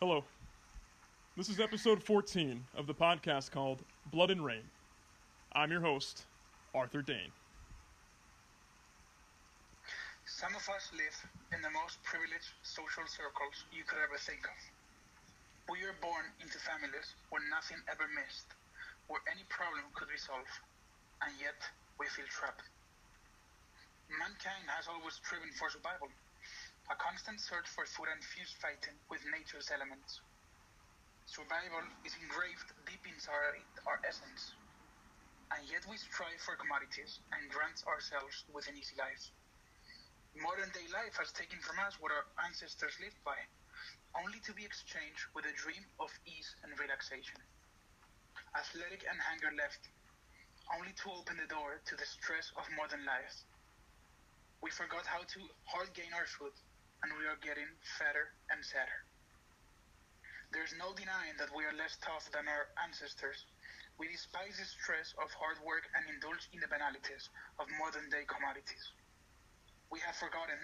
Hello. This is episode 14 of the podcast called Blood and Rain. I'm your host, Arthur Dane. Some of us live in the most privileged social circles you could ever think of. We were born into families where nothing ever missed, where any problem could be solved, and yet we feel trapped. Mankind has always striven for survival, a constant search for food and fierce fighting with nature's elements. Survival is engraved deep inside our essence, and yet we strive for commodities and grant ourselves with an easy life. Modern day life has taken from us what our ancestors lived by, only to be exchanged with a dream of ease and relaxation. Athletic and hunger left, only to open the door to the stress of modern life. We forgot how to hard gain our food, and we are getting fatter and sadder. There's no denying that we are less tough than our ancestors. We despise the stress of hard work and indulge in the banalities of modern day commodities. We have forgotten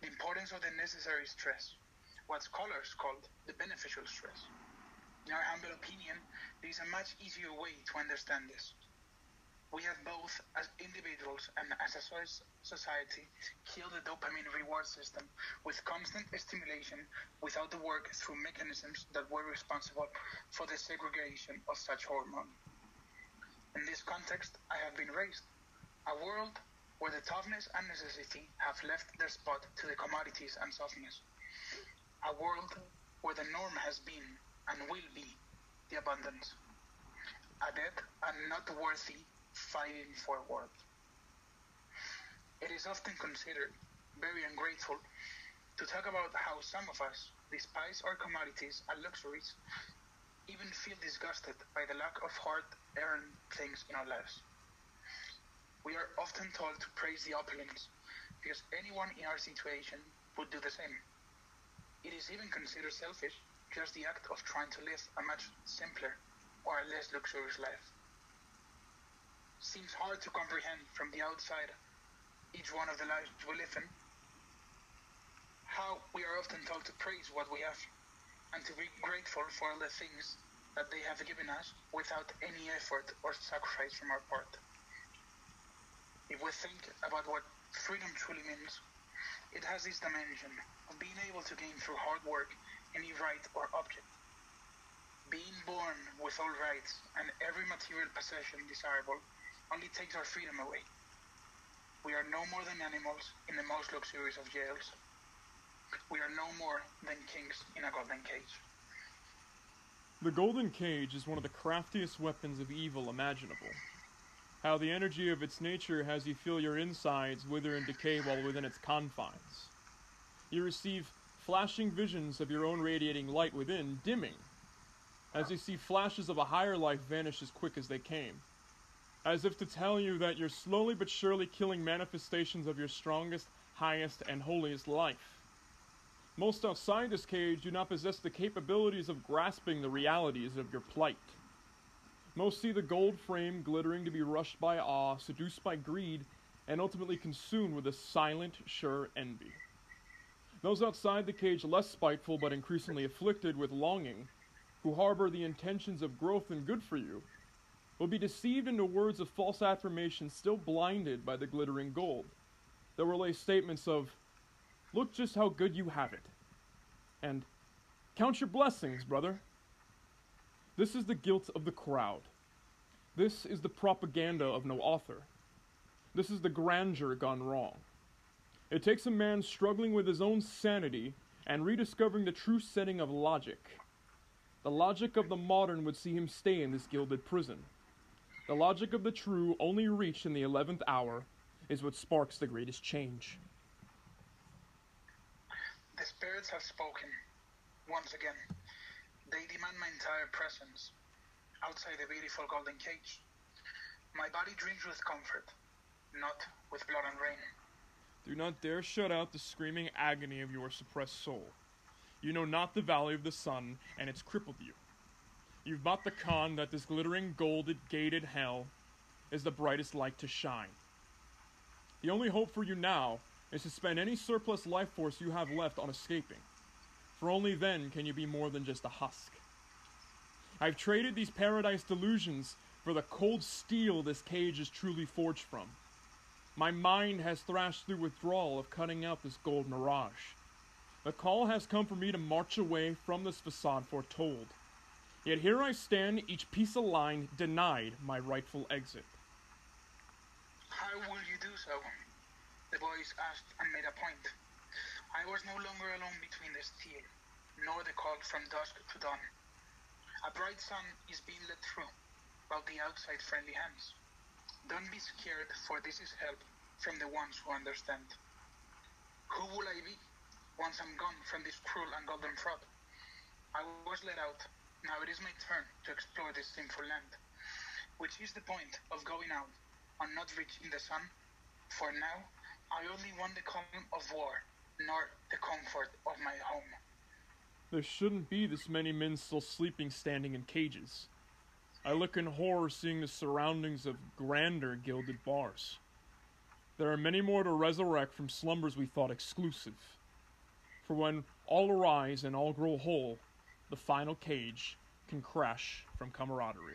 the importance of the necessary stress, what scholars call the beneficial stress. In our humble opinion, there is a much easier way to understand this we have both as individuals and as a society killed the dopamine reward system with constant stimulation without the work through mechanisms that were responsible for the segregation of such hormone. In this context, I have been raised. A world where the toughness and necessity have left their spot to the commodities and softness. A world where the norm has been and will be the abundance. A dead and not worthy fighting forward. It is often considered very ungrateful to talk about how some of us despise our commodities and luxuries, even feel disgusted by the lack of hard earned things in our lives. We are often told to praise the opulence because anyone in our situation would do the same. It is even considered selfish just the act of trying to live a much simpler or less luxurious life seems hard to comprehend from the outside each one of the lives we live in. How we are often told to praise what we have and to be grateful for the things that they have given us without any effort or sacrifice from our part. If we think about what freedom truly means, it has this dimension of being able to gain through hard work any right or object. Being born with all rights and every material possession desirable only takes our freedom away. We are no more than animals in the most luxurious of jails. We are no more than kings in a golden cage. The golden cage is one of the craftiest weapons of evil imaginable. How the energy of its nature has you feel your insides wither and decay while within its confines. You receive flashing visions of your own radiating light within dimming, as you see flashes of a higher life vanish as quick as they came as if to tell you that you're slowly but surely killing manifestations of your strongest, highest, and holiest life. Most outside this cage do not possess the capabilities of grasping the realities of your plight. Most see the gold frame glittering to be rushed by awe, seduced by greed, and ultimately consumed with a silent, sure envy. Those outside the cage, less spiteful but increasingly afflicted with longing, who harbor the intentions of growth and good for you, will be deceived into words of false affirmation, still blinded by the glittering gold, that relay statements of, Look just how good you have it, and Count your blessings, brother. This is the guilt of the crowd. This is the propaganda of no author. This is the grandeur gone wrong. It takes a man struggling with his own sanity and rediscovering the true setting of logic. The logic of the modern would see him stay in this gilded prison. The logic of the true, only reached in the eleventh hour, is what sparks the greatest change. The spirits have spoken. Once again, they demand my entire presence outside the beautiful golden cage. My body dreams with comfort, not with blood and rain. Do not dare shut out the screaming agony of your suppressed soul. You know not the valley of the sun, and it's crippled you. You've bought the con that this glittering golded gated hell is the brightest light to shine. The only hope for you now is to spend any surplus life force you have left on escaping. for only then can you be more than just a husk. I've traded these paradise delusions for the cold steel this cage is truly forged from. My mind has thrashed through withdrawal of cutting out this gold mirage. The call has come for me to march away from this facade foretold. Yet here I stand, each piece of line denied my rightful exit. How will you do so? The voice asked and made a point. I was no longer alone between the steel, nor the cold from dusk to dawn. A bright sun is being let through, while the outside friendly hands. Don't be scared, for this is help from the ones who understand. Who will I be once I'm gone from this cruel and golden fraud? I was let out. Now it is my turn to explore this sinful land. Which is the point of going out and not reaching the sun? For now, I only want the calm of war, nor the comfort of my home. There shouldn't be this many men still sleeping standing in cages. I look in horror seeing the surroundings of grander gilded bars. There are many more to resurrect from slumbers we thought exclusive. For when all arise and all grow whole, the final cage can crash from camaraderie.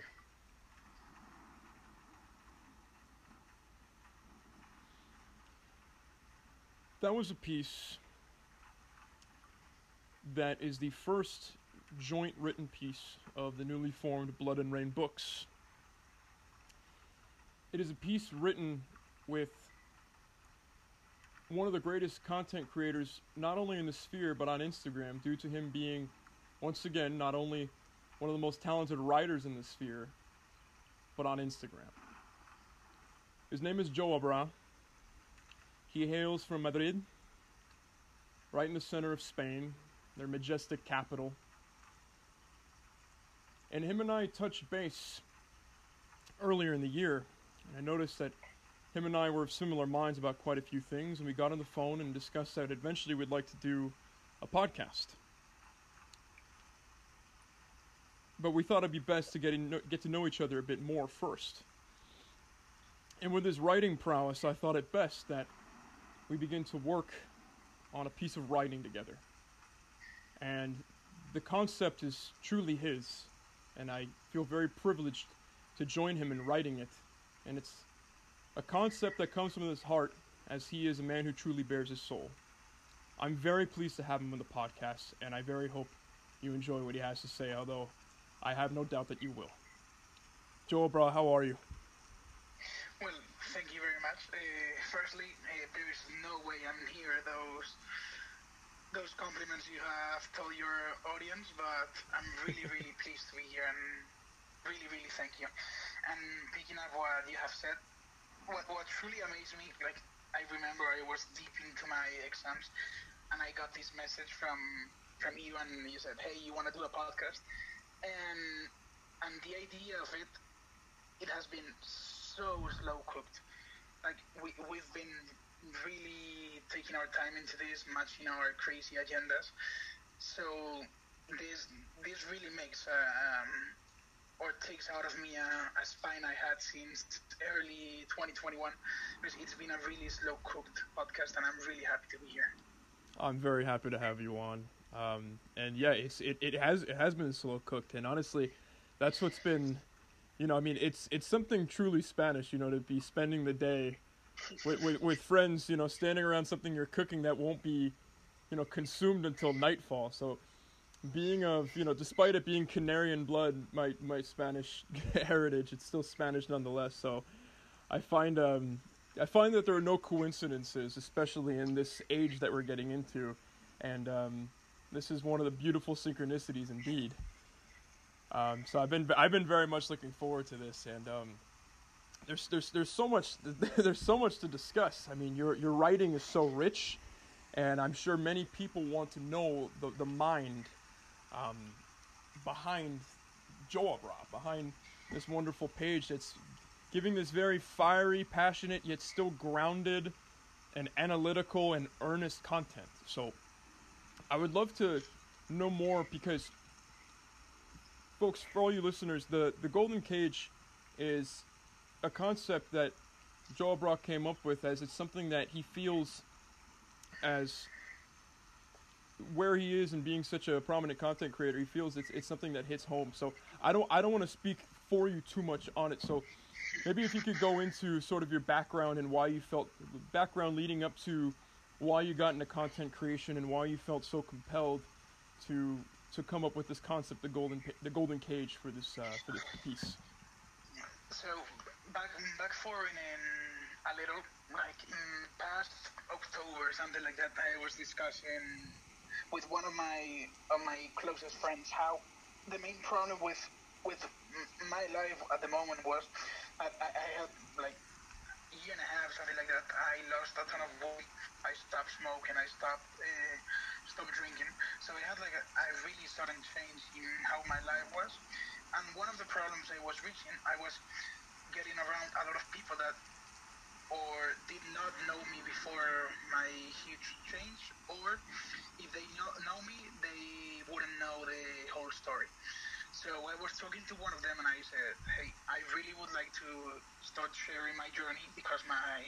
That was a piece that is the first joint written piece of the newly formed Blood and Rain books. It is a piece written with one of the greatest content creators, not only in the sphere but on Instagram, due to him being, once again, not only one of the most talented writers in the sphere, but on Instagram. His name is Joe Abra. He hails from Madrid, right in the center of Spain, their majestic capital. And him and I touched base earlier in the year, and I noticed that him and I were of similar minds about quite a few things, and we got on the phone and discussed that eventually we'd like to do a podcast. But we thought it'd be best to get, in, get to know each other a bit more first. And with his writing prowess, I thought it best that we begin to work on a piece of writing together. And the concept is truly his, and I feel very privileged to join him in writing it. And it's a concept that comes from his heart, as he is a man who truly bares his soul. I'm very pleased to have him on the podcast, and I very hope you enjoy what he has to say, although I have no doubt that you will. Joe Bra, how are you? Well, thank you very much. Uh, firstly, uh, there is no way I'm here those those compliments you have told your audience, but I'm really, really pleased to be here and really, really thank you. And picking up what you have said, what what truly amazed me, like I remember I was deep into my exams, and I got this message from from you, and you said, "Hey, you want to do a podcast?" And and the idea of it, it has been so slow cooked. Like we we've been really taking our time into this, matching our crazy agendas. So this this really makes uh, um, or takes out of me a, a, spine I had since early 2021 because it's been a really slow cooked podcast, and I'm really happy to be here. I'm very happy to have you on. Um, and yeah, it's it, it has it has been slow cooked, and honestly, that's what's been, you know, I mean, it's it's something truly Spanish, you know, to be spending the day with, with, with friends, you know, standing around something you're cooking that won't be, you know, consumed until nightfall. So, being of, you know, despite it being Canarian blood, my my Spanish heritage, it's still Spanish nonetheless. So, I find um, I find that there are no coincidences, especially in this age that we're getting into, and um, this is one of the beautiful synchronicities indeed. Um, so I've been I've been very much looking forward to this, and um, there's there's there's so much there's so much to discuss. I mean, your your writing is so rich, and I'm sure many people want to know the the mind um, behind Joe Abra, behind this wonderful page that's giving this very fiery, passionate yet still grounded and analytical and earnest content. So I would love to know more because folks, for all you listeners, the the golden cage is a concept that Joe Brock came up with as it's something that he feels as where he is and being such a prominent content creator, he feels it's it's something that hits home. So I don't I don't want to speak for you too much on it. So maybe if you could go into sort of your background and why you felt background leading up to why you got into content creation and why you felt so compelled to to come up with this concept, the golden the golden cage for this uh, for this piece. So back back forward in a little like in past October or something like that, I was discussing with one of my of my closest friends how the main problem with with my life at the moment was I, I, had like year and a half something like that. I lost a ton of weight. I stopped smoking. I stopped uh, stopped drinking. So I had like a, a really sudden change in how my life was. And one of the problems I was reaching, I was getting around a lot of people that or did not know me before my huge change, or if they know, know me, they wouldn't know the whole story. So I was talking to one of them and I said, "Hey, I really would like to start sharing my journey because my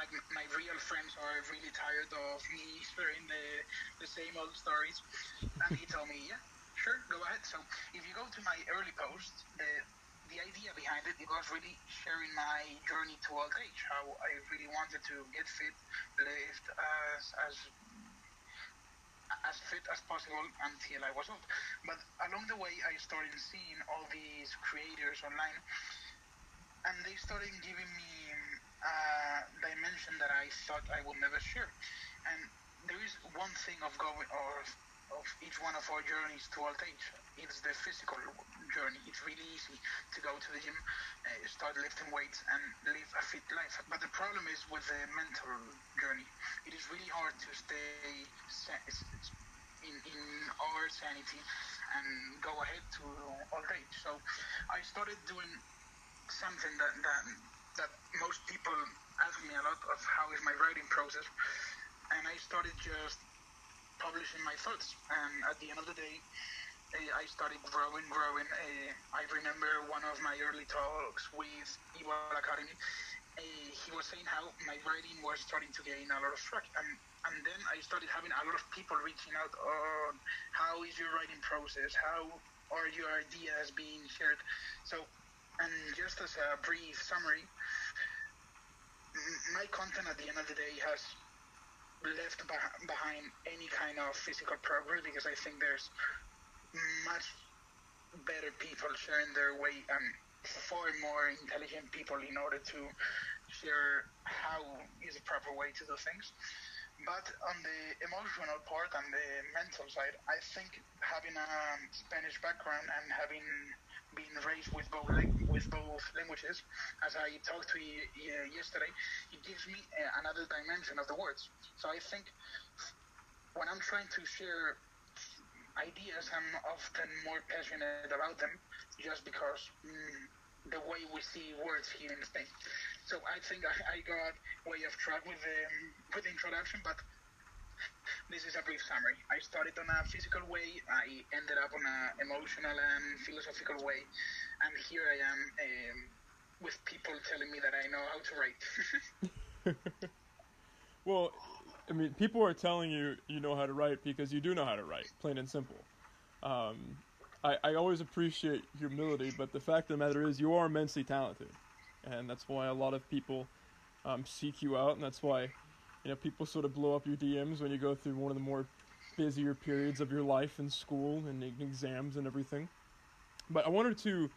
like my real friends are really tired of me sharing the the same old stories." And he told me, "Yeah, sure, go ahead." So if you go to my early posts, the the idea behind it, it was really sharing my journey to old age, how I really wanted to get fit, live as as as fit as possible until I was old. But along the way, I started seeing all these creators online, and they started giving me a dimension that I thought I would never share. And there is one thing of going or of each one of our journeys to old age. It's the physical journey. It's really easy to go to the gym, uh, start lifting weights, and live a fit life. But the problem is with the mental journey. It is really hard to stay in, in our sanity and go ahead to old age. So I started doing something that, that, that most people ask me a lot of how is my writing process. And I started just publishing my thoughts. And at the end of the day, I started growing, growing. Uh, I remember one of my early talks with Iwal Academy. Uh, he was saying how my writing was starting to gain a lot of traction. and and then I started having a lot of people reaching out on how is your writing process, how are your ideas being shared. So, and just as a brief summary, my content at the end of the day has left behind any kind of physical progress because I think there's much better people sharing their way and far more intelligent people in order to share how is the proper way to do things. But on the emotional part and the mental side, I think having a Spanish background and having been raised with both with both languages, as I talked to you yesterday, it gives me uh, another dimension of the words. So I think when I'm trying to share ideas, I'm often more passionate about them, just because mm, the way we see words here in Spain. So I think I, I got way off track with the with the introduction, but this is a brief summary. I started on a physical way, I ended up on an emotional and philosophical way, and here I am um, with people telling me that I know how to write. well, I mean, people are telling you you know how to write because you do know how to write, plain and simple. Um, I, I always appreciate humility, but the fact of the matter is you are immensely talented, and that's why a lot of people um, seek you out, and that's why you know, people sort of blow up your DMs when you go through one of the more busier periods of your life in school and exams and everything. But I wanted to,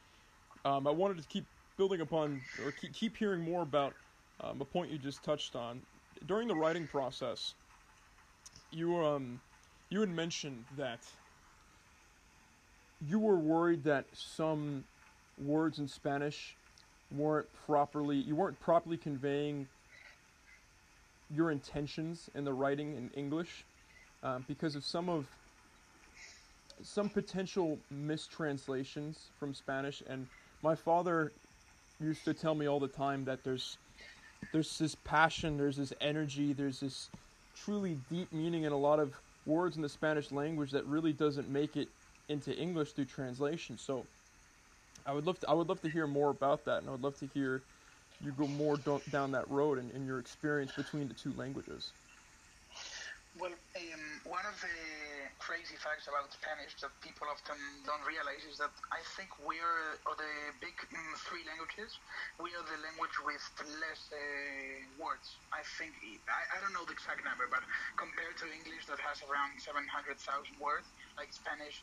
um, I wanted to keep building upon or keep, keep hearing more about um, a point you just touched on during the writing process. You um, you had mentioned that you were worried that some words in Spanish weren't properly you weren't properly conveying your intentions in the writing in English um, because of some of some potential mistranslations from Spanish. And my father used to tell me all the time that there's there's this passion, there's this energy, there's this truly deep meaning in a lot of words in the Spanish language that really doesn't make it into English through translation. So I would love to I would love to hear more about that, and I would love to hear you go more do- down that road in, in your experience between the two languages? Well, um, one of the crazy facts about Spanish that people often don't realize is that I think we are of the big mm, three languages. We are the language with less uh, words. I think I, I don't know the exact number, but compared to English that has around 700,000 words, like Spanish,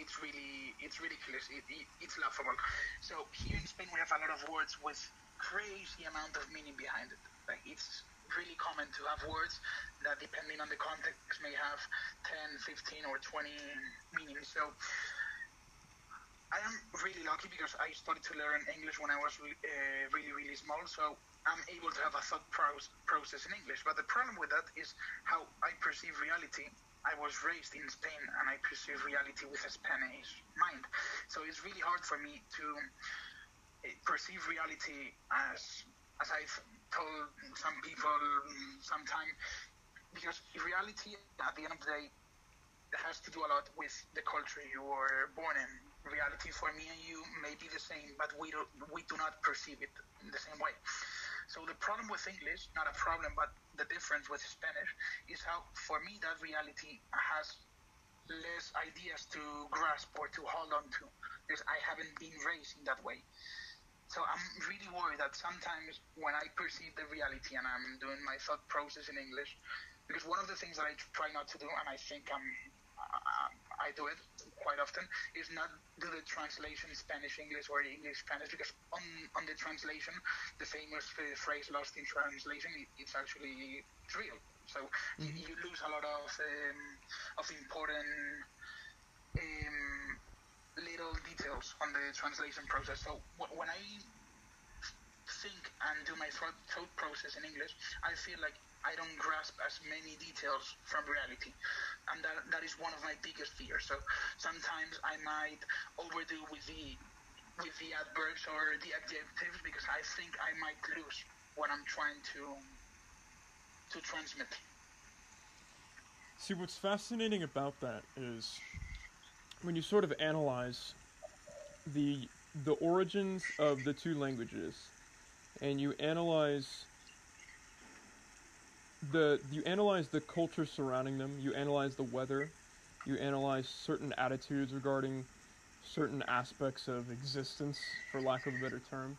it's really it's ridiculous. It, it, it's laughable. So here in Spain we have a lot of words with crazy amount of meaning behind it. Like it's really common to have words that, depending on the context, may have 10, 15, or 20 meanings. So I am really lucky because I started to learn English when I was uh, really, really small. So I'm able to have a thought process in English. But the problem with that is how I perceive reality. I was raised in Spain and I perceive reality with a Spanish mind. So it's really hard for me to uh, perceive reality as as I've told some people sometime, because reality, at the end of the day, has to do a lot with the culture you were born in. Reality for me and you may be the same, but we do, we do not perceive it in the same way. So the problem with English, not a problem, but the difference with Spanish, is how for me that reality has less ideas to grasp or to hold on to because I haven't been raised in that way. So I'm really worried that sometimes when I perceive the reality and I'm doing my thought process in English, because one of the things that I try not to do, and I think I'm, I, I do it quite often, is not do the translation Spanish English or English Spanish, because on on the translation, the famous phrase "lost in translation" it's actually real. So mm-hmm. you, you, lose a lot of um, of important. Um, little details on the translation process. So when I think and do my thought, thought process in English, I feel like I don't grasp as many details from reality, and that that is one of my biggest fears. So sometimes I might overdo with the with the adverbs or the adjectives because I think I might lose what I'm trying to to transmit. See, what's fascinating about that is when you sort of analyze the the origins of the two languages and you analyze the you analyze the culture surrounding them, you analyze the weather, you analyze certain attitudes regarding certain aspects of existence, for lack of a better term.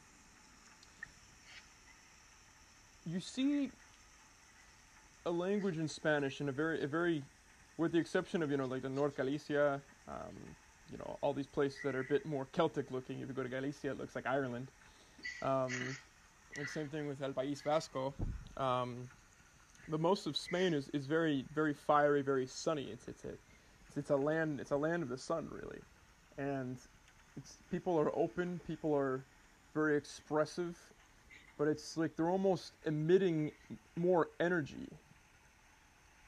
You see a language in Spanish in a very a very with the exception of you know like the North Galicia um, you know, all these places that are a bit more Celtic looking. If you go to Galicia, it looks like Ireland. Um, and same thing with El País Vasco. Um, but most of Spain is, is very very fiery, very sunny. It's it's a it's, a land it's a land of the sun really, and it's people are open. People are very expressive, but it's like they're almost emitting more energy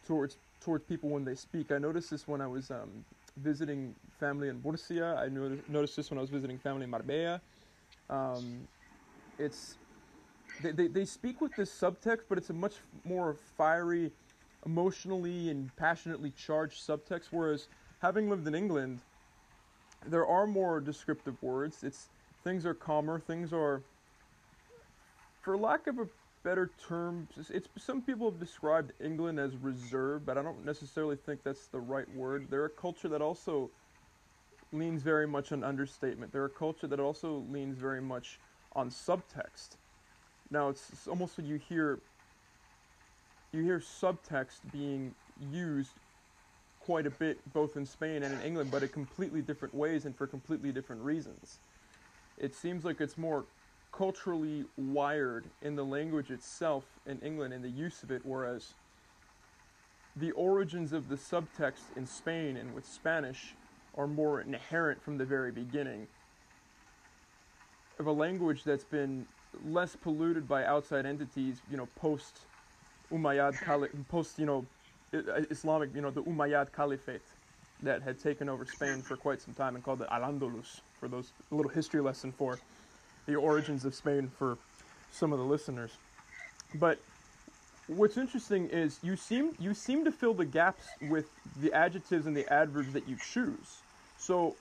towards towards people when they speak. I noticed this when I was um, visiting family in Murcia. I noticed this when I was visiting family in Marbella. Um, it's they, they, they speak with this subtext, but it's a much more fiery, emotionally and passionately charged subtext. Whereas having lived in England, there are more descriptive words. It's things are calmer. Things are, for lack of a better term. It's, some people have described England as reserved, but I don't necessarily think that's the right word. They're a culture that also leans very much on understatement. They're a culture that also leans very much on subtext. Now it's, it's almost when you hear you hear subtext being used quite a bit both in Spain and in England, but in completely different ways and for completely different reasons. It seems like it's more culturally wired in the language itself in England and the use of it, whereas the origins of the subtext in Spain and with Spanish are more inherent from the very beginning of a language that's been less polluted by outside entities, you know, post Umayyad Cali- post, you know, Islamic, you know, the Umayyad Caliphate that had taken over Spain for quite some time and called it Al-Andalus for those a little history lesson for the origins of Spain for some of the listeners. But what's interesting is you seem you seem to fill the gaps with the adjectives and the adverbs that you choose. So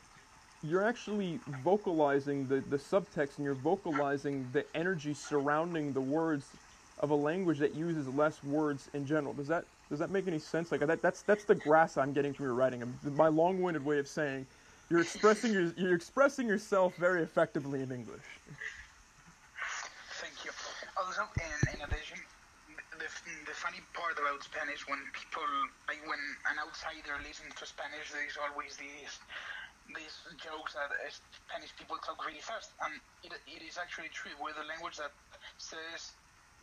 you're actually vocalizing the, the subtext and you're vocalizing the energy surrounding the words of a language that uses less words in general. Does that Does that make any sense? Like that, that's that's the grass I'm getting from your writing. My long-winded way of saying you're expressing your, you're expressing yourself very effectively in English. Thank you. Also, in, in addition, the, the funny part about Spanish when people like when an outsider listens to Spanish, there is always these these jokes that Spanish people talk really fast, and it, it is actually true. We're the language that says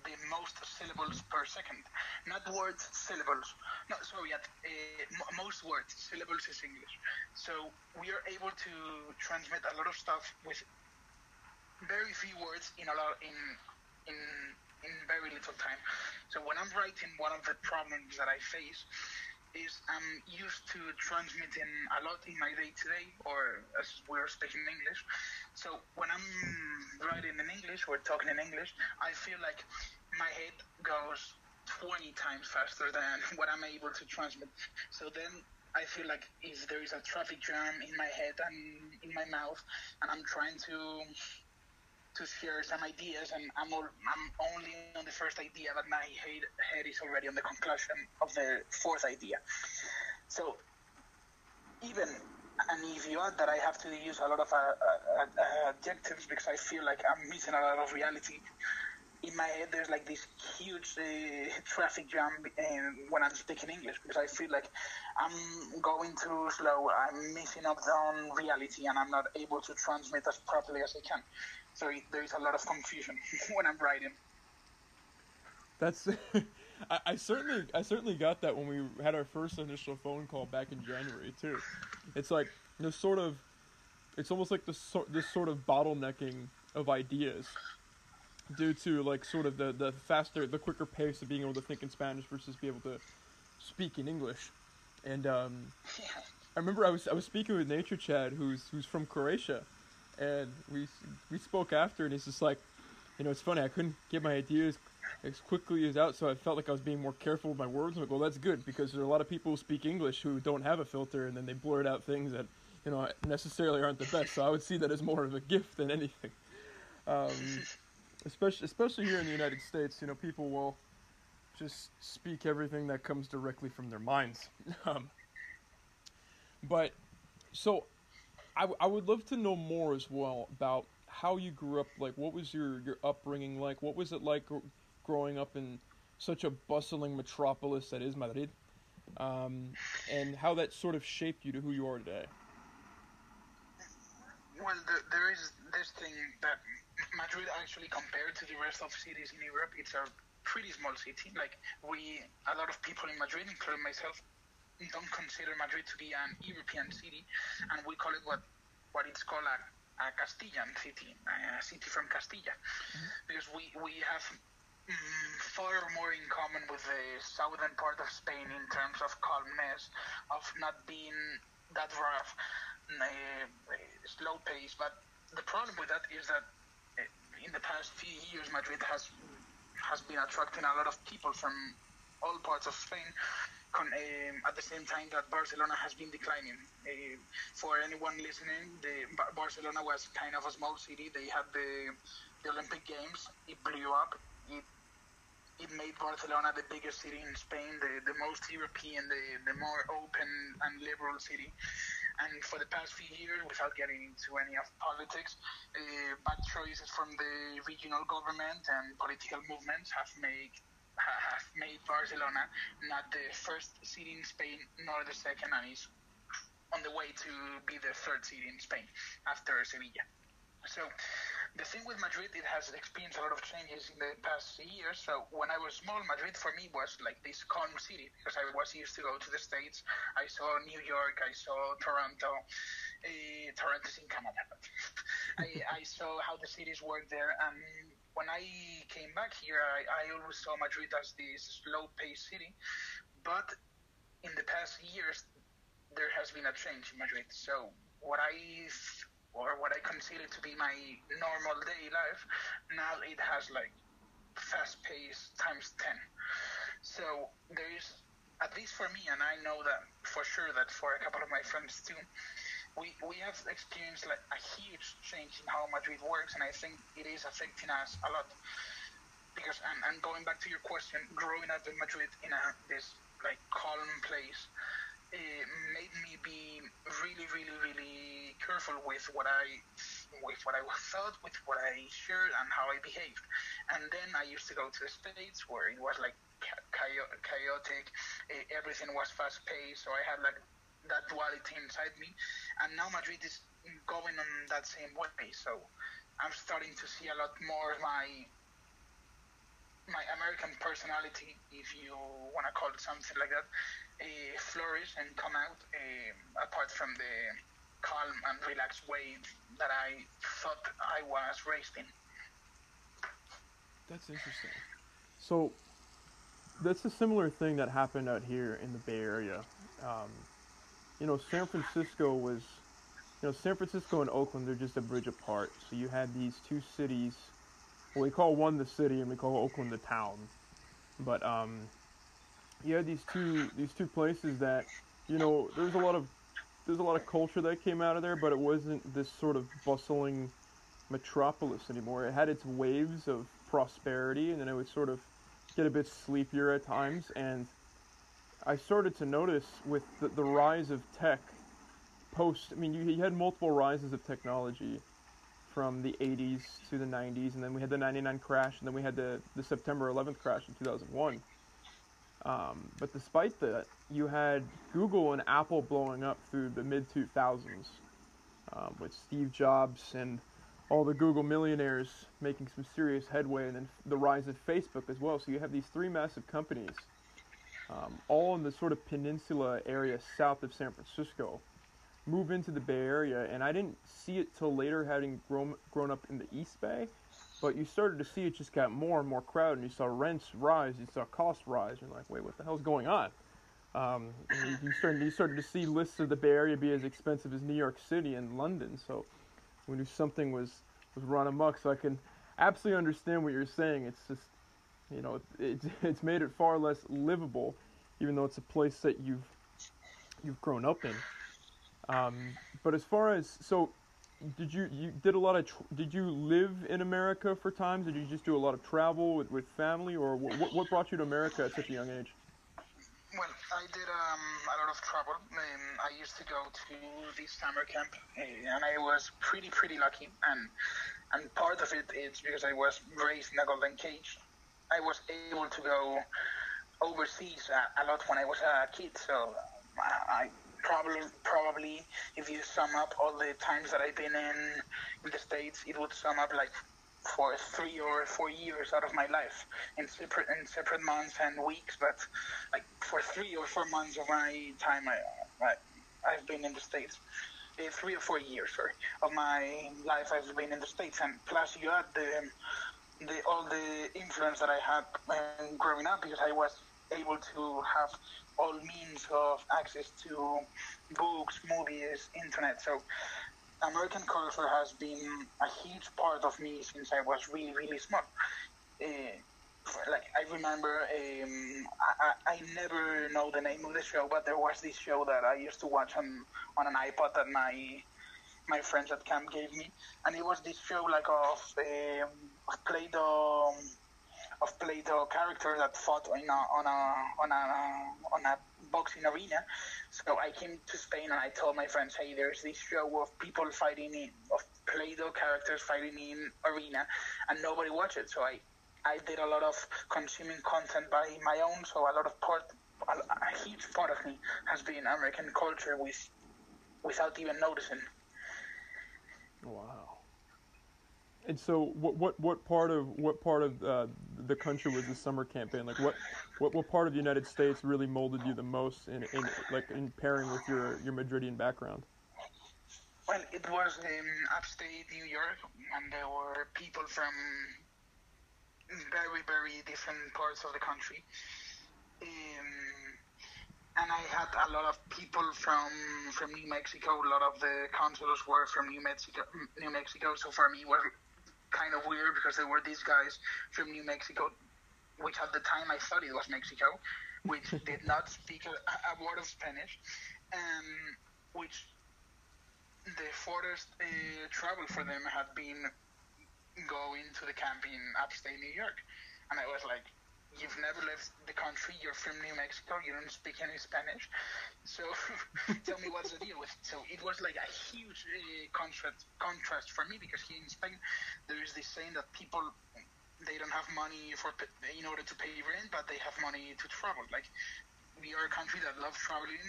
the most syllables per second. Not words, syllables. No, sorry, at, uh, most words. Syllables is English. So we are able to transmit a lot of stuff with very few words in a lot in in in very little time. So when I'm writing, one of the problems that I face is I'm used to transmitting a lot in my day to day, or as we're speaking English. So when I'm writing in English, we're talking in English, I feel like my head goes 20 times faster than what I'm able to transmit. So then I feel like if there is a traffic jam in my head and in my mouth, and I'm trying to to share some ideas, and I'm, all, I'm only on the first idea, but my head, head is already on the conclusion of the fourth idea. So even and if you add that I have to use a lot of uh, uh, uh, adjectives because I feel like I'm missing a lot of reality. In my head, there's like this huge uh, traffic jam uh, when I'm speaking English because I feel like I'm going too slow. I'm missing out on reality, and I'm not able to transmit as properly as I can. So there is a lot of confusion when I'm writing. That's. I, I, certainly, I certainly got that when we had our first initial phone call back in January too. It's like this sort of, it's almost like this sort, this sort of bottlenecking of ideas, due to like sort of the the faster, the quicker pace of being able to think in Spanish versus be able to speak in English, and um, I remember I was I was speaking with Nature Chad, who's who's from Croatia, and we we spoke after, and he's just like, you know, it's funny. I couldn't get my ideas as quickly as out, so I felt like I was being more careful with my words. I'm like, well, that's good because there are a lot of people who speak English who don't have a filter, and then they blurt out things that you know necessarily aren't the best. So I would see that as more of a gift than anything. Um, especially especially here in the United States, you know, people will just speak everything that comes directly from their minds. Um, but so I, I would love to know more as well about how you grew up. Like, what was your, your upbringing like? What was it like growing up in such a bustling metropolis that is Madrid? Um, and how that sort of shaped you to who you are today? Well, the, there is this thing that Madrid actually compared to the rest of cities in Europe, it's a pretty small city. Like we, a lot of people in Madrid, including myself, don't consider Madrid to be an European city, and we call it what what it's called a, a Castilian city, a city from Castilla, mm-hmm. because we we have mm, far more in common with the southern part of Spain in terms of calmness, of not being that rough, uh, slow pace. But the problem with that is that eh, in the past few years, Madrid has has been attracting a lot of people from all parts of Spain um, at the same time that Barcelona has been declining. Uh, for anyone listening, the Barcelona was kind of a small city. They had the, the Olympic Games. It blew up. It it made Barcelona the biggest city in Spain, the, the most European, the, the more open and liberal city. And for the past few years, without getting into any of politics, uh, bad choices from the regional government and political movements have made have made Barcelona not the first city in Spain nor the second, and is on the way to be the third city in Spain after Sevilla. So the thing with Madrid, it has experienced a lot of changes in the past years. So when I was small, Madrid for me was like this calm city because I was used to go to the States. I saw New York, I saw Toronto. Uh, Toronto's in Canada. I, I saw how the cities work there, and when I came back here, I, I always saw Madrid as this slow-paced city, but in the past years, there has been a change in Madrid. So what I or what I consider to be my normal day life, now it has like fast-paced times ten. So there is, at least for me, and I know that for sure that for a couple of my friends too, we, we have experienced like a huge change in how Madrid works, and I think it is affecting us a lot. Because and, and going back to your question, growing up in Madrid in a this like calm place it made me be really, really, really careful with what I with what I thought, with what I shared, and how I behaved. And then I used to go to the states where it was like chaotic, everything was fast paced, so I had like that duality inside me. And now Madrid is going on that same way, so I'm starting to see a lot more of my my American personality, if you want to call it something like that, uh, flourish and come out uh, apart from the calm and relaxed way that I thought I was raised in. That's interesting. So that's a similar thing that happened out here in the Bay Area. Um, you know, San Francisco was, you know, San Francisco and Oakland, they're just a bridge apart. So you had these two cities. Well, we call one the city and we call Oakland the town. But um, you had these two these two places that you know there's a lot of there's a lot of culture that came out of there, but it wasn't this sort of bustling metropolis anymore. It had its waves of prosperity, and then it would sort of get a bit sleepier at times. And I started to notice with the, the rise of tech, post. I mean, you, you had multiple rises of technology from the 80s to the 90s, and then we had the 99 crash, and then we had the, the September 11th crash in 2001 um, but despite that, you had Google and Apple blowing up through the mid 2000s um, with Steve Jobs and all the Google millionaires making some serious headway, and then the rise of Facebook as well. So you have these three massive companies, um, all in the sort of peninsula area south of San Francisco, move into the Bay Area. And I didn't see it till later, having grown grown up in the East Bay. But you started to see it just got more and more crowded, and you saw rents rise, you saw costs rise. You're like, wait, what the hell's going on? Um, you, you, started, you started to see lists of the Bay Area be as expensive as New York City and London. So we knew something was, was run amok. So I can absolutely understand what you're saying. It's just, you know, it, it's made it far less livable, even though it's a place that you've you've grown up in. Um, but as far as so did you you did a lot of did you live in America for times? Did you just do a lot of travel with, with family, or what, what brought you to America at such a young age? Well, I did um, a lot of travel. Um, I used to go to this summer camp, eh, and I was pretty pretty lucky. And and part of it is because I was raised in a golden cage. I was able to go overseas a, a lot when I was a kid, so I probably probably if you sum up all the times that I've been in in the states, it would sum up like for three or four years out of my life in separate in separate months and weeks. But like for three or four months of my time, I, I I've been in the states. Uh, three or four years, sorry, of my life I've been in the states, and plus you add the the all the influence that I had um, growing up because I was able to have all means of access to books, movies, internet. So American culture has been a huge part of me since I was really, really small. Uh, like I remember, um, I, I never know the name of the show, but there was this show that I used to watch on on an iPod that my my friends at camp gave me, and it was this show like of um, Play-Doh of Play-Doh characters that fought in a, on a on a on a boxing arena. So I came to Spain and I told my friends, hey, there's this show of people fighting in of Play-Doh characters fighting in arena, and nobody watched it. So I I did a lot of consuming content by my own. So a lot of part a, a huge part of me has been American culture with without even noticing. Wow. And so, what what what part of what part of uh, the country was the summer campaign? Like, what, what what part of the United States really molded you the most in, in like in pairing with your your Madridian background? Well, it was in upstate New York, and there were people from very very different parts of the country. Um, and I had a lot of people from from New Mexico. A lot of the counselors were from New Mexico. New Mexico. So for me, it was kind of weird because there were these guys from New Mexico, which at the time I thought it was Mexico, which did not speak a, a, word of Spanish, and which the furthest uh, travel for them had been going to the camp in upstate New York. And I was like, you've never left the country. You're from New Mexico. You don't speak any Spanish. So tell me what's the deal with it. So it was like a huge uh, contrast contrast for me because here in Spain there is this saying that people they don't have money for in order to pay rent, but they have money to travel. Like we are a country that loves traveling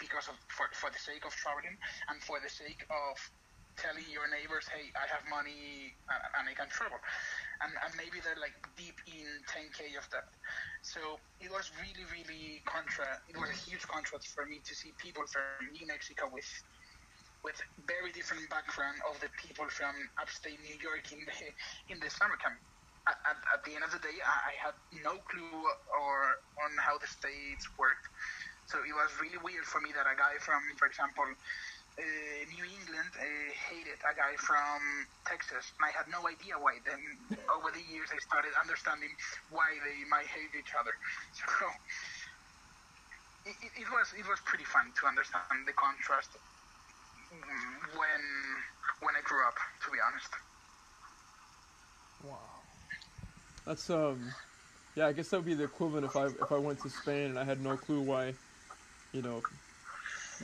because of for, for the sake of traveling and for the sake of telling your neighbors, hey, I have money uh, and I can travel. And, and maybe they're like deep in 10k of debt. So it was really, really contra. It was a huge contrast for me to see people from New Mexico with with very different background of the people from upstate New York in the in the summer camp at, at, at, the end of the day, I, I, had no clue or on how the states worked. So it was really weird for me that a guy from, for example, uh, New England uh, hated a guy from Texas, and I had no idea why. Then over the years, I started understanding why they might hate each other. So it, it, was it was pretty fun to understand the contrast when when I grew up. To be honest. Wow. That's um, yeah. I guess that would be the equivalent if I if I went to Spain and I had no clue why, you know,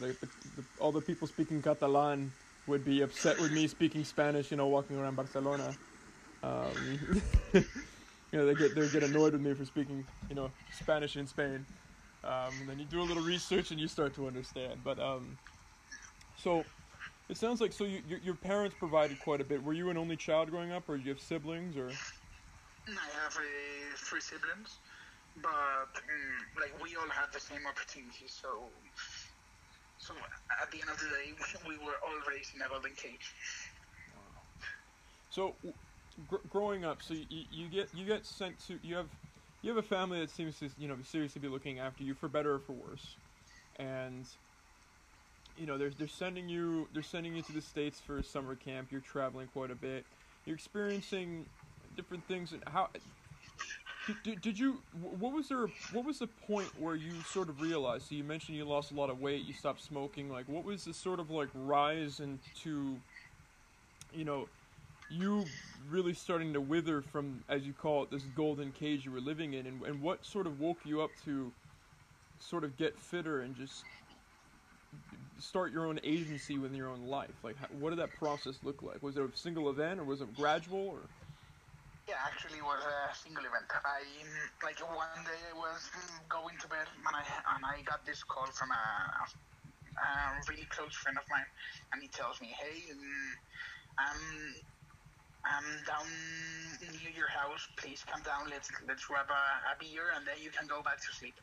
the, the, all the people speaking Catalan would be upset with me speaking Spanish. You know, walking around Barcelona. Um, you know, they get they get annoyed with me for speaking you know Spanish in Spain. Um, and then you do a little research and you start to understand. But um, so it sounds like so you, your, your parents provided quite a bit. Were you an only child growing up, or you have siblings, or? I have uh, three siblings, but um, like we all had the same opportunities. So, so at the end of the day, we were all raised in a golden cage. Wow. So, gr- growing up, so you, you get you get sent to you have you have a family that seems to you know seriously be looking after you for better or for worse, and you know they're they're sending you they're sending you to the states for summer camp. You're traveling quite a bit. You're experiencing different things and how did, did you what was there what was the point where you sort of realized so you mentioned you lost a lot of weight you stopped smoking like what was the sort of like rise into you know you really starting to wither from as you call it this golden cage you were living in? And, and what sort of woke you up to sort of get fitter and just start your own agency within your own life? Like what did that process look like? Was it a single event or was it gradual or yeah, actually, it was a single event. I like one day I was going to bed and I and I got this call from a, a really close friend of mine, and he tells me, "Hey, um, I'm I'm down near your house. Please come down. Let's let's grab a, a beer and then you can go back to sleep."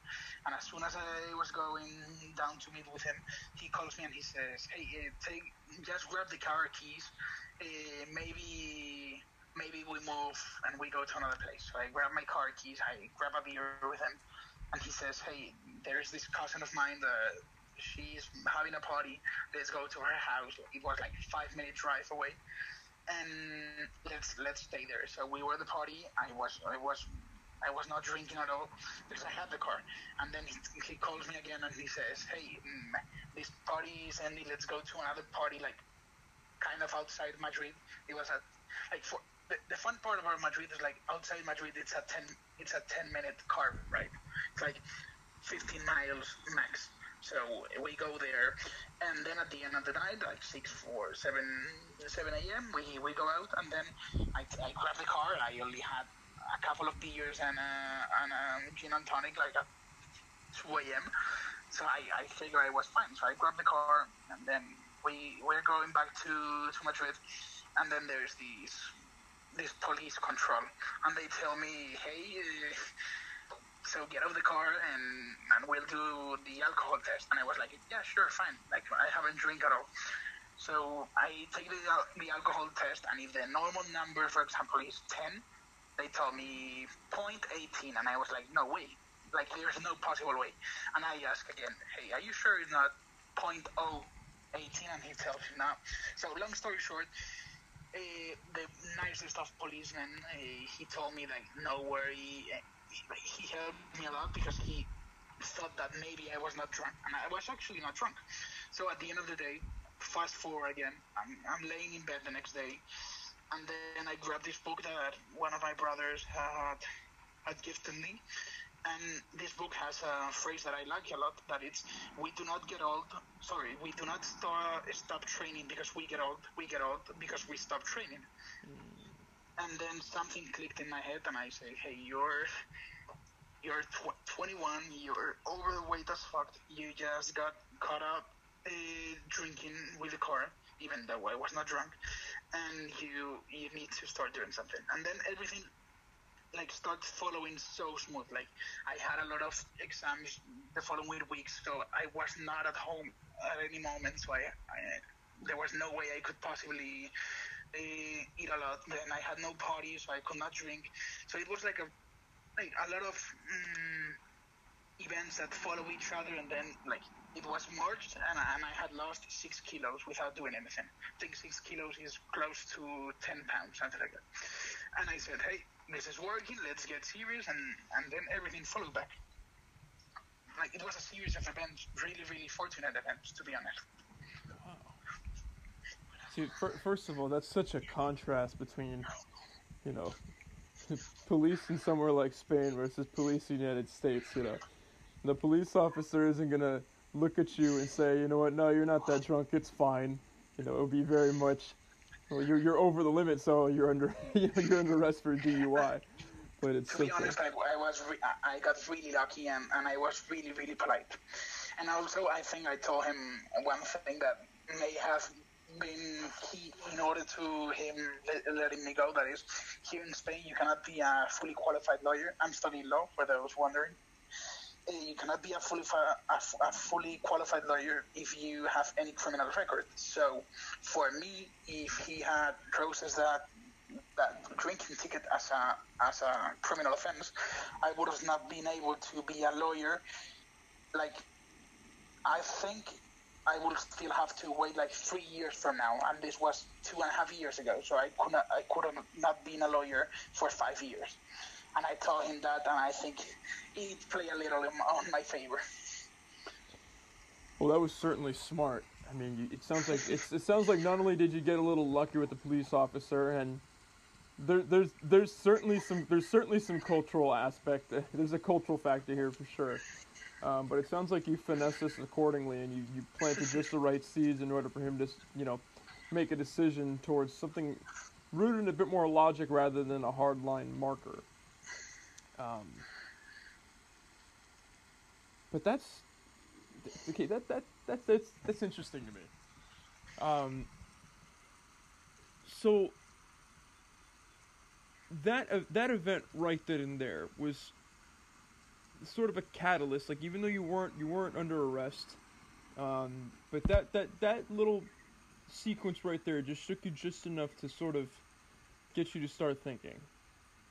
And as soon as I was going down to meet with him, he calls me and he says, "Hey, uh, take just grab the car keys. Uh, maybe." Maybe we move and we go to another place. So I grab my car keys, I grab a beer with him, and he says, hey, there's this cousin of mine that she's having a party. Let's go to her house. It was like five minute drive away, and let's let's stay there. So we were at the party. I was I was I was not drinking at all because I had the car. And then he, he calls me again and he says, "Hey, mm, this party is ending. Let's go to another party, like kind of outside Madrid. It was at like for the, fun part about Madrid is like outside Madrid, it's a ten it's a ten minute car ride. It's like 15 miles max. So we go there, and then at the end of the night, like six, four, seven, seven a.m., we, we go out, and then I, I grab the car. I only had a couple of beers and a, and a gin and tonic, like at 2 a.m. So I, I figure I was fine. So I grab the car, and then we we're going back to to Madrid, and then there's these this police control, and they tell me, hey, uh, so get out of the car and and we'll do the alcohol test. And I was like, yeah, sure, fine. Like I haven't drink at all. So I take the, the alcohol test, and if the normal number, for example, is 10, they tell me 0.18, and I was like, no way. Like there's no possible way. And I ask again, hey, are you sure it's not 0.018? And he tells me no. So long story short, uh, the nicest of policemen, uh, he told me like, no worry. He, he helped me a lot because he thought that maybe I was not drunk, and I was actually not drunk. So at the end of the day, fast forward again, I'm, I'm laying in bed the next day, and then I grabbed this book that one of my brothers had had gifted me. And this book has a phrase that I like a lot. That it's we do not get old. Sorry, we do not start, stop training because we get old. We get old because we stop training. And then something clicked in my head, and I say, "Hey, you're you're tw- 21. You're overweight as fuck. You just got caught up uh, drinking with the car, even though I was not drunk, and you you need to start doing something." And then everything like start following so smooth. Like I had a lot of exams the following weeks, so I was not at home at any moment. So I, I there was no way I could possibly uh, eat a lot. Then I had no parties, so I could not drink. So it was like a like a lot of um, events that follow each other, and then like it was March, and, and I had lost six kilos without doing anything. I think six kilos is close to ten pounds, something like that. And I said, hey, this is working. Let's get serious, and and then everything followed back. Like it was a series of events, really, really fortunate events, to be honest. See, fir- first of all, that's such a contrast between, you know, police in somewhere like Spain versus police in the United States. You know, the police officer isn't gonna look at you and say, you know what, no, you're not that drunk. It's fine. You know, it would be very much. Well, you're you're over the limit, so you're under you know, you're under arrest for DUI. But it's To be honest, I, I was re- I got really lucky, and, and I was really, really polite. And also, I think I told him one thing that may have been key in order to him let, letting me go. That is, here in Spain, you cannot be a fully qualified lawyer. I'm studying law, for those wondering. Uh, you cannot be a fully a fully qualified lawyer if you have any criminal record. So, for me, if he had processed that that drinking ticket as a as a criminal offense, I would have not been able to be a lawyer. Like, I think I would still have to wait like three years from now, and this was two and a half years ago. So I could not I could have not been a lawyer for five years. And I told him that, and I think it played a little on my favor. Well, that was certainly smart. I mean, it sounds like it sounds like not only did you get a little lucky with the police officer, and there, there's there's certainly some there's certainly some cultural aspect. There's a cultural factor here for sure. Um, but it sounds like you finessed this accordingly, and you, you planted just the right seeds in order for him to, you know, make a decision towards something rooted in a bit more logic rather than a hard line marker. Um, but that's okay. That that that that's that's interesting to me. Um. So that uh, that event right then and there was sort of a catalyst. Like even though you weren't you weren't under arrest, um, but that that that little sequence right there just shook you just enough to sort of get you to start thinking.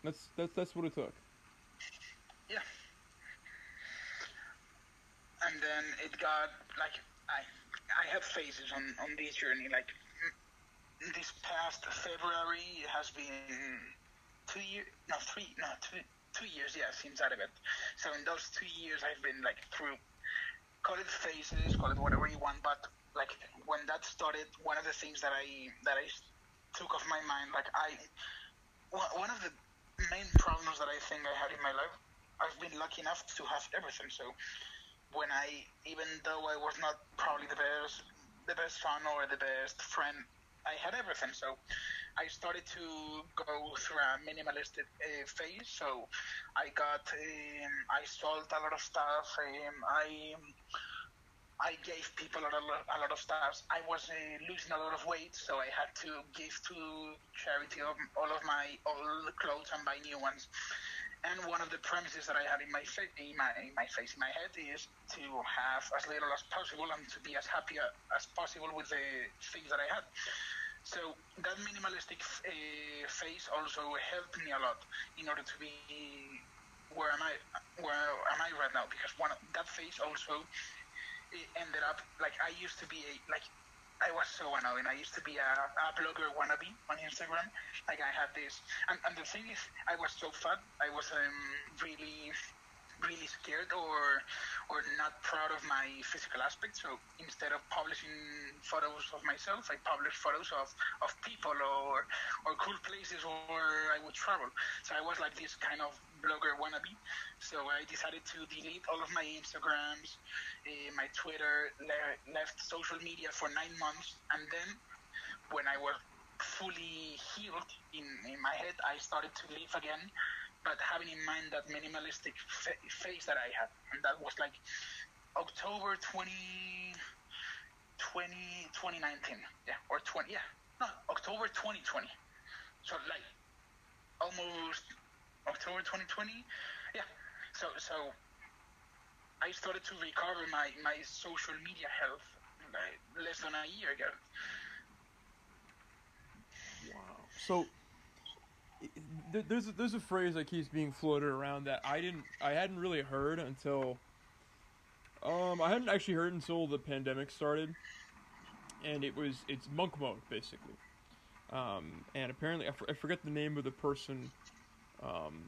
That's that's that's what it took. Yeah. And then it got like I I have phases on on this journey. Like this past February has been two years, no three, no two two years. Yeah, since that event. So in those two years, I've been like through call it phases, call it whatever you want. But like when that started, one of the things that I that I took off my mind, like I one of the main problems that I think I had in my life, I've been lucky enough to have everything. So when I, even though I was not probably the best, the best son or the best friend, I had everything. So I started to go through a minimalistic uh, phase. So I got, um, I sold a lot of stuff. Um, I I gave people a lot, a lot of stuff. I was uh, losing a lot of weight, so I had to give to charity all of my old clothes and buy new ones. And one of the premises that I had in my fa- in my in my face, in my head, is to have as little as possible and to be as happy as possible with the things that I had. So that minimalistic uh, phase also helped me a lot in order to be where am I where am I right now? Because one that phase also it ended up like I used to be a like I was so annoying. I used to be a, a blogger wannabe on Instagram. Like I had this, and, and the thing is, I was so fat. I was um, really, really scared or or not proud of my physical aspect. So instead of publishing photos of myself, I published photos of, of people or or cool places where I would travel. So I was like this kind of blogger wannabe. So I decided to delete all of my Instagrams, uh, my Twitter, le- left social media for nine months, and then when I was fully healed in, in my head, I started to live again, but having in mind that minimalistic fa- phase that I had, and that was like October 20, 20, 2019, yeah, or 20, yeah, no, October 2020. So like almost October 2020, yeah. So so I started to recover my my social media health like, less than a year ago. Wow. So there's a, there's a phrase that keeps being floated around that I didn't I hadn't really heard until um I hadn't actually heard until the pandemic started, and it was it's monk mode basically, um, and apparently I, I forget the name of the person, um,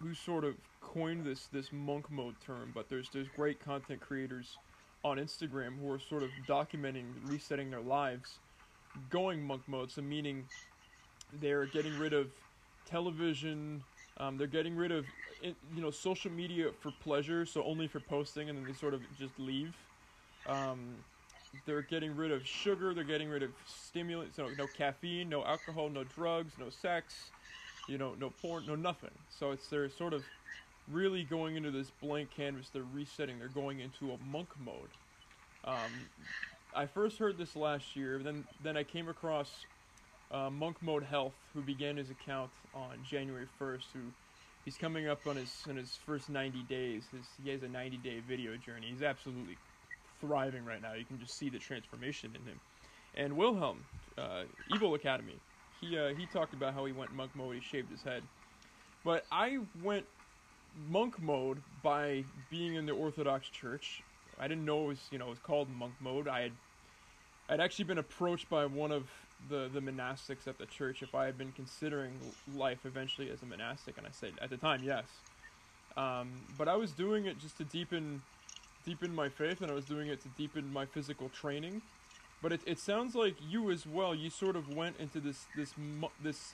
who sort of coined this this monk mode term, but there's there's great content creators on Instagram who are sort of documenting resetting their lives going monk mode. So meaning they're getting rid of television. Um, they're getting rid of you know social media for pleasure, so only for posting, and then they sort of just leave. Um, they're getting rid of sugar. They're getting rid of stimulants. So no caffeine, no alcohol, no drugs, no sex. You know, no porn, no nothing. So it's they're sort of really going into this blank canvas. They're resetting. They're going into a monk mode. Um, I first heard this last year. Then then I came across uh, Monk Mode Health, who began his account on January 1st. Who he's coming up on his on his first 90 days. His, he has a 90 day video journey. He's absolutely thriving right now. You can just see the transformation in him. And Wilhelm, uh, Evil Academy, he uh, he talked about how he went monk mode. He shaved his head. But I went monk mode by being in the Orthodox Church. I didn't know it was you know it was called monk mode. I had I'd actually been approached by one of the the monastics at the church if I had been considering life eventually as a monastic, and I said at the time yes. Um, but I was doing it just to deepen deepen my faith, and I was doing it to deepen my physical training. But it, it sounds like you as well. You sort of went into this this this.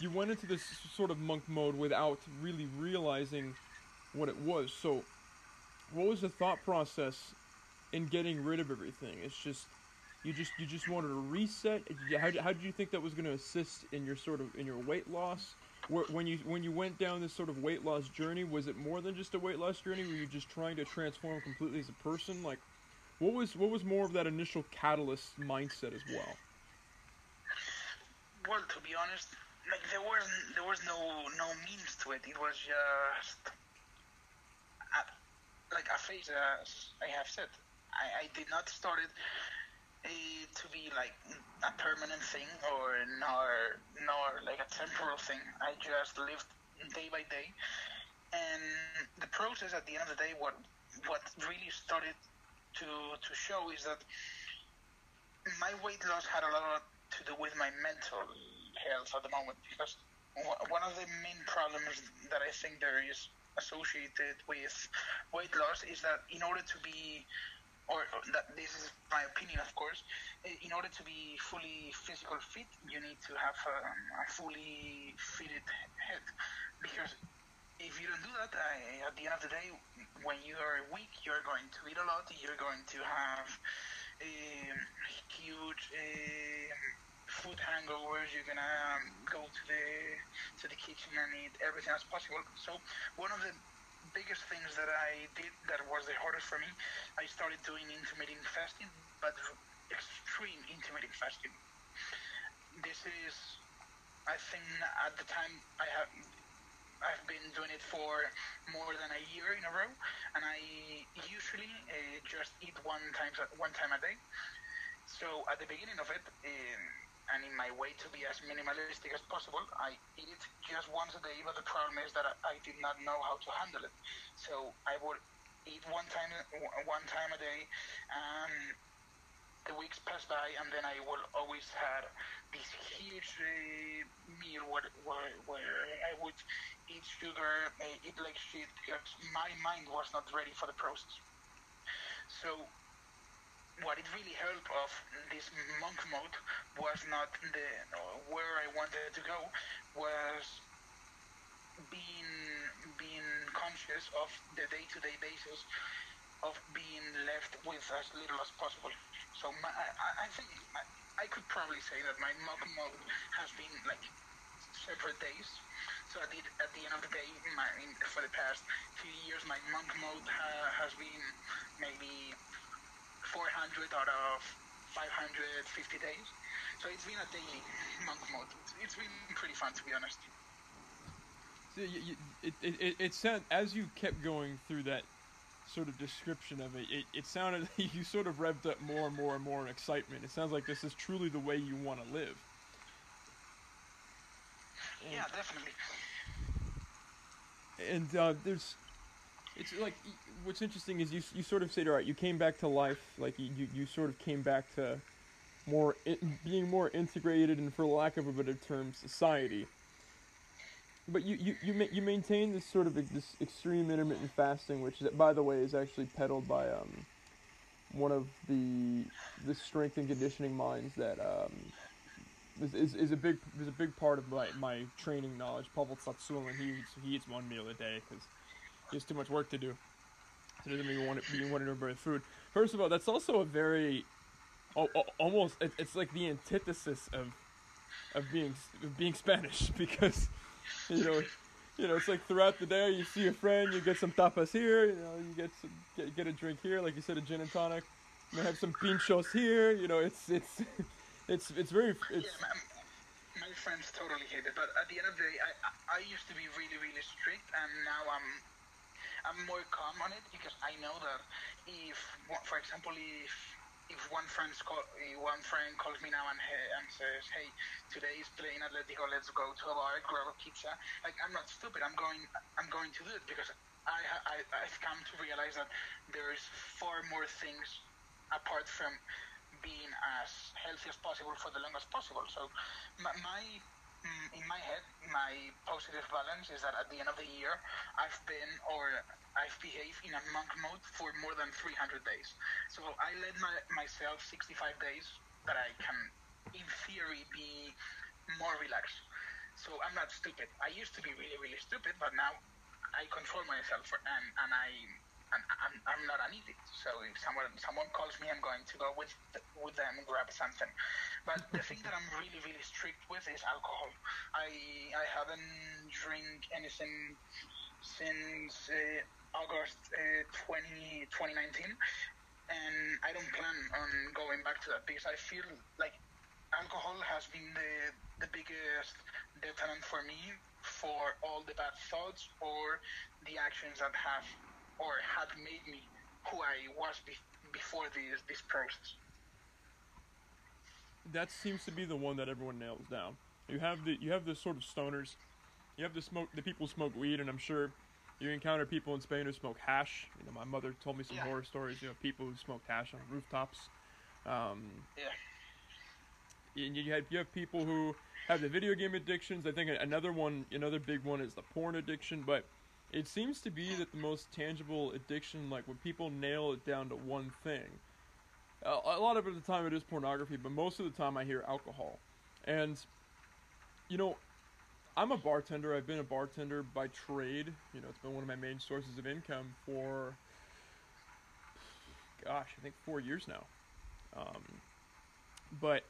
You went into this sort of monk mode without really realizing what it was. So, what was the thought process in getting rid of everything? It's just you just you just wanted to reset. How, how did you think that was going to assist in your sort of in your weight loss? When you when you went down this sort of weight loss journey, was it more than just a weight loss journey? Were you just trying to transform completely as a person? Like, what was what was more of that initial catalyst mindset as well? Well, to be honest, like there was there was no no means to it. It was just like a phase, as I have said. I, I did not start it uh, to be like a permanent thing or nor nor like a temporal thing. I just lived day by day, and the process at the end of the day, what what really started to to show is that my weight loss had a lot to do with my mental health at the moment because one of the main problems that I think there is associated with weight loss is that in order to be or that this is my opinion of course in order to be fully physical fit you need to have um, a fully fitted head because if you don't do that I, at the end of the day when you are weak you're going to eat a lot you're going to have um, huge um, food hangovers. You're gonna um, go to the to the kitchen and eat everything as possible. So one of the biggest things that I did that was the hardest for me, I started doing intermittent fasting, but extreme intermittent fasting. This is, I think, at the time I have. I've been doing it for more than a year in a row, and I usually uh, just eat one times one time a day. So at the beginning of it, um, and in my way to be as minimalistic as possible, I eat it just once a day. But the problem is that I, did not know how to handle it. So I would eat one time one time a day, and the weeks pass by, and then I will always have this huge uh, meal where, where, where I would eat sugar, uh, eat like shit, because my mind was not ready for the process. So what it really helped of this monk mode was not the where I wanted to go was being being conscious of the day-to-day basis of being left with as little as possible. So my, I, I think I, I could probably say that my monk mode has been like separate days. So at the, at the end of the day, my, for the past few years, my monk mode ha, has been maybe 400 out of 550 days. So it's been a daily monk mode. It's, it's been pretty fun, to be honest. So you, you, it, it, it, it sound, as you kept going through that sort of description of it, it, it sounded you sort of revved up more and more and more in excitement. It sounds like this is truly the way you want to live. And, yeah, definitely. And uh, there's, it's like what's interesting is you you sort of said, all right, you came back to life, like you you, sort of came back to more being more integrated and, for lack of a better term, society. But you you you, ma- you maintain this sort of this extreme intermittent fasting, which by the way is actually peddled by um one of the the strength and conditioning minds that um is, is, is a big is a big part of my, my training knowledge. Pavel Tsatsouline, he eats, he eats one meal a day because he has too much work to do. So doesn't want to be food. First of all, that's also a very almost it's like the antithesis of of being of being Spanish because you know you know it's like throughout the day you see a friend you get some tapas here you know you get some get, get a drink here like you said a gin and tonic you have some pinchos here you know it's it's it's it's very it's yeah, my, my friends totally hate it but at the end of the day I, I used to be really really strict and now I'm I'm more calm on it because I know that if for example if if one friend call, one friend calls me now and, and says, "Hey, today is playing Atletico. Let's go to a bar, grab a pizza." Like I'm not stupid. I'm going. I'm going to do it because I, I I've come to realize that there is far more things apart from being as healthy as possible for the longest possible. So my, my mm, in my head, my positive balance is that at the end of the year, I've been or I've behaved in a monk mode for more than 300 days. So I let my, myself 65 days that I can, in theory, be more relaxed. So I'm not stupid. I used to be really, really stupid, but now I control myself and, and I and I'm, I'm not an idiot. So if someone someone calls me, I'm going to go with with them grab something. But the thing that I'm really really strict with is alcohol. I I haven't drink anything since uh, August uh, 20, 2019, and I don't plan on going back to that because I feel like alcohol has been the the biggest deterrent for me for all the bad thoughts or the actions that have or had made me who I was be- before this this process. That seems to be the one that everyone nails down. You have the you have the sort of stoners, you have the smoke the people who smoke weed, and I'm sure you encounter people in Spain who smoke hash. You know, my mother told me some yeah. horror stories. You know, people who smoke hash on rooftops. Um, yeah. And you have you have people who have the video game addictions. I think another one, another big one, is the porn addiction. But it seems to be that the most tangible addiction, like when people nail it down to one thing, a, lot of the time it is pornography, but most of the time I hear alcohol. And you know, I'm a bartender. I've been a bartender by trade. You know, it's been one of my main sources of income for, gosh, I think four years now. Um, but,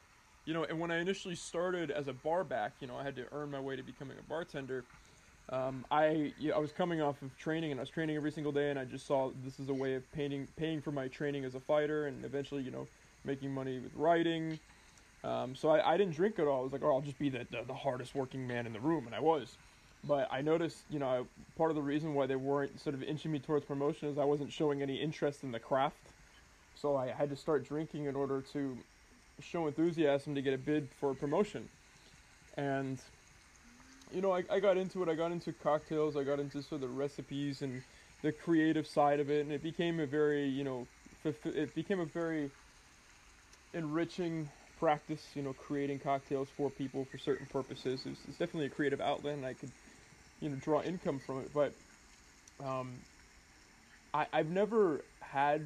you know, and when I initially started as a barback, you know, I had to earn my way to becoming a bartender. Um, I you know, I was coming off of training, and I was training every single day, and I just saw this is a way of paying paying for my training as a fighter, and eventually, you know, making money with writing, um, so I, I didn't drink at all. I was like, oh, I'll just be the, the, the hardest working man in the room, and I was. But I noticed, you know, part of the reason why they weren't sort of inching me towards promotion is I wasn't showing any interest in the craft. So I had to start drinking in order to show enthusiasm to get a bid for a promotion. And, you know, I, I got into it. I got into cocktails. I got into sort of the recipes and the creative side of it. And it became a very, you know, it became a very enriching practice, you know, creating cocktails for people for certain purposes. It's, it's, definitely a creative outlet, and I could, you know, draw income from it. But um, I, I've never had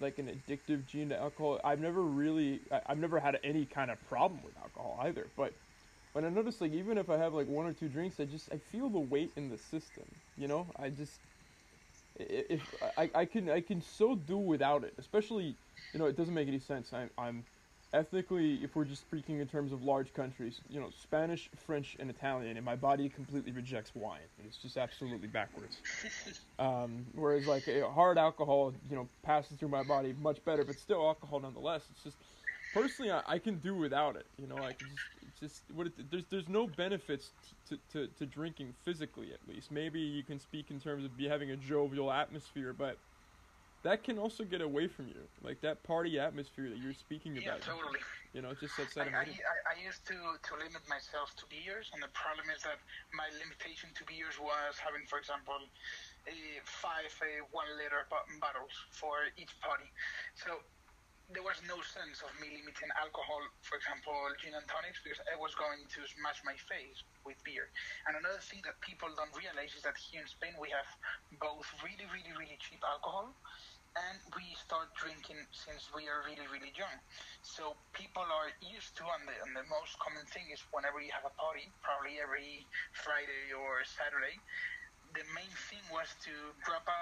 like an addictive gene to alcohol. I've never really, I, have never had any kind of problem with alcohol either. But But I notice like even if I have like one or two drinks, I just I feel the weight in the system. You know, I just if I, I can I can so do without it. Especially, you know, it doesn't make any sense. I'm I'm ethnically, if we're just speaking in terms of large countries, you know, Spanish, French, and Italian, and my body completely rejects wine. It's just absolutely backwards. Um, whereas like a hard alcohol, you know, passes through my body much better, but still alcohol nonetheless. It's just personally, I, I can do without it. You know, I can just just what it, there's there's no benefits to, to, to drinking physically at least. Maybe you can speak in terms of be having a jovial atmosphere, but that can also get away from you, like that party atmosphere that you're speaking Yeah, about. totally. You know, just that I. I, I used to, to limit myself to beers, and the problem is that my limitation to beers was having, for example, a five a one liter bo- bottles for each party. So there was no sense of me limiting alcohol, for example, gin and tonics, because I was going to smash my face with beer. And another thing that people don't realize is that here in Spain we have both really, really, really cheap alcohol and we start drinking since we are really, really young. So people are used to, and the, and the most common thing is whenever you have a party, probably every Friday or Saturday, the main thing was to drop a,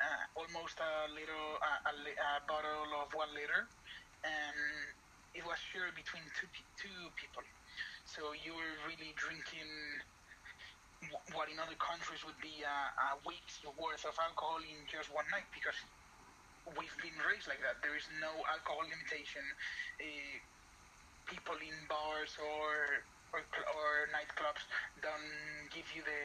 uh, almost a little a, a bottle of one liter, and it was shared between two two people. So you were really drinking what in other countries would be a, a week's worth of alcohol in just one night because we've been raised like that. There is no alcohol limitation. Uh, people in bars or or, or nightclubs don't give you the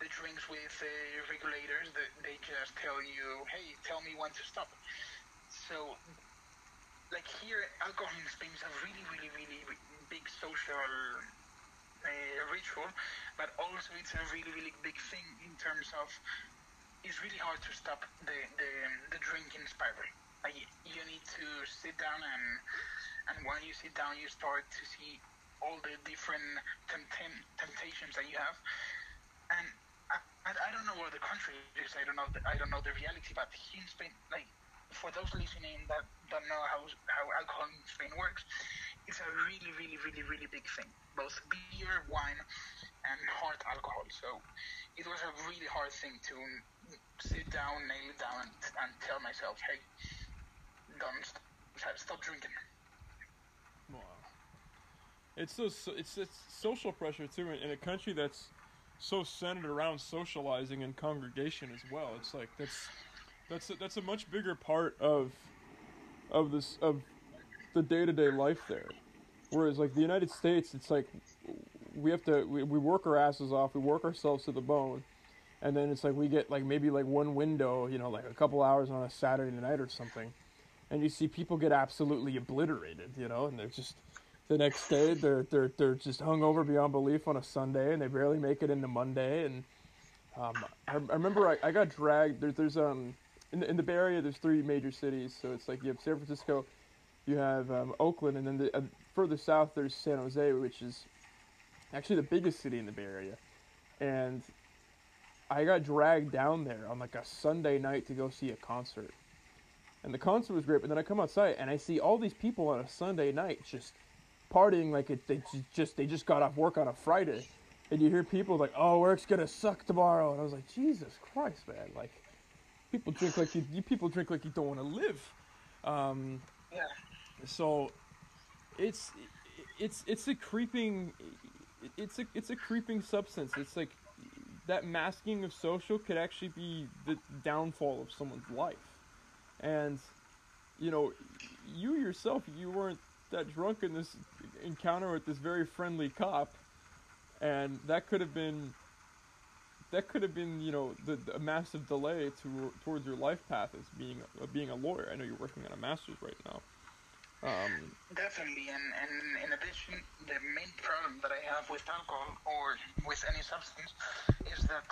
the drinks with uh, regulators. They, they just tell you, hey, tell me when to stop. So, like here, alcohol in Spain is a really, really, really big social uh, ritual, but also it's a really, really big thing in terms of it's really hard to stop the the, the drinking spiral. Like, you need to sit down and and when you sit down, you start to see all the different tempt- temptations that you have. And I, I, don't know what the country is. I don't know. The, I don't know the reality. But here in Spain, like for those listening that don't know how how alcohol in Spain works, it's a really, really, really, really big thing. Both beer, wine, and hard alcohol. So it was a really hard thing to sit down, nail it down, and, and tell myself, hey, don't st- stop drinking. Wow. It's so it's it's social pressure too in a country that's so centered around socializing and congregation as well. It's like that's that's a, that's a much bigger part of of this of the day to day life there. Whereas like the United States, it's like we have to we, we work our asses off, we work ourselves to the bone, and then it's like we get like maybe like one window, you know, like a couple hours on a Saturday night or something, and you see people get absolutely obliterated, you know, and they're just the next day they're they're they're just hungover beyond belief on a Sunday, and they barely make it into Monday. And um, I, I remember I, I got dragged. There's there's um in the, in the Bay Area there's three major cities, so it's like you have San Francisco, you have um, Oakland, and then the, uh, further south there's San Jose, which is actually the biggest city in the Bay Area, and I got dragged down there on like a Sunday night to go see a concert. And the concert was great, but then I come outside and I see all these people on a Sunday night just partying like it they just they just got off work on a Friday. And you hear people like, "Oh, work's gonna suck tomorrow," and I was like, "Jesus Christ, man!" Like, people drink like you, you people drink like you don't want to live. Um, Yeah. so it's it's it's a creeping it's a it's a creeping substance it's like that masking of social could actually be the downfall of someone's life and you know you yourself you weren't that drunk in this encounter with this very friendly cop and that could have been that could have been you know the, the a massive delay to towards your life path as being uh, being a lawyer. I know you're working on a master's right now. Um, Definitely, and, and in addition, the main problem that I have with alcohol or with any substance is that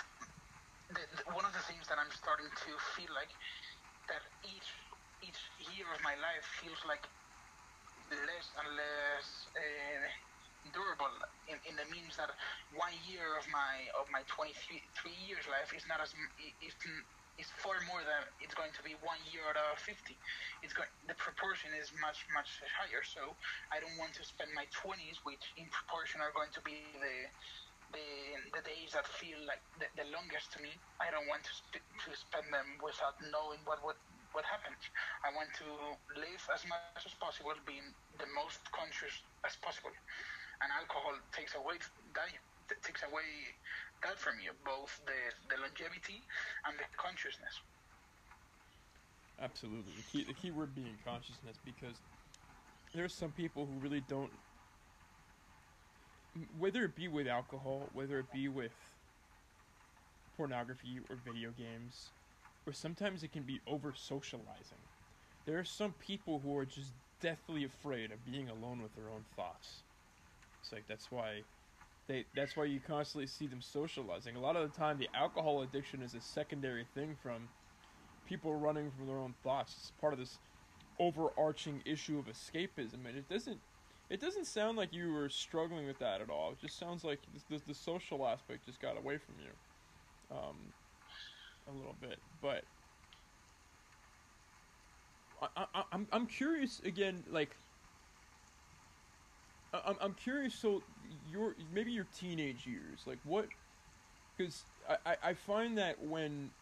the, the, one of the things that I'm starting to feel like that each each year of my life feels like less and less uh, durable in, in the means that one year of my of my 23 three years life is not as m- i- is n- far more than it's going to be one year out of 50. It's going the proportion is much much higher. So I don't want to spend my 20s, which in proportion are going to be the the, the days that feel like the, the longest to me. I don't want to sp- to spend them without knowing what what what happens. I want to live as much as possible, being the most conscious as possible. And alcohol takes away that takes away that from you, both the, the longevity and the consciousness. Absolutely. The key, the key word being consciousness because there's some people who really don't, whether it be with alcohol, whether it be with pornography or video games, or sometimes it can be over socializing. There are some people who are just deathly afraid of being alone with their own thoughts. It's like that's why they that's why you constantly see them socializing. A lot of the time the alcohol addiction is a secondary thing from people running from their own thoughts. It's part of this overarching issue of escapism and it doesn't it doesn't sound like you were struggling with that at all. It just sounds like the, the social aspect just got away from you. Um, a little bit, but I, I, I'm I'm curious again. Like, I'm I'm curious. So your maybe your teenage years, like what? Because I, I find that when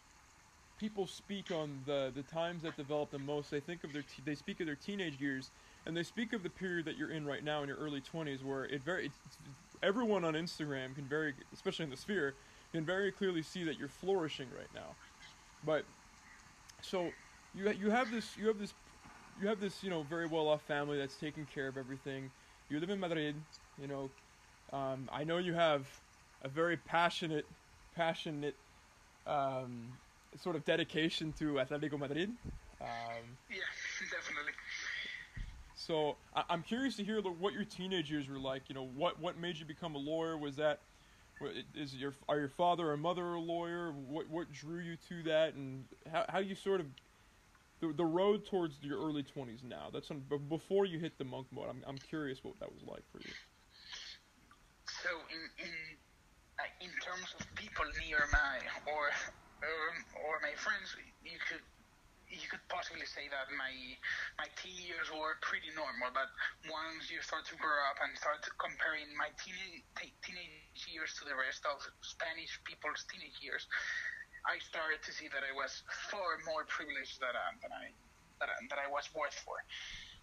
people speak on the the times that develop the most, they think of their te- they speak of their teenage years, and they speak of the period that you're in right now in your early 20s, where it very it's, everyone on Instagram can very, especially in the sphere, can very clearly see that you're flourishing right now. But so you you have this you have this you have this you know very well off family that's taking care of everything. You live in Madrid, you know. Um, I know you have a very passionate, passionate um, sort of dedication to Atletico Madrid. Um, yeah, definitely. So I- I'm curious to hear what your teenage years were like. You know, what what made you become a lawyer? Was that is your are your father or mother a lawyer? What what drew you to that, and how how you sort of the, the road towards your early twenties now? That's on, before you hit the monk mode. I'm I'm curious what that was like for you. So in in uh, in terms of people near my or um, or my friends, you could you could possibly say that my my teen years were pretty normal. But once you start to grow up and start comparing my teenage teenage years to the rest of Spanish people's teenage years, I started to see that I was far more privileged than, I, than I that I, that I was worth for.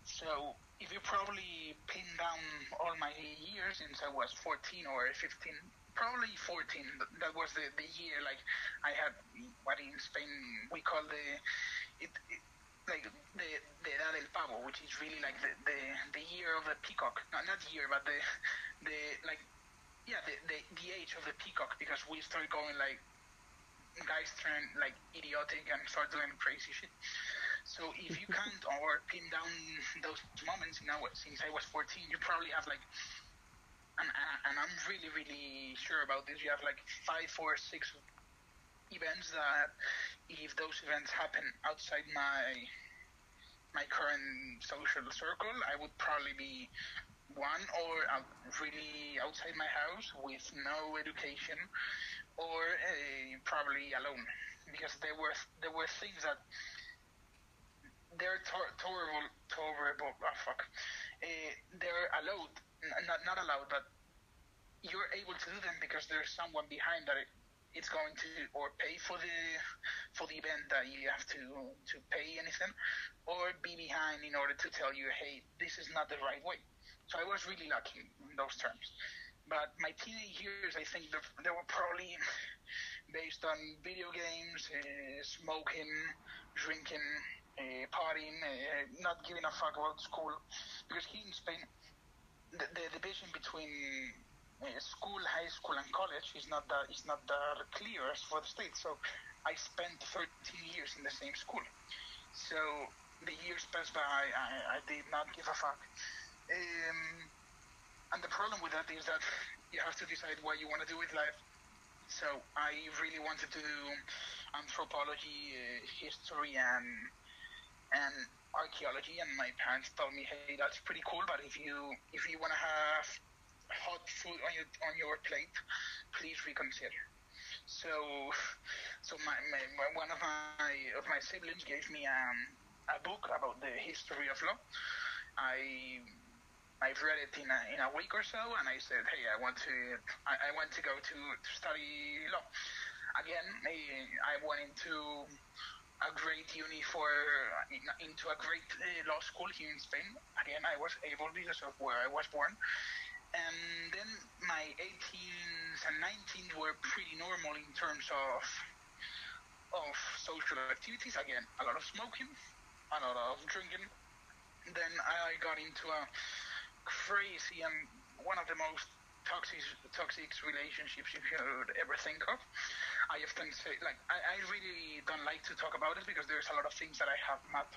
So if you probably pin down all my years since I was 14 or 15, probably 14. That was the, the year like I had what in Spain we call the it, it like the the edad del pavo, which is really like the, the the year of the peacock. Not not year, but the the like yeah the the, the age of the peacock because we start going like guys turn like idiotic and start doing crazy shit. So if you count or pin down those moments, you know, since I was 14, you probably have like, and, and I'm really, really sure about this, you have like five or six events that if those events happen outside my my current social circle, I would probably be one or really outside my house with no education, or uh, probably alone, because there were there were things that they're tolerable, tolerable. Oh fuck, uh, they're allowed, not not allowed, but you're able to do them because there's someone behind that. It, it's going to or pay for the for the event that you have to to pay anything or be behind in order to tell you hey this is not the right way. So i was really lucky in those terms. But my teenage years i think they were probably based on video games uh, smoking drinking uh, partying uh, not giving a fuck about school. Because here in spain the, the division between school, high school, and college is not that is not that clear for the state. So I spent 13 years in the same school. So the years passed by. I, I did not give a fuck. Um, and the problem with that is that you have to decide what you want to do with life. So I really wanted to do anthropology, uh, history, and and archaeology. And my parents told me, "Hey, that's pretty cool, but if you if you want to have hot food on your on your plate, please reconsider. So, so my, my, my one of my of my siblings gave me um, a book about the history of law. I I've read it in a, in a week or so, and I said, hey, I want to I, I want to go to, to study law. Again, I, I went into a great uni for into a great uh, law school here in Spain. Again, I was able because of where I was born. And then my 18s and 19s were pretty normal in terms of of social activities. Again, a lot of smoking, a lot of drinking. Then I got into a crazy and one of the most toxic toxic relationships you could ever think of. I often say, like, I, I really don't like to talk about it because there's a lot of things that I have not,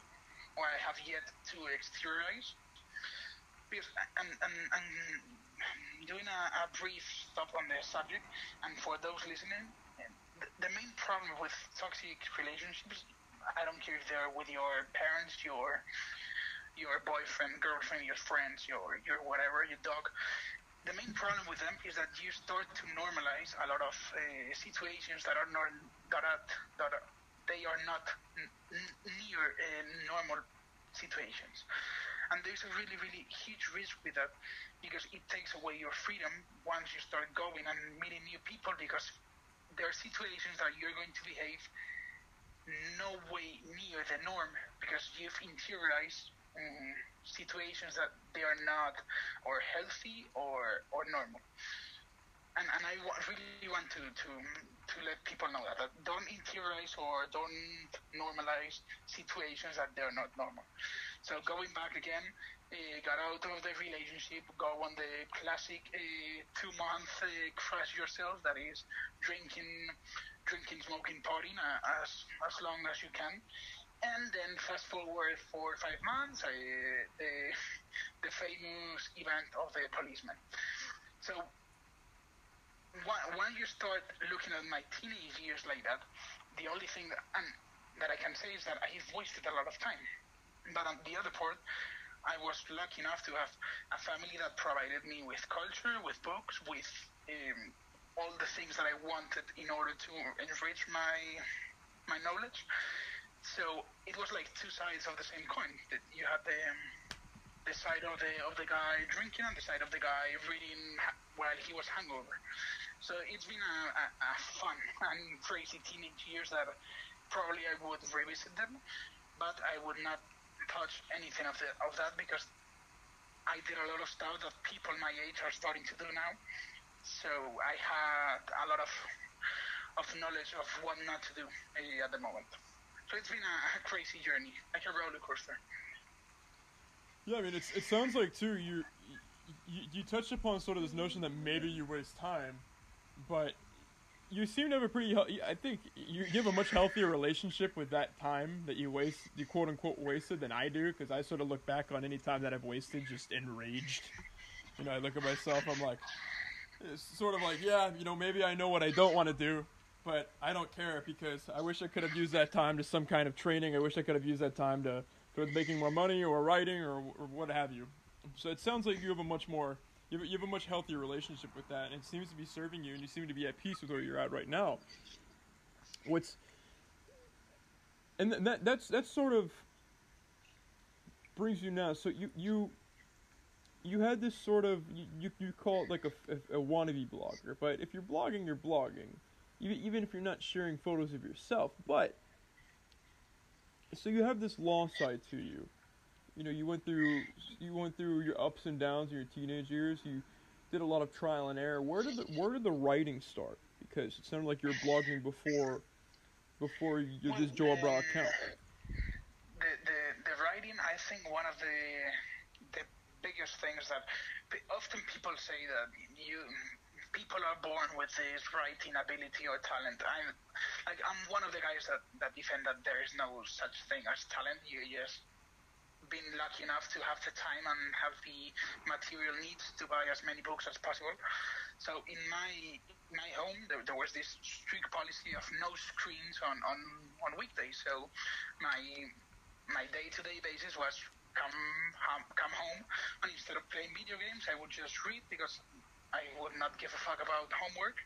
or I have yet to exteriorize. Because, and, and, and doing a, a brief stop on the subject, and for those listening, the, main problem with toxic relationships, I don't care if they're with your parents, your your boyfriend, girlfriend, your friends, your your whatever, your dog the main problem with them is that you start to normalize a lot of uh, situations that are not that are, that are, they are not n- near uh, normal situations. And there's a really, really huge risk with that because it takes away your freedom once you start going and meeting new people because there are situations that you're going to behave no way near the norm because you've interiorized um, situations that they are not or healthy or or normal. And and I really want to to to let people know that, that don't interiorize or don't normalize situations that they're not normal. So going back again, uh, got out of the relationship, go on the classic uh, two month uh, crash yourself, that is drinking, drinking, smoking, partying uh, as as long as you can, and then fast forward four or five months, the, the famous event of the policeman. So when you start looking at my teenage years like that, the only thing that, that I can say is that I've wasted a lot of time. But on the other part, I was lucky enough to have a family that provided me with culture, with books, with um, all the things that I wanted in order to enrich my my knowledge. So it was like two sides of the same coin. You had the um, the side of the of the guy drinking and the side of the guy reading while he was hungover. So it's been a, a, a fun and crazy teenage years that probably I would revisit them, but I would not touch anything of the of that because I did a lot of stuff that people my age are starting to do now. So I had a lot of of knowledge of what not to do uh, at the moment. So it's been a, a crazy journey, like a roller coaster. Yeah, I mean, it's, it sounds like too you, you you touched upon sort of this notion that maybe you waste time, but you seem to have a pretty. I think you have a much healthier relationship with that time that you waste, you quote unquote wasted than I do, because I sort of look back on any time that I've wasted just enraged. You know, I look at myself, I'm like, it's sort of like, yeah, you know, maybe I know what I don't want to do, but I don't care because I wish I could have used that time to some kind of training. I wish I could have used that time to towards making more money or writing or, or what have you. So it sounds like you have a much more you have, you have a much healthier relationship with that, and it seems to be serving you, and you seem to be at peace with where you're at right now. What's and that that's that's sort of brings you now. So you you you had this sort of you you call it like a, a, a wannabe blogger, but if you're blogging, you're blogging even if you're not sharing photos of yourself. But so you have this law side to you. You know, you went through you went through your ups and downs in your teenage years. You did a lot of trial and error. Where did the where did the writing start? Because it sounded like you were blogging before before you well, this Joabra account. The, the the writing, I think, one of the the biggest things that often people say that you people are born with this writing ability or talent. I'm like I'm one of the guys that, that defend that there is no such thing as talent. You just been lucky enough to have the time and have the material needs to buy as many books as possible. So in my my home there, there was this strict policy of no screens on, on, on weekdays. So my my day to day basis was come home, come home and instead of playing video games I would just read because I would not give a fuck about homework.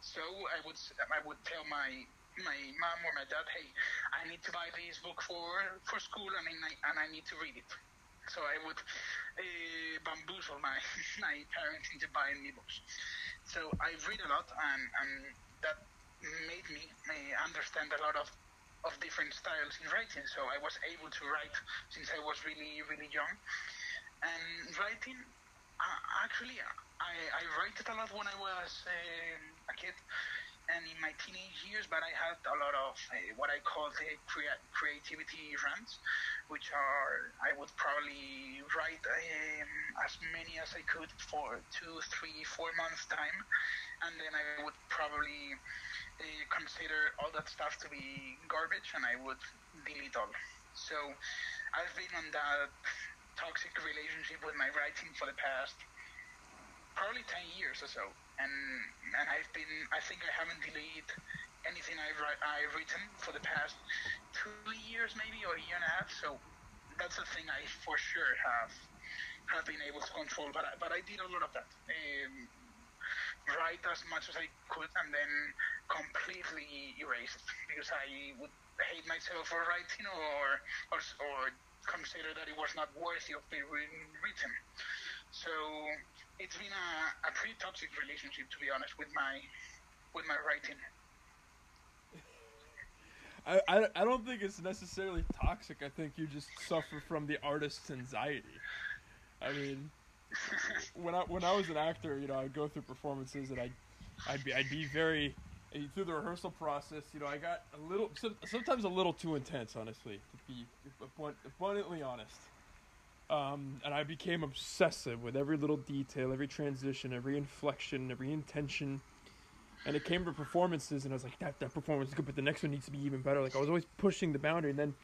So I would I would tell my my mom or my dad, hey, I need to buy this book for for school, and I and I need to read it. So I would uh, bamboozle my my parents into buying me books. So I read a lot, and and that made me uh, understand a lot of of different styles in writing. So I was able to write since I was really really young. And writing, uh, actually, I, I wrote it a lot when I was um, a kid and in my teenage years, but I had a lot of uh, what I call the crea- creativity runs, which are I would probably write um, as many as I could for two, three, four months time, and then I would probably uh, consider all that stuff to be garbage, and I would delete all. So I've been on that toxic relationship with my writing for the past probably 10 years or so and and I've been I think I haven't deleted anything I've I've written for the past two years maybe or a year and a half. So that's a thing I for sure have have been able to control. But I, but I did a lot of that. Um, write as much as I could and then completely erase it because I would hate myself for writing or or, or consider that it was not worthy of being written. So it's been a, a pretty toxic relationship to be honest with my with my writing I, I, I don't think it's necessarily toxic. I think you just suffer from the artist's anxiety. I mean, when I when I was an actor, you know, I'd go through performances and I'd I'd be I'd be very eh, through the rehearsal process. You know, I got a little sometimes a little too intense, honestly, to be abundantly honest. Um, and I became obsessive with every little detail, every transition, every inflection, every intention. And it came to performances, and I was like, that, that performance is good, but the next one needs to be even better. Like, I was always pushing the boundary, and then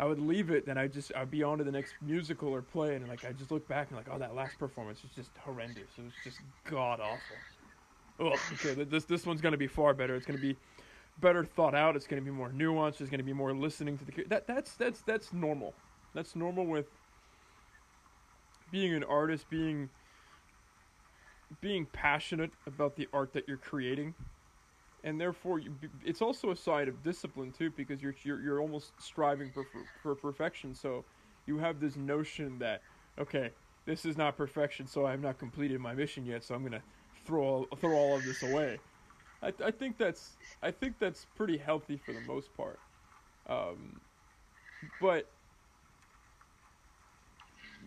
I would leave it, then I just, I'd be on to the next musical or play, and like, I just look back and like, oh, that last performance was just horrendous. It was just god awful. Oh, okay, this, this one's going to be far better. It's going to be better thought out. It's going to be more nuanced. There's going to be more listening to the, that, that's, that's, that's normal. That's normal with being an artist, being being passionate about the art that you're creating, and therefore you, it's also a side of discipline too, because you're you're, you're almost striving for, for for perfection. So you have this notion that okay, this is not perfection, so I have not completed my mission yet, so I'm gonna throw throw all of this away. I, I think that's I think that's pretty healthy for the most part. Um, but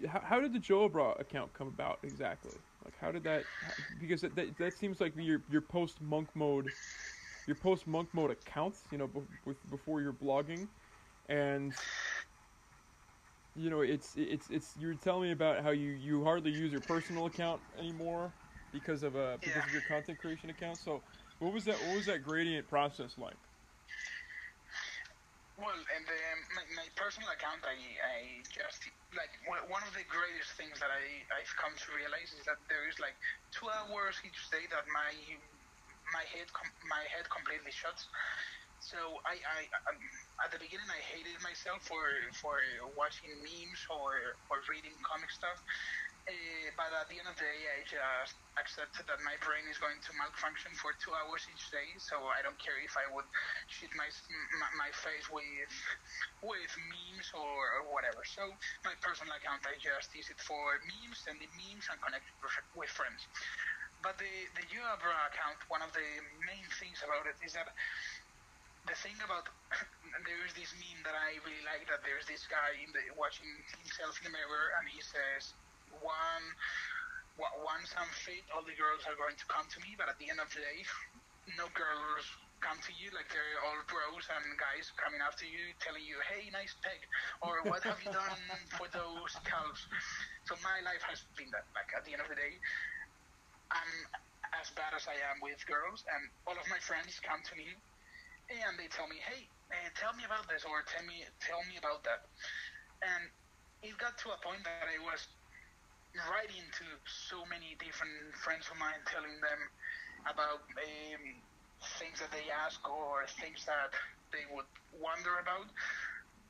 how, how did the Joabra account come about exactly? Like, how did that? Because that that, that seems like your your post monk mode, your post monk mode accounts. You know, be, with, before you're blogging, and you know, it's it's it's. You were telling me about how you you hardly use your personal account anymore because of uh because Yeah. of your content creation account. So, what was that? What was that gradient process like? Well, and um, my, my personal account, I, I just like one of the greatest things that I I've come to realize is that there is like two hours each day that my my head my head completely shuts. So I, I um, at the beginning I hated myself for for watching memes or or reading comic stuff. Uh, but at the end of the day, I just accepted that my brain is going to malfunction for two hours each day. So I don't care if I would shit my my, my face with with memes or, whatever. So my personal account, I just use it for memes, sending memes, and connecting with- friends. But the the Joabra account, one of the main things about it is that the thing about there is this meme that I really like that there's this guy in the watching himself in the mirror and he says one once I'm fit all the girls are going to come to me but at the end of the day no girls come to you like they're all bros and guys coming after you telling you hey nice peg or what have you done for those calves so my life has been that like at the end of the day I'm as bad as I am with girls and all of my friends come to me and they tell me, "Hey, uh, tell me about this," or "Tell me, tell me about that." And it got to a point that I was writing to so many different friends of mine, telling them about um, things that they ask or things that they would wonder about.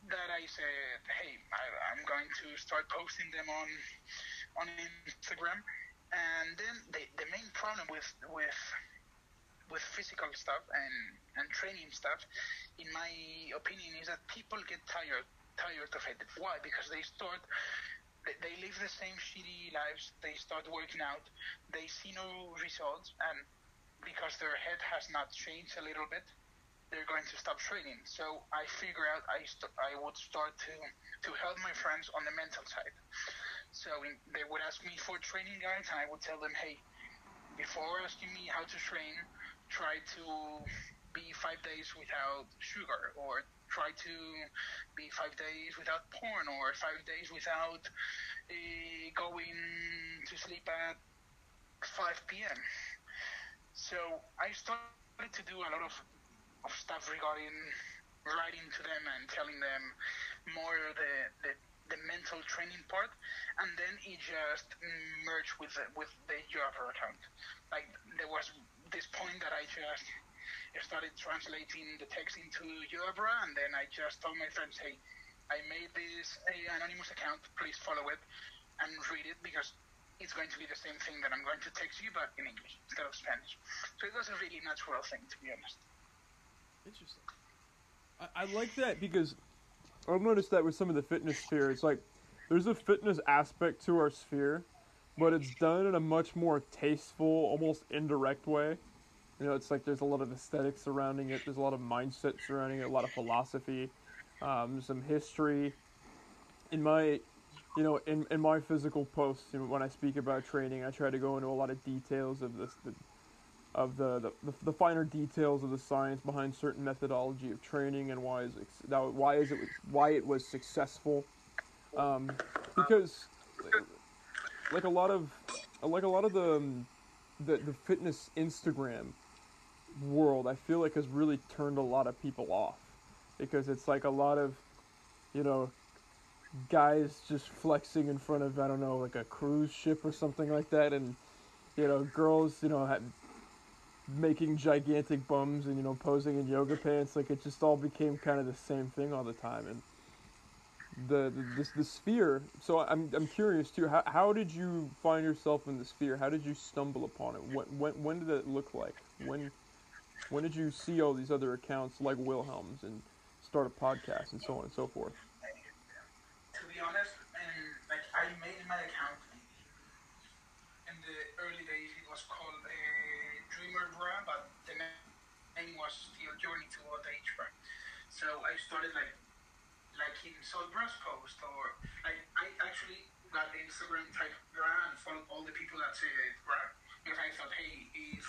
That I said, "Hey, I, I'm going to start posting them on on Instagram." And then the the main problem with with with physical stuff and, and training stuff, in my opinion, is that people get tired tired of it. Why? Because they start they, live the same shitty lives. They start working out. They see no results, and because their head has not changed a little bit, they're going to stop training. So I figure out I st- I would start to to help my friends on the mental side. So in, they would ask me for training guides, and I would tell them, hey, before asking me how to train, try to be five days without sugar, or try to be five days without porn or five days without uh, going to sleep at 5 p.m. So I started to do a lot of, of stuff regarding writing to them and telling them more the, the, the mental training part, and then it just merged with the, with the Joabra account. Like there was this point that I just started translating the text into Jobber, and then I just told my friends, hey, I made this anonymous account. Please follow it and read it because it's going to be the same thing that I'm going to text you, but in English instead of Spanish. So it was a really natural thing, to be honest. Interesting. I, I like that because I've noticed that with some of the fitness sphere, it's like there's a fitness aspect to our sphere, but it's done in a much more tasteful, almost indirect way. You know, it's like there's a lot of aesthetics surrounding it. There's a lot of mindset surrounding it. A lot of philosophy, um, some history. In my, you know, in, in my physical posts, you know, when I speak about training, I try to go into a lot of details of this, the, of the, the, the, the finer details of the science behind certain methodology of training and why is it, why is it why it was successful. Um, because like a lot of like a lot of the um, the, the fitness Instagram world, I feel like has really turned a lot of people off. Because it's like a lot of, you know, guys just flexing in front of I don't know like a cruise ship or something like that, and you know girls you know making gigantic bums and you know posing in yoga pants. Like it just all became kind of the same thing all the time, and the the, sphere. So I'm I'm curious too. How how did you find yourself in the sphere? How did you stumble upon it? When when when did it look like? When when did you see all these other accounts like Wilhelm's and start a podcast and so on and so forth? To be honest, like I made my account in the early days. It was called uh, Dreamer Bra, but the name was still Journey to Old Age Bra. So I started like Solbra's post, or like I actually got Instagram type bra and followed all the people that say bra because I thought, hey, if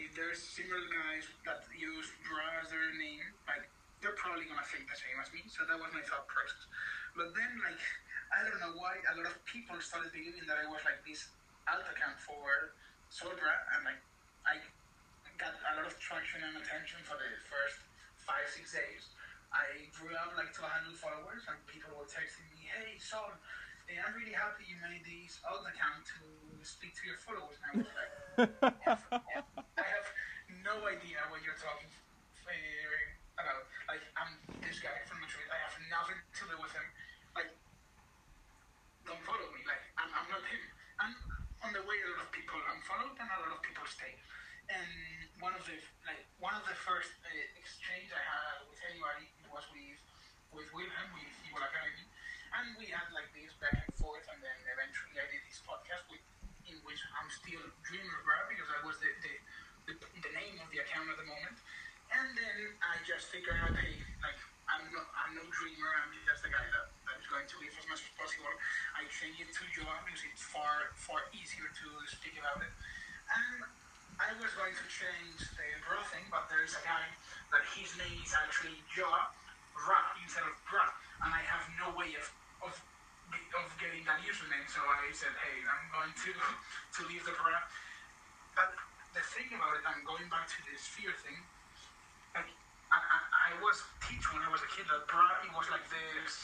if there's similar guys that use bra as their name, like they're probably gonna think the same as me. So that was my thought process. But then, like, I don't know why a lot of people started believing that I was like this alt account for Solbra, and like I got a lot of traction and attention for the first five six days. I grew up like to 100 followers, and people were texting me, "Hey, hey, I'm really happy you made this alt account to speak to your followers." And I was like, I have no idea what you're talking about. Like, I'm this guy from Madrid. I have nothing to do with him. Like, don't follow me. Like, I'm, I'm not him. And on the way, a lot of people unfollowed, and a lot of people stayed. And one of the like one of the first uh, exchange I had with anybody with Wilhelm with Evil Academy, and we had like this back and forth, and then eventually I did this podcast with in which I'm still Dreamer Bra because I was the, the the, the name of the account at the moment. And then I just figured out, hey, like I'm no I'm no dreamer. I'm just a guy that, that is going to live as much as possible. I changed it to Joa because it's far far easier to speak about it. And I was going to change the bra thing, but there is a guy that his name is actually Joa Ra instead of Bra, and I have no way of of of getting that username. So I said, hey, I'm going to to leave the bra. But the thing about it, I'm going back to the sphere thing. Like I, I, I was teach when I was a kid that bra it was like this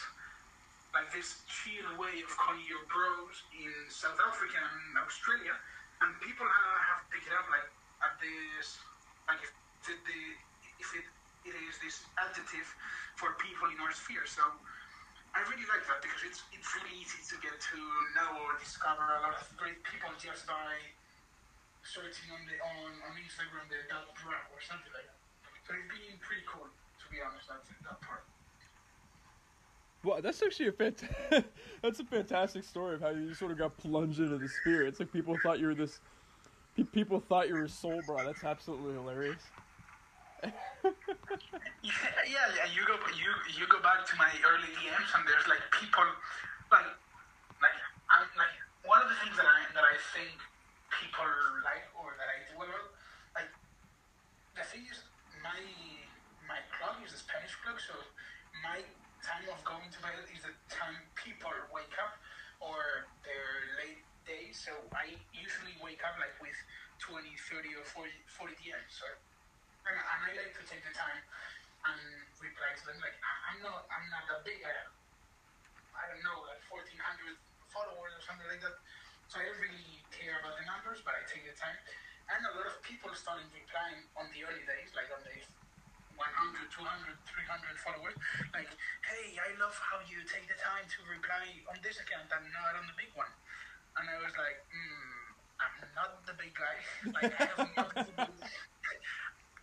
like this chill way of calling your bros in South Africa and Australia, and people have, have picked it up like at this like if it, the if it it is this adjective for people in our sphere. So I really like that because it's it's really easy to get to know or discover a lot of great people just by searching on the on, on Instagram the dot bra or something like that. So it's been pretty cool, to be honest. That's that part. Well, that's actually a fant- that's a fantastic story of how you sort of got plunged into the sphere. It's like people thought you were this. pe- People thought you were Solbra. That's absolutely hilarious. Yeah, yeah, yeah. You go, you you go back to my early DMs, and there's like people, like, like, I'm like one of the things that I that I think people like or that I do lot, like, the thing is, my my clock is a Spanish clock, so my time of going to bed is the time people wake up or their late day. So I usually wake up like with 20, 30, or 40, 40 DMs. So and, and I like to take the time and reply to them. Like I- I'm not, I'm not that big. I, I don't know, like 1,400 followers or something like that. So I don't really care about the numbers, but I take the time. And a lot of people started replying on the early days, like on the 100, 200, 300 followers. Like, hey, I love how you take the time to reply on this account and not on the big one. And I was like, hmm, I'm not the big guy. like, I have do.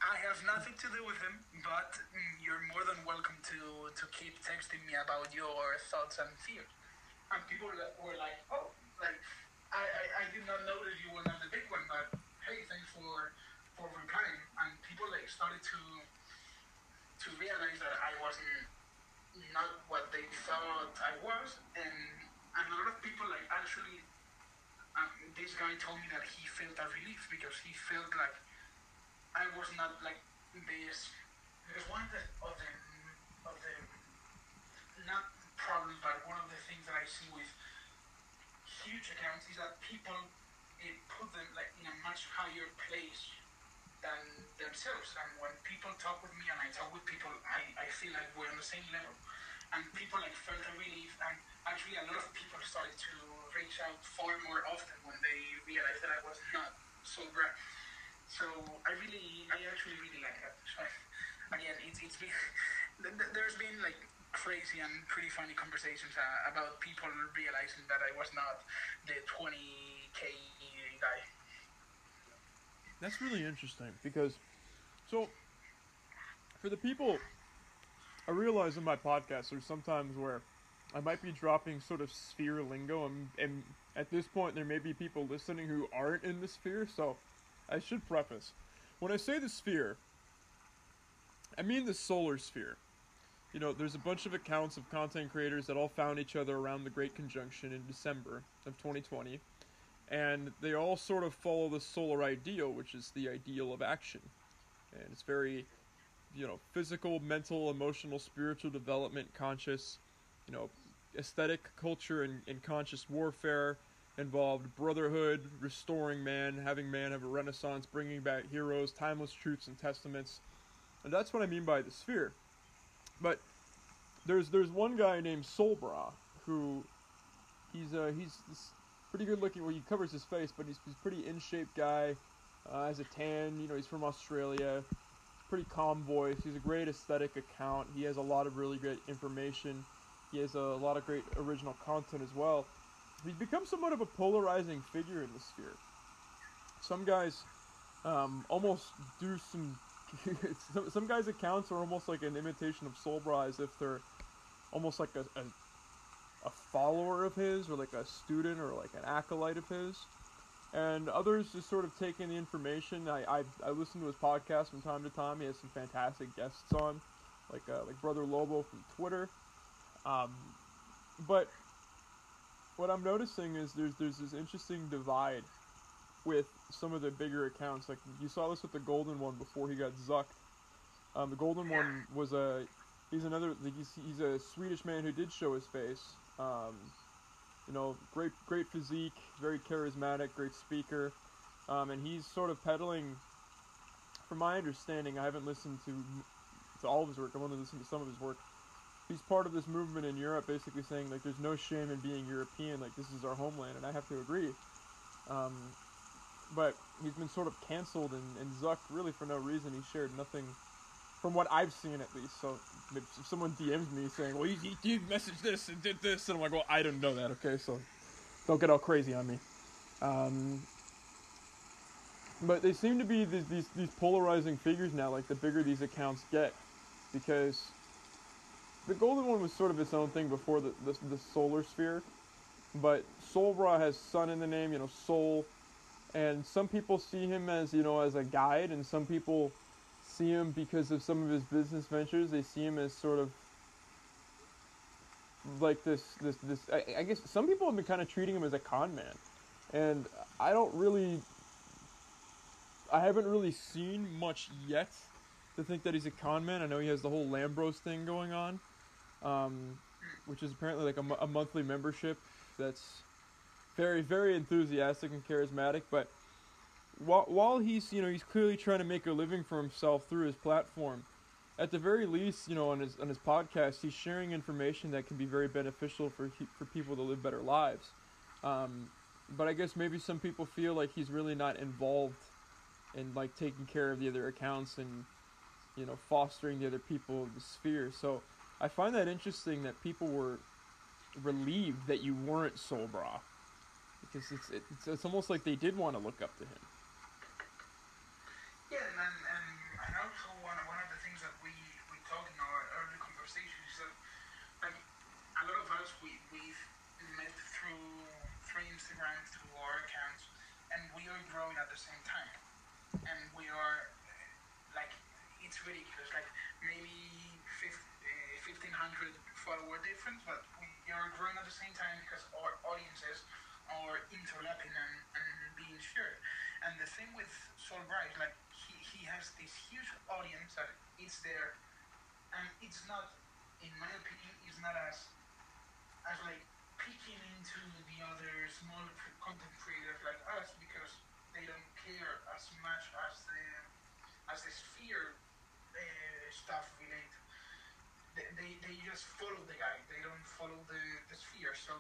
I have nothing to do with him, but mm, you're more than welcome to, to keep texting me about your thoughts and fears. And people were like, oh, like, I, I, I did not know that you were not the big one, but hey, thanks for, for replying. And people like started to to realize that I wasn't not what they thought I was, and and a lot of people like actually. Um, this guy told me that he felt a relief because he felt like I was not like this. Because one of the of the of the not problems, but one of the things that I see with huge accounts is that people it put them like in a much higher place than themselves. And when people talk with me and I talk with people, I, I feel like we're on the same level. And people like felt a relief. And actually, a lot of people started to reach out far more often when they realized that I was not Solbra. So I really, I actually really like that. So again, it's it's been th- th- there's been like crazy and pretty funny conversations uh, about people realizing that I was not the 20k guy. That's really interesting because, so, for the people, I realize in my podcast there's sometimes where I might be dropping sort of sphere lingo, and, and at this point there may be people listening who aren't in the sphere, so I should preface. When I say the sphere, I mean the solar sphere. You know, there's a bunch of accounts of content creators that all found each other around the Great Conjunction in December of 2020 and they all sort of follow the solar ideal, which is the ideal of action. And it's very, you know, physical, mental, emotional, spiritual development, conscious, you know, aesthetic, culture, and, and conscious warfare involved brotherhood, restoring man, having man have a renaissance, bringing back heroes, timeless truths and testaments. And that's what I mean by the sphere. But there's there's one guy named Solbra who he's uh he's pretty good looking. Well, he covers his face, but he's he's pretty in shape guy. Uh, has a tan. You know, he's from Australia. Pretty calm voice. He's a great aesthetic account. He has a lot of really great information. He has a lot of great original content as well. He's become somewhat of a polarizing figure in the sphere. Some guys um, almost do some. some, guys' accounts are almost like an imitation of Solbra, as if they're almost like a, a a follower of his or like a student or like an acolyte of his and others just sort of taking the information I, I, I listen to his podcast from time to time he has some fantastic guests on like uh, like brother lobo from twitter um, but what i'm noticing is there's there's this interesting divide with some of the bigger accounts like you saw this with the golden one before he got zucked um, the golden one was a he's another he's, he's a swedish man who did show his face um, you know, great great physique, very charismatic, great speaker, um, and he's sort of peddling. From my understanding, I haven't listened to to all of his work. I've only listened to some of his work. He's part of this movement in Europe, basically saying like there's no shame in being European, like this is our homeland, and I have to agree. Um, but he's been sort of canceled and, and zucked really for no reason. He shared nothing from what I've seen at least. So if someone DMs me saying, "Well, you, you messaged this and did this," and I'm like, "Well, I didn't know that." Okay, so don't get all crazy on me. Um, but they seem to be these, these these polarizing figures now. Like the bigger these accounts get, because the golden one was sort of its own thing before the the, the solar sphere, but Solbra has sun in the name. You know, soul, and some people see him as you know as a guide, and some people see him because of some of his business ventures. They see him as sort of like this this this. I, I guess some people have been kind of treating him as a con man, and I don't really. I haven't really seen much yet to think that he's a con man. I know he has the whole Lambros thing going on, um, which is apparently like a, a monthly membership that's very very enthusiastic and charismatic, but while, while he's you know he's clearly trying to make a living for himself through his platform at the very least you know on his on his podcast he's sharing information that can be very beneficial for for people to live better lives. Um, but i guess maybe some people feel like he's really not involved in like taking care of the other accounts and you know fostering the other people of the sphere. So i find that interesting that people were relieved that you weren't Solbra because it's, it's it's almost like they did want to look up to him Yeah, and, and, and also one, one of the things that we, we talked in our early conversations is that like a lot of us we we've met through through Instagram, through our accounts, and we are growing at the same time. And we are like it's ridiculous, like 100 follower difference, but we are growing at the same time because our audiences are interlapping and, and being shared. And the thing with Solbra, like he, he has this huge audience that is there, and it's not, in my opinion, it's not as as like peeking into the other small content creators like us because they don't care as much as the as the sphere uh, stuff related they, they, they just follow the guy. They don't follow the, the sphere. So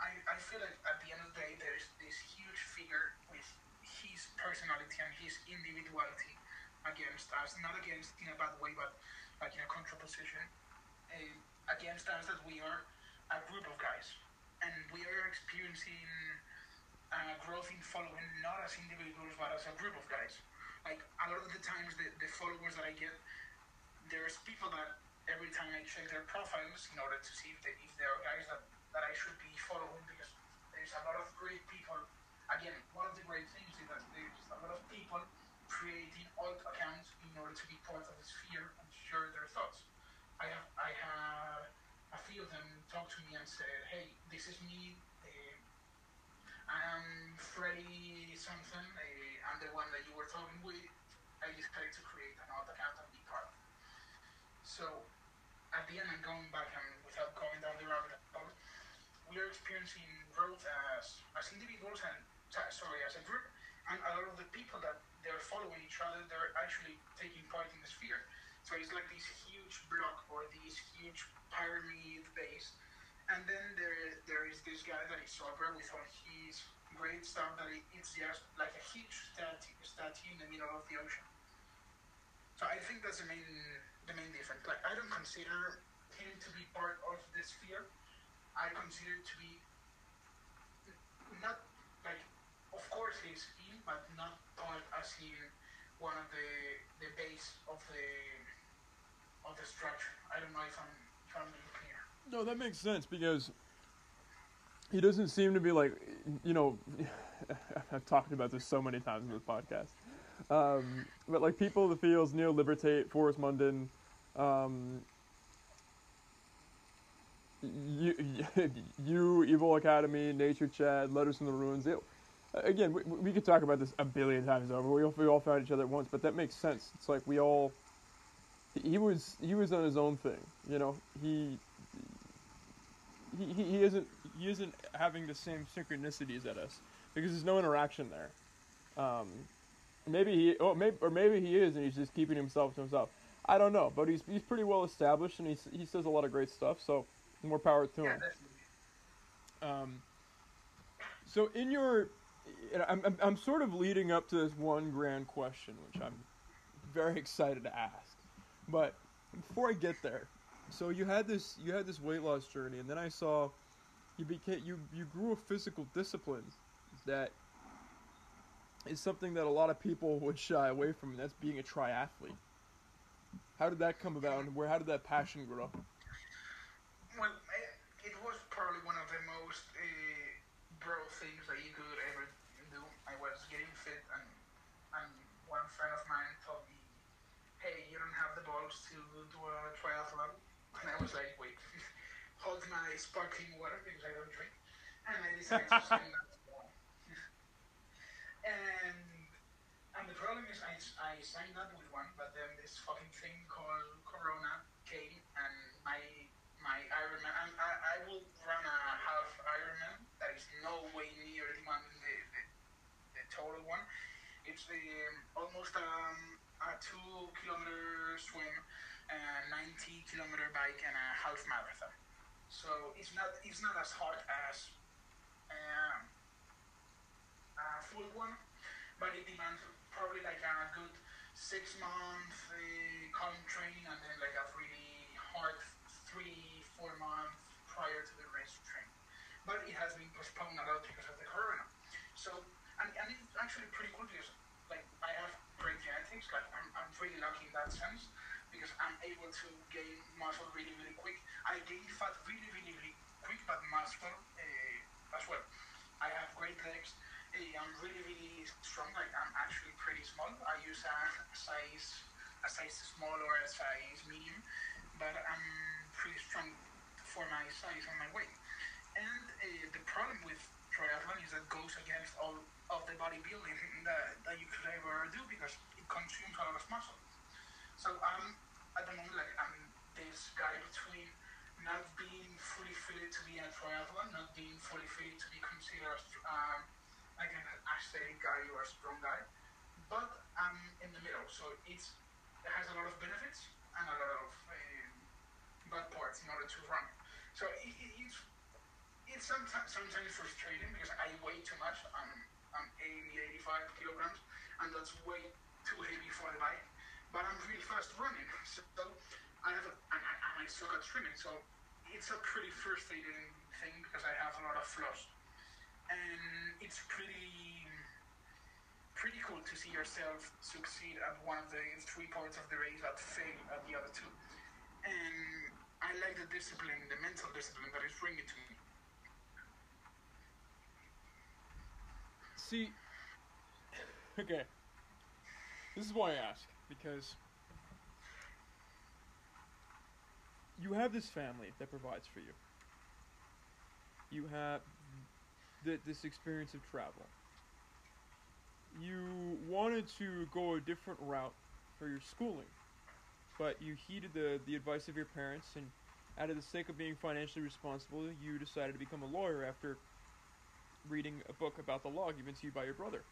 I, I feel like at the end of the day, there's this huge figure with his personality and his individuality against us. Not against in a bad way, but like in a contraposition. Uh, against us that we are a group of guys. And we are experiencing uh, growth in following not as individuals but as a group of guys. Like a lot of the times, the, the followers that I get, there's people that every time I check their profiles in order to see if, they, if there are guys that, that I should be following because there's a lot of great people. Again, one of the great things is that there's a lot of people creating alt accounts in order to be part of the sphere and share their thoughts. I have I have a few of them talk to me and said, "Hey, this is me. Uh, I'm Freddy something. Uh, I'm the one that you were talking with. I decided to create an alt account and be part." So at the end, I'm going back and without going down the rabbit hole, we are experiencing growth as as individuals and sorry as a group, and a lot of the people that they're following each other, they're actually taking part in the sphere. So it's like this huge block or this huge pyramid base, and then there there is this guy that is Solbra with all his great stuff that it, it's just like a huge statue, statue in the middle of the ocean. So I think that's the main the main difference. Like I don't consider him to be part of the sphere. I consider it to be not like of course he's in, but not part as in one of the the base of the of the structure. I don't know if I'm if clear. No, that makes sense because he doesn't seem to be like, you know, I've talked about this so many times in this podcast. Um, but like people of the fields, Neo Libertate, Forrest Munden, um, you, you, Evil Academy, Nature Chad, Letters from the Ruins. It, again, we, we could talk about this a billion times over. We all, we all found each other once, but that makes sense. It's like we all. He was he was on his own thing, you know. He he, he, he isn't he isn't having the same synchronicities at us because there's no interaction there. Um, maybe he oh maybe or maybe he is and he's just keeping himself to himself. I don't know, but he's he's pretty well established and he's, he says a lot of great stuff. So more power to Yeah, him. Um, so in your, I'm, I'm I'm sort of leading up to this one grand question, which I'm very excited to ask. But before I get there, so you had this you had this weight loss journey, and then I saw you became you you grew a physical discipline that is something that a lot of people would shy away from, and that's being a triathlete. How did that come about, and where? How did that passion grow? Well, it, it was probably one of the most uh, bro things that you could ever do. I was getting fit, and and one friend of mine told me, "Hey, you don't have the balls to do a triathlon," and I was like, "Wait, hold my sparkling water because I don't drink," and I decided to sign up. and and the problem is, I, I signed up with one, but then this fucking thing called Corona came, and my my Ironman, and I, I will run a half Ironman. That is no way near demanding the, the, the total one. It's the um, almost um, a two kilometer swim, a 90 kilometer bike, and a half marathon. So it's not it's not as hard as um, a full one, but it demands probably like a good six month uh, calm training and then like a really hard three four months prior to the race training. But it has been postponed a lot because of the corona. So and, and it's actually pretty cool because like I have great genetics. Like I'm, I'm really lucky in that sense because I'm able to gain muscle really really quick. I gain fat really really really quick, but muscle uh, as well. I have great legs. Uh, I'm really really strong. Like I'm actually pretty small. I use a size a size small or a size medium, but I'm pretty strong for my size and my weight. And uh, the problem with triathlon is that goes against all of the bodybuilding that, that you could ever do because it consumes a lot of muscle. So I'm at the moment like I'm this guy between not being fully fitted to be a triathlon, not being fully fitted to be considered an athletic guy or strong guy, but I'm in the middle. So it's it has a lot of benefits and a lot of um, bad parts in order to run. So it, it, it's it's sometimes sometimes frustrating because I weigh too much. I'm I'm 80 85 kilograms, and that's way too heavy for the bike. But I'm really fast running, so I have a, and I, and I suck at swimming. So it's a pretty frustrating thing because I have a lot of flaws, and it's pretty pretty cool to see yourself succeed at one of the three parts of the race but fail at the other two. And I like the discipline, the mental discipline that is bringing to me. See, okay. This is why I ask because you have this family that provides for you. You have th- this experience of travel. You wanted to go a different route for your schooling, but you heeded the, the advice of your parents, and out of the sake of being financially responsible, you decided to become a lawyer after reading a book about the law given to you by your brother.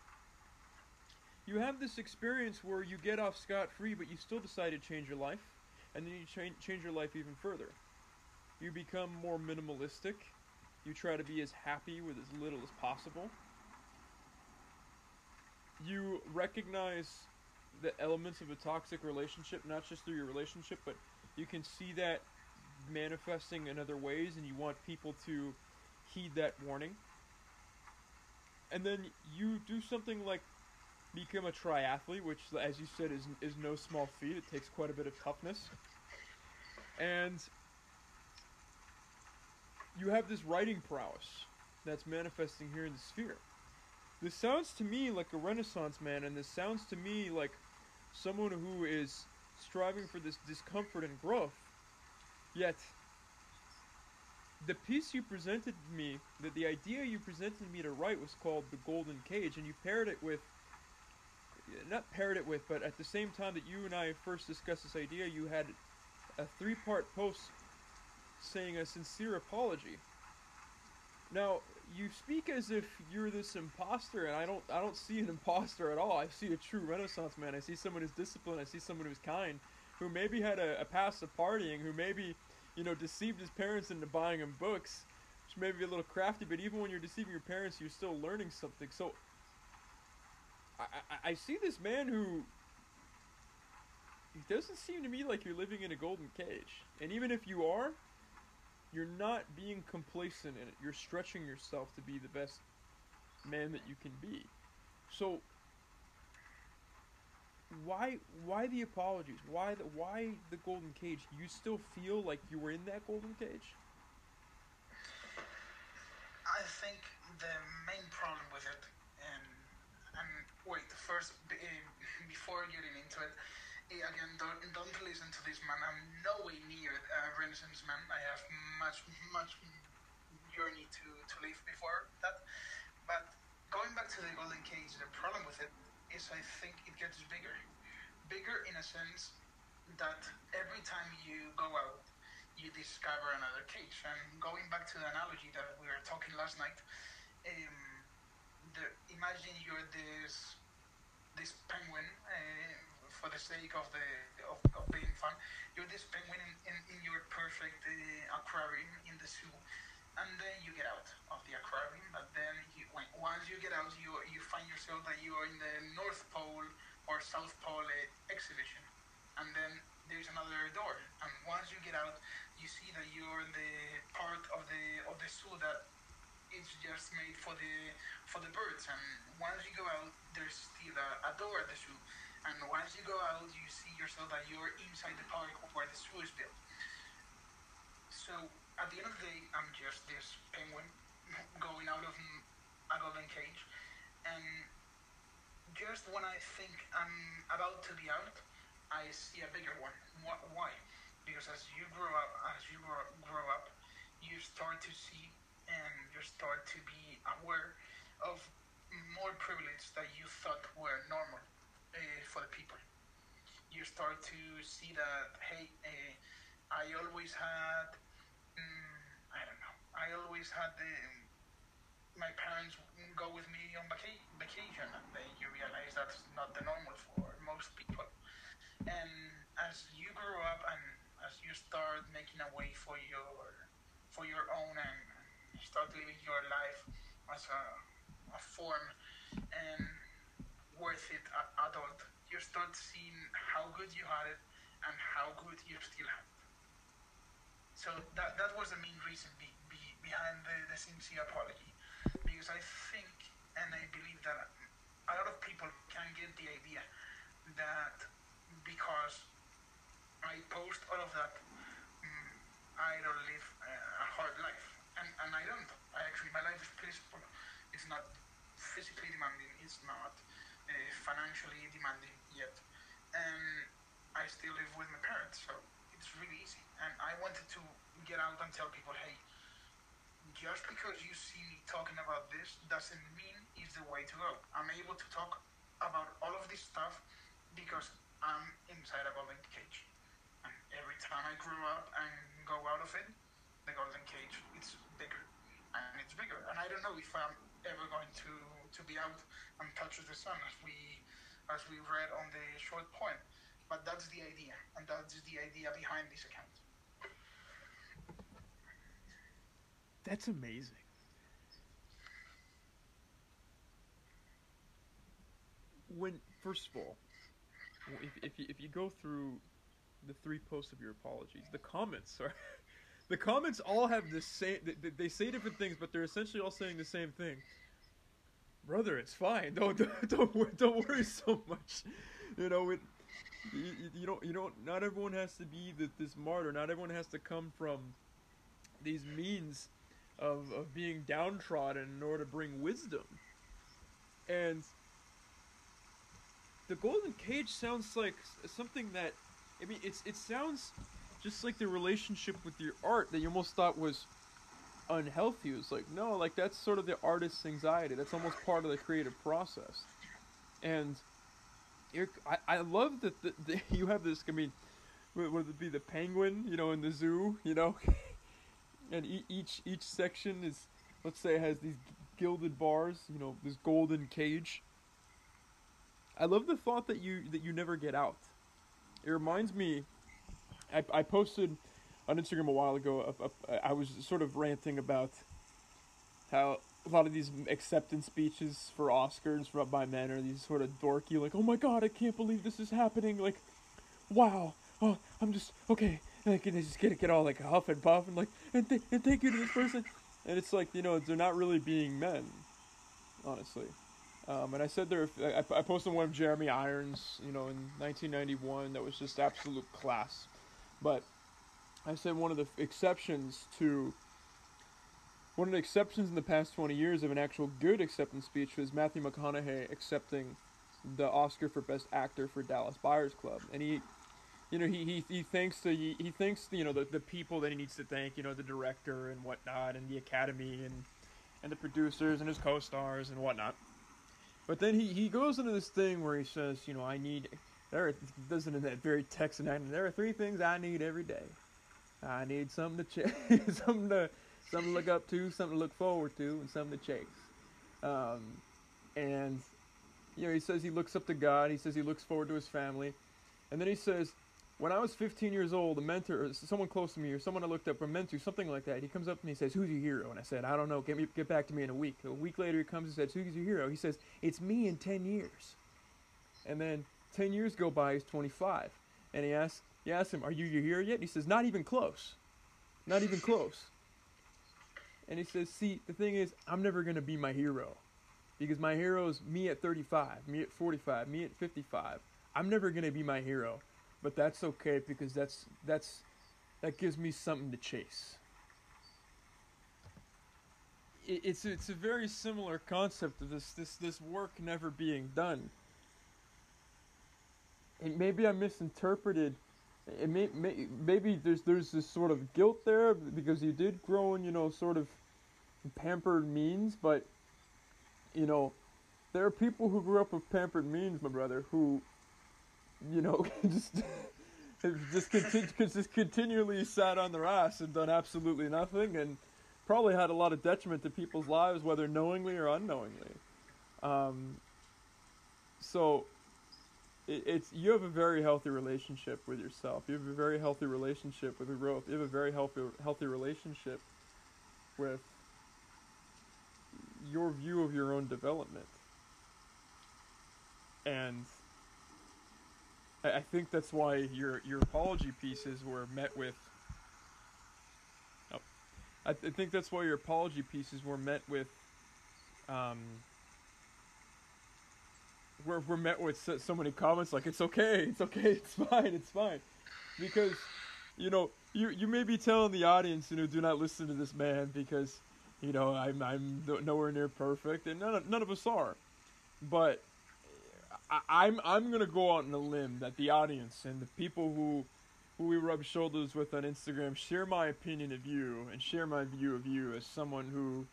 You have this experience where you get off scot free, but you still decide to change your life, and then you cha- change your life even further. You become more minimalistic. You try to be as happy with as little as possible. You recognize the elements of a toxic relationship, not just through your relationship, but you can see that manifesting in other ways, and you want people to heed that warning. And then you do something like become a triathlete, which, as you said, is is no small feat. It takes quite a bit of toughness. And you have this writing prowess that's manifesting here in the sphere. This sounds to me like a renaissance man, and this sounds to me like someone who is striving for this discomfort and growth. Yet, the piece you presented to me, that the idea you presented me to write was called The Golden Cage, and you paired it with, not paired it with, but at the same time that you and I first discussed this idea, you had a three part post saying a sincere apology. Now, you speak as if you're this imposter, and I don't I don't see an imposter at all. I see a true renaissance man. I see someone who's disciplined, I see someone who's kind, who maybe had a, a past of partying, who maybe, you know, deceived his parents into buying him books, which may be a little crafty, but even when you're deceiving your parents, you're still learning something. So I, I, I see this man who it doesn't seem to me like you're living in a golden cage. And even if you are, you're not being complacent in it. You're stretching yourself to be the best man that you can be. So, why why the apologies? Why the why the golden cage? You still feel like you were in that golden cage? I think the main problem with it, and and wait, first be- before getting into it, again, don't don't listen to this man. I'm no way near a Renaissance man. I have much much journey to to live before that. But going back to the golden cage, the problem with it is I think it gets bigger, bigger in a sense that every time you go out you discover another cage. And going back to the analogy that we were talking last night, um, the, imagine you're this this penguin. Uh, for the sake of the of, of being fun, you're this penguin in, in, in your perfect uh, aquarium in the zoo, and then you get out of the aquarium. But then you, when, once you get out, you you find yourself that you are in the North Pole or South Pole uh, exhibition, and then there's another door. And once you get out, you see that you're in the part of the of the zoo that it's just made for the for the birds. And once you go out, there's still a, a door at the zoo. And once you go out, you see yourself that you're inside the park where the zoo is built. So at the end of the day, I'm just this penguin going out of a golden cage, and just when I think I'm about to be out, I see a bigger one. Why? Because as you grow up, as you grow, grow up, you start to see and you start to be aware of more privileges that you thought were normal uh, for the people. You start to see that hey, uh, I always had, mm, I don't know, I always had the my parents go with me on vaca- vacation, and then you realize that's not the normal for most people. And as you grow up and as you start making a way for your for your own and start living your life as a, a form and worth it adult, you start seeing how good you had it and how good you still have. So that that was the main reason be, be, behind the, the sincere apology, because I think and I believe that a lot of people can get the idea that because I post all of that, mm, I don't live a hard life, and and I don't. I actually my life is peaceful. It's not physically demanding. It's not uh, financially demanding yet, and I still live with my parents, so it's really easy. And I wanted to get out and tell people, hey, just because you see me talking about this doesn't mean it's the way to go. I'm able to talk about all of this stuff because I'm inside a golden cage. And every time I grow up and go out of it, the golden cage it's bigger and it's bigger. And I don't know if I'm ever going to to be out and touch the sun as we as we read on the short poem. But that's the idea, and that's the idea behind this account. That's amazing. When first of all, if if you, if you go through the three posts of your apologies, the comments are the comments all have the same. They, they say different things, but they're essentially all saying the same thing. Brother, it's fine. Don't don't don't, don't worry so much. You know it. You, you- don't you don't. Not everyone has to be the, this martyr. Not everyone has to come from these means of, of being downtrodden in order to bring wisdom. And the golden cage sounds like something that I mean it's it sounds just like the relationship with your art that you almost thought was unhealthy. It was like no, like that's sort of the artist's anxiety. That's almost part of the creative process. And I, I love that the, the, you have this. I mean, would it be the penguin? You know, in the zoo. You know, and e- each each section is let's say has these gilded bars you know this golden cage i love the thought that you that you never get out it reminds me i, I posted on instagram a while ago a, a, i was sort of ranting about how a lot of these acceptance speeches for oscars from by men are these sort of dorky like oh my god i can't believe this is happening like wow oh i'm just okay like and they just get get all like huff and puff and like and, th- and thank you to this person and it's like you know they're not really being men honestly Um, and I said there, I, I posted one of Jeremy Irons, you know, in 1991 that was just absolute class. But I said one of the exceptions to one of the exceptions in the past 20 years of an actual good acceptance speech was Matthew McConaughey accepting the Oscar for Best Actor for Dallas Buyers Club, and he, you know, he he, he thanks the he, thanks you know the, the people that he needs to thank, you know, the director and whatnot, and the Academy and and the producers and his co-stars and whatnot. But then he, he goes into this thing where he says, you know, I need there are, does it in that very Texan accent. There are three things I need every day. I need something to ch- something to something to look up to, something to look forward to, and something to chase. Um, and you know, he says he looks up to God. He says he looks forward to his family, and then he says, when I was 15 years old, a mentor, or someone close to me, or someone I looked up, a mentor, something like that. He comes up and he says, "Who's your hero?" And I said, "I don't know. Get me, get back to me in a week." A week later, he comes and says, "Who's your hero?" He says, "It's me in 10 years." And then 10 years go by. He's 25, and he asks, he asks him, "Are you hero yet?" And he says, "Not even close. Not even close." And he says, "See, the thing is, I'm never gonna be my hero." because my hero is me at 35, me at 45, me at 55. I'm never gonna be my hero, but that's okay because that's that's that gives me something to chase. It, it's it's a very similar concept of this this this work never being done. Maybe I misinterpreted. It may, may, maybe there's there's this sort of guilt there because you did grow in you know sort of pampered means, but you know, there are people who grew up with pampered means, my brother, who, you know, just just, just continually sat on their ass and done absolutely nothing, and probably had a lot of detriment to people's lives, whether knowingly or unknowingly. Um, so, it, it's you have a very healthy relationship with yourself. You have a very healthy relationship with growth. You have a very healthy healthy relationship with your view of your own development. And I, I think that's why your your apology pieces were met with. Oh, I, th- I think that's why your apology pieces were met with. Um, we're, we're met with so, so many comments like it's okay, it's okay, it's fine, it's fine, because you know you you may be telling the audience you know do not listen to this man because you know, I'm I'm nowhere near perfect, and none of, none of us are. But I, I'm I'm gonna go out on a limb that the audience and the people who who we rub shoulders with on Instagram share my opinion of you and share my view of you as someone who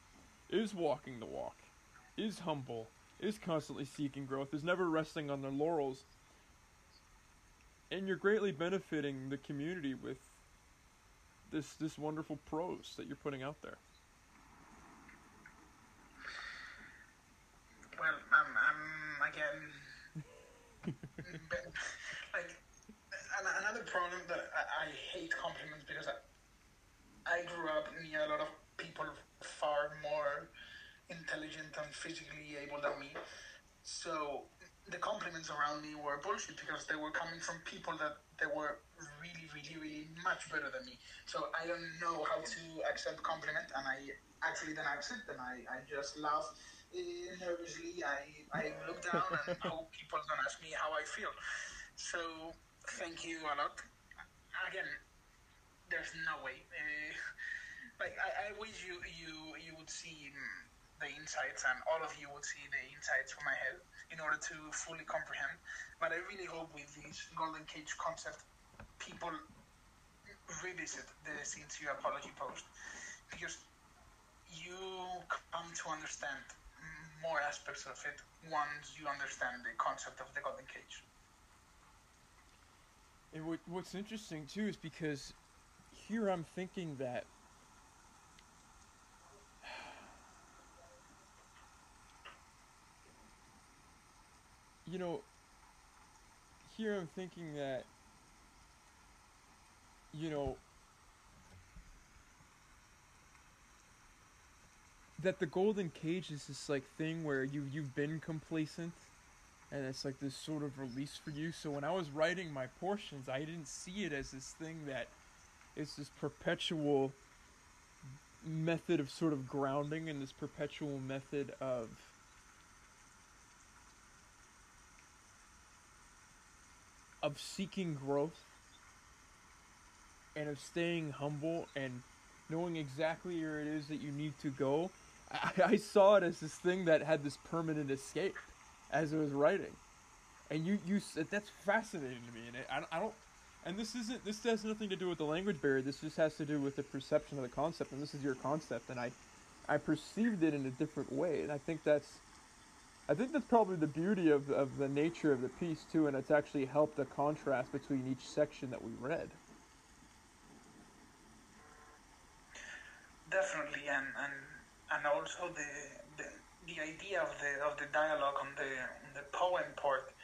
is walking the walk, is humble, is constantly seeking growth, is never resting on their laurels, and you're greatly benefiting the community with this this wonderful prose that you're putting out there. Well, I'm, I'm again. like another problem that I, I hate compliments because I, I grew up near a lot of people far more intelligent and physically able than me. So the compliments around me were bullshit because they were coming from people that they were really, really, really much better than me. So I don't know how to accept compliment, and I actually then I accept, and I, I just laugh nervously. I, I look down and hope people don't ask me how I feel. So thank you a lot. Again, there's no way. Uh, like I, I wish you you you would see the insights and all of you would see the insights from my head in order to fully comprehend. But I really hope with this golden cage concept, people revisit the sincere apology post because you come to understand more aspects of it once you understand the concept of the golden cage. And what, what's interesting too is because here I'm thinking that you know here I'm thinking that you know that the golden cage is this like thing where you you've been complacent and it's like this sort of release for you. So when i was writing my portions i didn't see it as this thing that is this perpetual method of sort of grounding and this perpetual method of of seeking growth and of staying humble and knowing exactly where it is that you need to go. I, I saw it as this thing that had this permanent escape as it was writing, and you you that's fascinating to me, and it, I, I don't. And this isn't. This has nothing to do with the language barrier. This just has to do with the perception of the concept. And this is your concept, and I, I perceived it in a different way. And I think that's, I think that's probably the beauty of of the nature of the piece too. And it's actually helped the contrast between each section that we read. Definitely, and and and also the the, the idea of the of the dialogue on the on the poem part,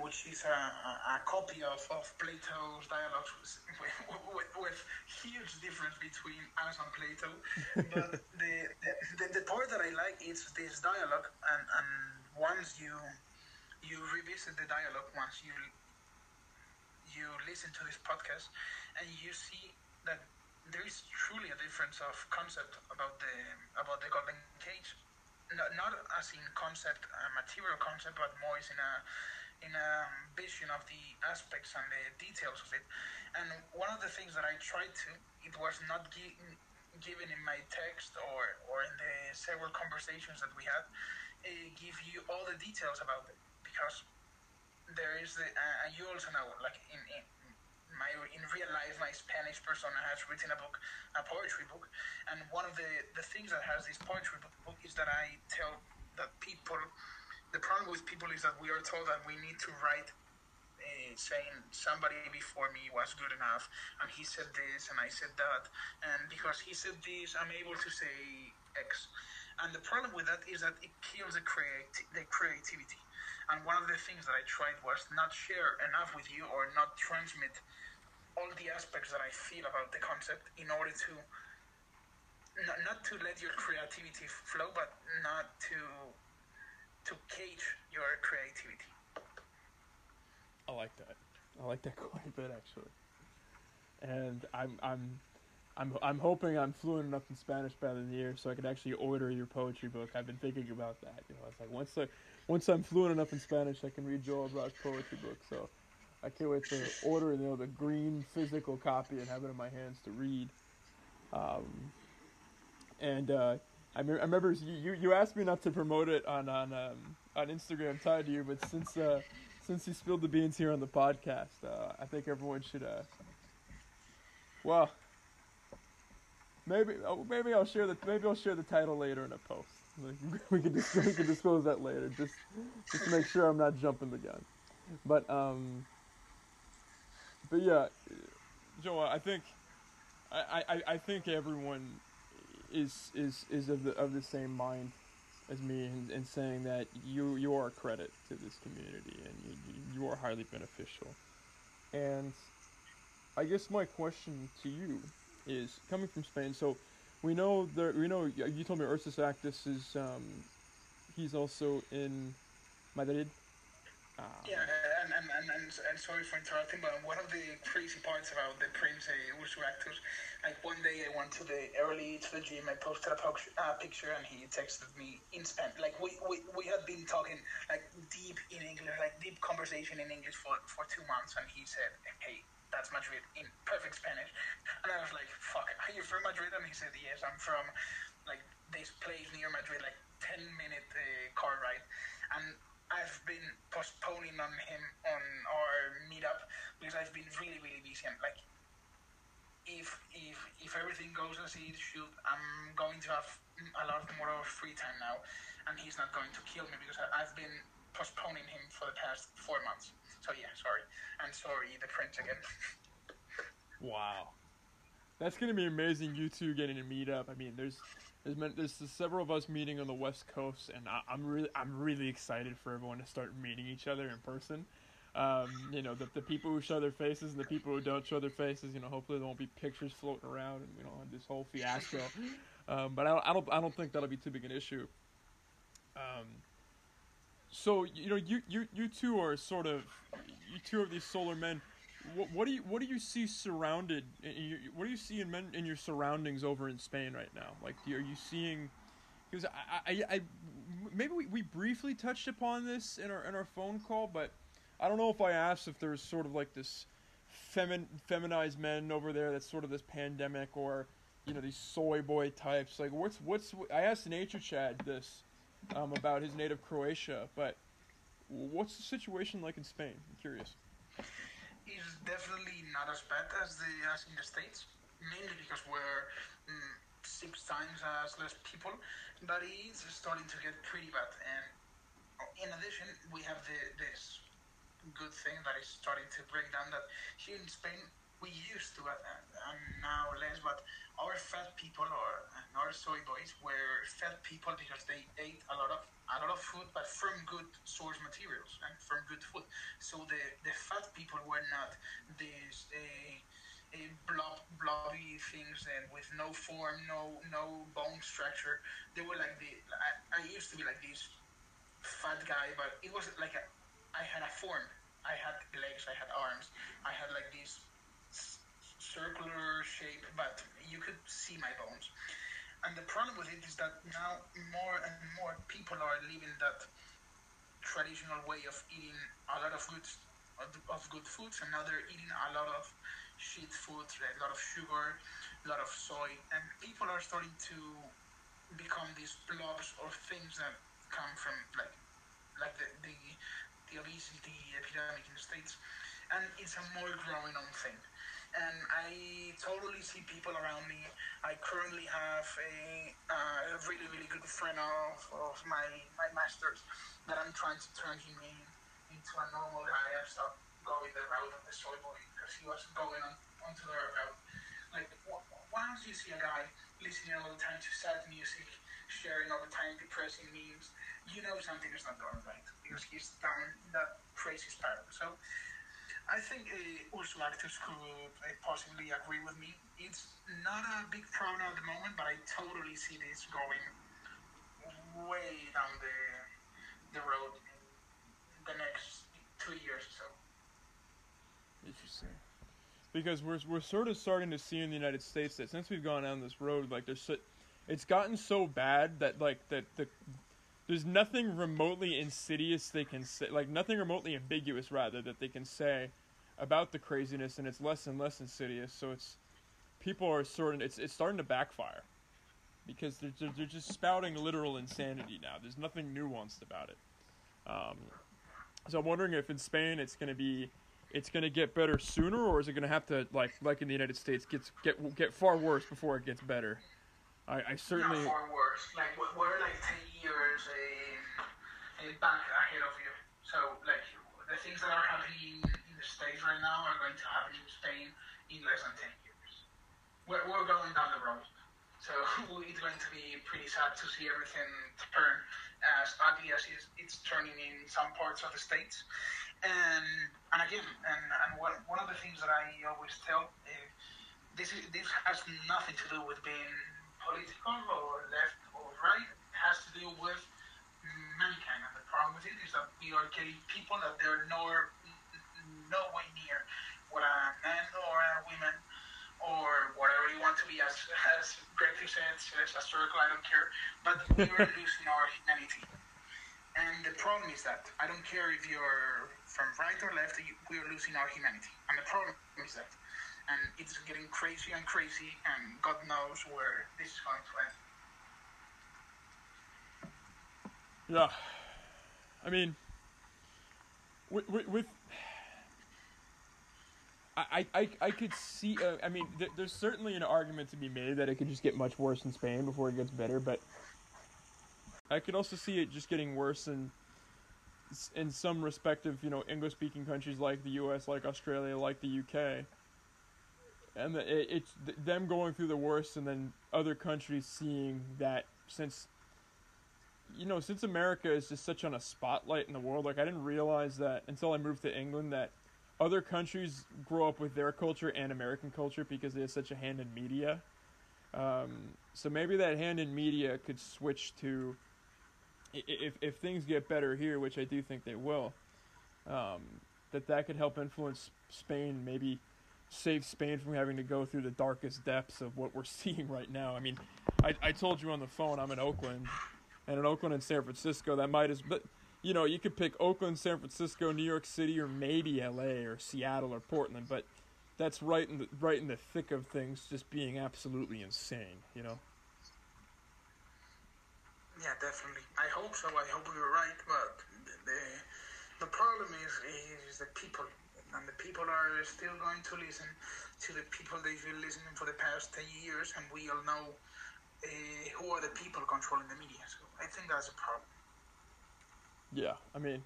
which is a, a, a, copy of, of Plato's dialogues with, with, with, huge difference between us and Plato. but the, the, the part that I like is this dialogue, and, and once you you revisit the dialogue, once you you listen to this podcast, and you see that there is truly a difference of concept about the about the golden cage. Not, not as in concept, a material concept, but more as in a in a vision of the aspects and the details of it. And one of the things that I tried to, it was not gi- given in my text or or in the several conversations that we had, uh, give you all the details about it because there is the uh, and you also know like in, in my in real life my Spanish persona has written a book, a poetry book, and one of the the things that has this poetry book is that I tell that people, the problem with people is that we are told that we need to write. Uh, saying somebody before me was good enough, and he said this, and I said that, and because he said this, I'm able to say X. And the problem with that is that it kills the creati- the creativity. And one of the things that I tried was not share enough with you or not transmit all the aspects that I feel about the concept in order to not, not to let your creativity flow, but not to to cage your creativity. I like that. I like that quite a bit actually. And I'm I'm I'm I'm hoping I'm fluent enough in Spanish by the end of the year so I can actually order your poetry book. I've been thinking about that. You know, it's like once I once I'm fluent enough in Spanish, I can read Joabra's poetry book. So I can't wait to order you know the green physical copy and have it in my hands to read. Um, and uh, I, me- I remember you, you asked me not to promote it on on um, on Instagram tied to you, but since uh, since you spilled the beans here on the podcast, uh, I think everyone should. Uh, well, maybe oh, maybe I'll share the maybe I'll share the title later in a post. we can dis- we can disclose that later. Just just to make sure I'm not jumping the gun. But um, but yeah, Joe, I think I, I, I think everyone is is is of the of the same mind as me in, in saying that you you are a credit to this community and you, you are highly beneficial. And I guess my question to you is coming from Spain. So we know that we know you told me Ursus Arctos is um, he's also in Madrid. Uh, yeah, and, and, and, and, sorry for interrupting, but one of the crazy parts about the Prince uh, Ursus Arctos, like one day I went to the early to the gym, I posted a picture, and he texted me in Spanish. Like we, we, we had been talking like deep in English, like deep conversation in English for, for two months, and he said, "Hey, that's Madrid in perfect Spanish," and I was like, "Fuck, are you from Madrid?" And he said, "Yes, I'm from like this place near Madrid, like ten minute uh, car ride," and I've been postponing on him on our meetup because I've been really really busy and like if if if everything goes as it should, I'm going to have a lot more of free time now, and he's not going to kill me because I, have been postponing him for the past four months. So yeah, sorry, and sorry the prince again. wow, that's gonna be amazing. You two getting to meet up. I mean, there's there's, several of us meeting on the West Coast, and I, am really I'm really excited for everyone to start meeting each other in person. Um, you know, the, the people who show their faces and the people who don't show their faces. You know, hopefully there won't be pictures floating around, and we don't have this whole fiasco. Um, but I don't, I don't I don't think that'll be too big an issue. Um, so you know, you you you two are sort of you two of these Solbra men what, what do you what do you see surrounded? Your, what do you see in men in your surroundings over in Spain right now? Like, are you seeing? Because I, I, I, maybe we, we briefly touched upon this in our in our phone call, but I don't know if I asked if there's sort of like this femin feminized men over there that's sort of this pandemic or you know these soy boy types. Like what's what's I asked Nature Chad this um, about his native Croatia, but what's the situation like in Spain? I'm curious. It's definitely not as bad as the as in the states, mainly because we're mm, six times as less people, but it's starting to get pretty bad. And in addition, we have the this good thing that is starting to break down that here in Spain we used to, uh, and now less, but our fat people or our soy boys were fat people because they ate a lot of a lot of food, but from good source materials and from good food. So the the fat people were not these uh, blob blobby things and with no form, no no bone structure. They were like the I, I used to be like this fat guy, but it was like a I had a form. I had legs, I had arms, I had like this circular shape, but you could see my bones. And the problem with it is that now more and more people are living that traditional way of eating a lot of good of good foods, and now they're eating a lot of shit food, a lot of sugar, a lot of soy, and people are starting to become these blobs or things that come from like like the, the the obesity epidemic in the States, and it's a more growing on thing. And I totally see people around me. I currently have a, uh, a really, really good friend of, of my, my master's that I'm trying to turn him in, into a normal guy. I stopped going the route of the soy boy because he was going on onto the route. Like, once you see a guy listening all the time to sad music, sharing all the time depressing memes, you know something is not going right because he's down that crazy spiral. So I think uh, Ursula could uh, possibly agree with me. It's not a big problem at the moment, but I totally see this going way down the the road in the next two years or so. Interesting. Because we're we're sort of starting to see in the United States that since we've gone down this road, like there's so, it's gotten so bad that like that the there's nothing remotely insidious they can say, like nothing remotely ambiguous rather that they can say about the craziness, and it's less and less insidious. So it's people are sort of it's it's starting to backfire because they're they're, they're just spouting literal insanity now. There's nothing nuanced about it. Um, so I'm wondering if in Spain it's going to be it's going to get better sooner, or is it going to have to like like in the United States gets get get far worse before it gets better? I, I certainly. Not far worse. Like we're like back ahead of you. So like the things that are happening in the states right now are going to happen in Spain in less than ten years. We're, we're going down the road. So it's going to be pretty sad to see everything turn as ugly as it's turning in some parts of the states. And and again, and, and one, one of the things that I always tell, uh, this is, this has nothing to do with being political or left or right. It has to do with mankind. And the problem with it is that we are getting people that they're nowhere, no way near what a man or a woman or whatever you want to be, as, as Gregory said, says a circle, I don't care. But we are losing our humanity. And the problem is that I don't care if you're from right or left, we are losing our humanity. And the problem is that and it's getting crazy and crazy, and God knows where this is going to end. Yeah, I mean, with, with, with I, I, I could see. Uh, I mean, th- there's certainly an argument to be made that it could just get much worse in Spain before it gets better, but I could also see it just getting worse in in some respective, you know, English-speaking countries like the U.S., like Australia, like the U.K and it, it's them going through the worst, and then other countries seeing that since you know since America is just such on a spotlight in the world. Like I didn't realize that until I moved to England that other countries grow up with their culture and American culture because they have such a hand in media. Um, so maybe that hand in media could switch to if if things get better here, which I do think they will. Um, that that could help influence Spain maybe save Spain from having to go through the darkest depths of what we're seeing right now. I mean, I, I told you on the phone I'm in Oakland, and in Oakland and San Francisco, that might as but you know, you could pick Oakland, San Francisco, New York City, or maybe L.A. or Seattle or Portland, but that's right in the right in the thick of things, just being absolutely insane. You know. Yeah, definitely. I hope so. I hope we were right, but the the problem is is the people, and the people are still going to listen to the people they've been listening for the past ten years, and we all know uh, who are the people controlling the media. So I think that's a problem. Yeah, I mean,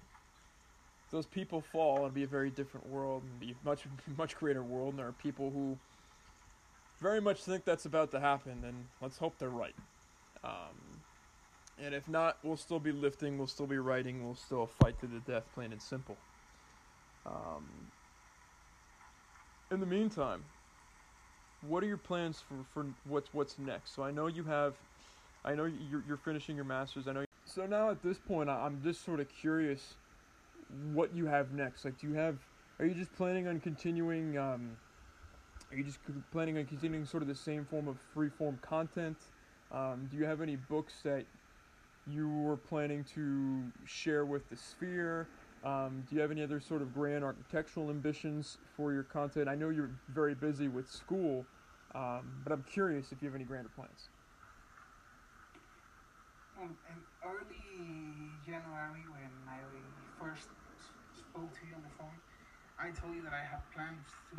those people fall, it'd be a very different world, and be much much greater world. And there are people who very much think that's about to happen, and let's hope they're right. Um, and if not, we'll still be lifting, we'll still be writing, we'll still fight to the death, plain and simple. Um, in the meantime, what are your plans for, for what's what's next? So I know you have, I know you're, you're finishing your masters. I know. So now at this point, I'm just sort of curious what you have next. Like, do you have? Are you just planning on continuing? Um, are you just planning on continuing sort of the same form of free form content? Um, do you have any books that you were planning to share with the Sphere? Um, do you have any other sort of grand architectural ambitions for your content? I know you're very busy with school, um, but I'm curious if you have any grander plans. Um, in early January, when I first spoke to you on the phone, I told you that I have plans to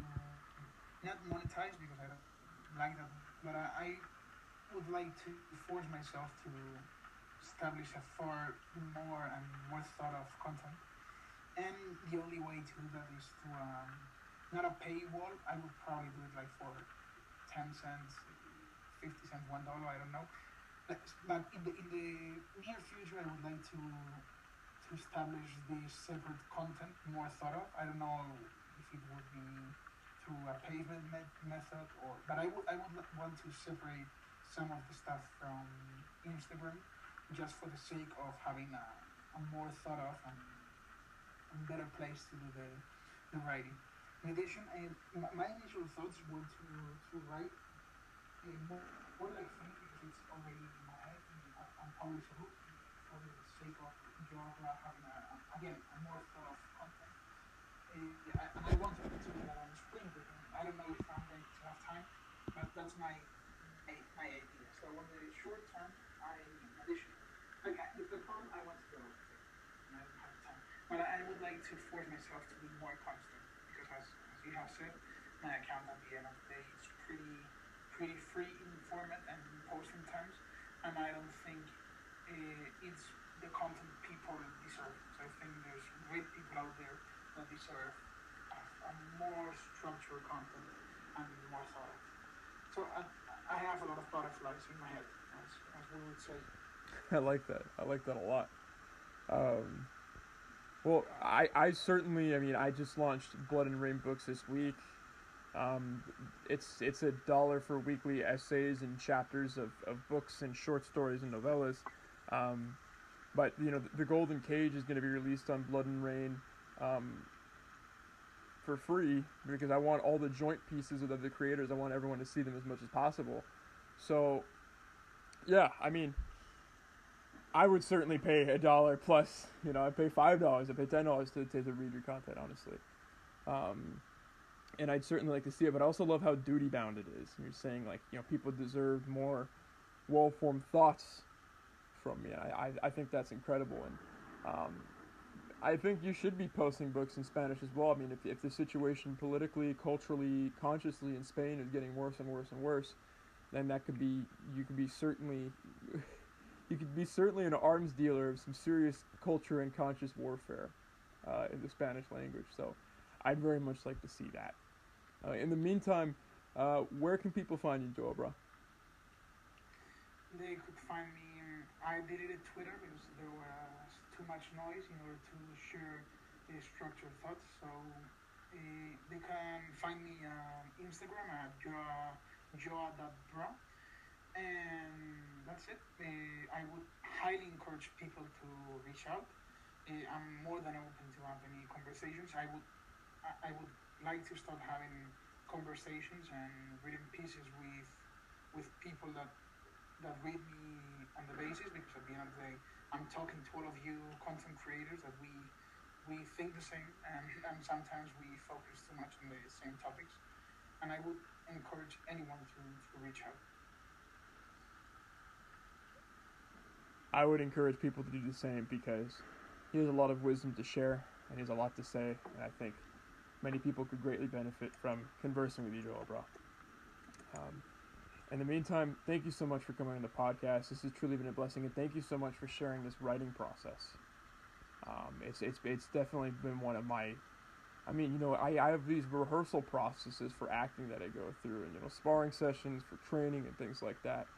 not monetize because I don't like that, but I, I would like to force myself to establish a far more and more thought of content. And the only way to do that is to um, not a paywall. I would probably do it like for ten cents, fifty cents, one dollar. I don't know. But, but in the in the near future, I would like to to establish this separate content more thought of. I don't know if it would be through a payment me- method or, but I would I would want to separate some of the stuff from Instagram just for the sake of having a, a more thought of and, better place to do the, the writing. In addition, I, my initial thoughts were to, to write a more, more like because it's already in my head and I'm publish a book for the sake of Georgia having a, again, a more thought of content. Uh, I, and I to do that on spring break. I don't know if I'm going to have time, but that's my, my idea. So on the short term, I, in addition, Okay, if the problem I want to go, and I don't have time. But I would like to force myself to be more constant because, as, you said, my account at the day is pretty, pretty free in format and posting times, and I don't think uh, it's the content people deserve. So I think there's great people out there that deserve a, a more structured content and more thought. So I, I have a lot of butterflies in my head, as, as we would say. I like that. I like that a lot. Um, well, I, I certainly, I mean, I just launched Blood and Rain books this week. Um, it's it's a dollar for weekly essays and chapters of, of books and short stories and novellas. Um, but you know, the, the Golden Cage is going to be released on Blood and Rain um, for free because I want all the joint pieces of the, the creators. I want everyone to see them as much as possible. So, yeah, I mean, I would certainly pay a dollar plus. You know, I'd pay five dollars. I pay ten dollars to, to to read your content. Honestly, um, and I'd certainly like to see it. But I also love how duty bound it is. You're saying like you know people deserve more well formed thoughts from me. I, I I think that's incredible, and um, I think you should be posting books in Spanish as well. I mean, if if the situation politically, culturally, consciously in Spain is getting worse and worse and worse, then that could be you could be certainly you could be certainly an arms dealer of some serious culture and conscious warfare uh, in the Spanish language. So I'd very much like to see that. Uh, in the meantime, uh, where can people find you, Joabra? They could find me. I deleted Twitter because there was too much noise in order to share the structured thoughts. So uh, they can find me on Instagram at joa.bra. And that's it. Uh, I would highly encourage people to reach out. Uh, I'm more than open to have any conversations. I would, I, I would like to start having conversations and reading pieces with, with people that that read me on the basis because at the end of the day, I'm talking to all of you content creators that we we think the same and, and sometimes we focus too much on the same topics. And I would encourage anyone to, to reach out. I would encourage people to do the same because he has a lot of wisdom to share and he has a lot to say, and I think many people could greatly benefit from conversing with you, Joel. Um, in the meantime, thank you so much for coming on the podcast. This has truly been a blessing, and thank you so much for sharing this writing process. Um, it's it's it's definitely been one of my. I mean, you know, I, I have these rehearsal processes for acting that I go through, and you know, sparring sessions for training and things like that.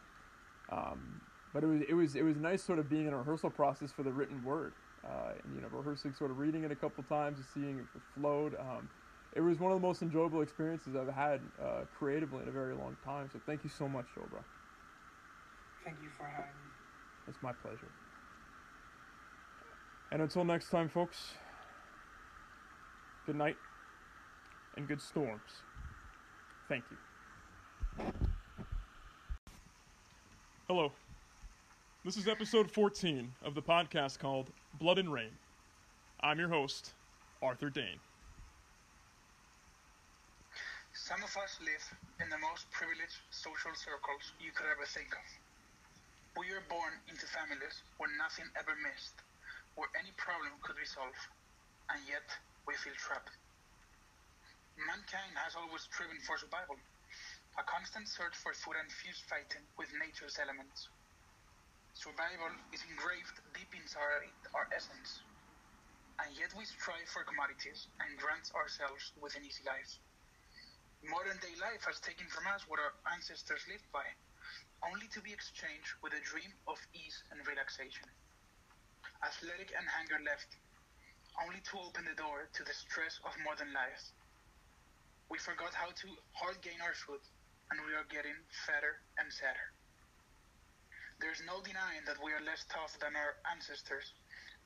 Um, but it was it was it was nice sort of being in a rehearsal process for the written word, uh, and you know, rehearsing sort of reading it a couple times and seeing if it flowed. Um, it was one of the most enjoyable experiences I've had uh, creatively in a very long time. So thank you so much, Joe. Thank you for having me. It's my pleasure. And until next time, folks, good night and good storms. Thank you. Hello. This is episode 14 of the podcast called Blood and Rain. I'm your host, Arthur Dane. Some of us live in the most privileged social circles you could ever think of. We are born into families where nothing ever missed, where any problem could resolve, and yet we feel trapped. Mankind has always striven for survival, a constant search for food and fierce fighting with nature's elements. Survival is engraved deep inside our essence, and yet we strive for commodities and grant ourselves with an easy life. Modern day life has taken from us what our ancestors lived by, only to be exchanged with a dream of ease and relaxation. Athletic and hunger left, only to open the door to the stress of modern life. We forgot how to hard gain our food, and we are getting fatter and sadder. There's no denying that we are less tough than our ancestors.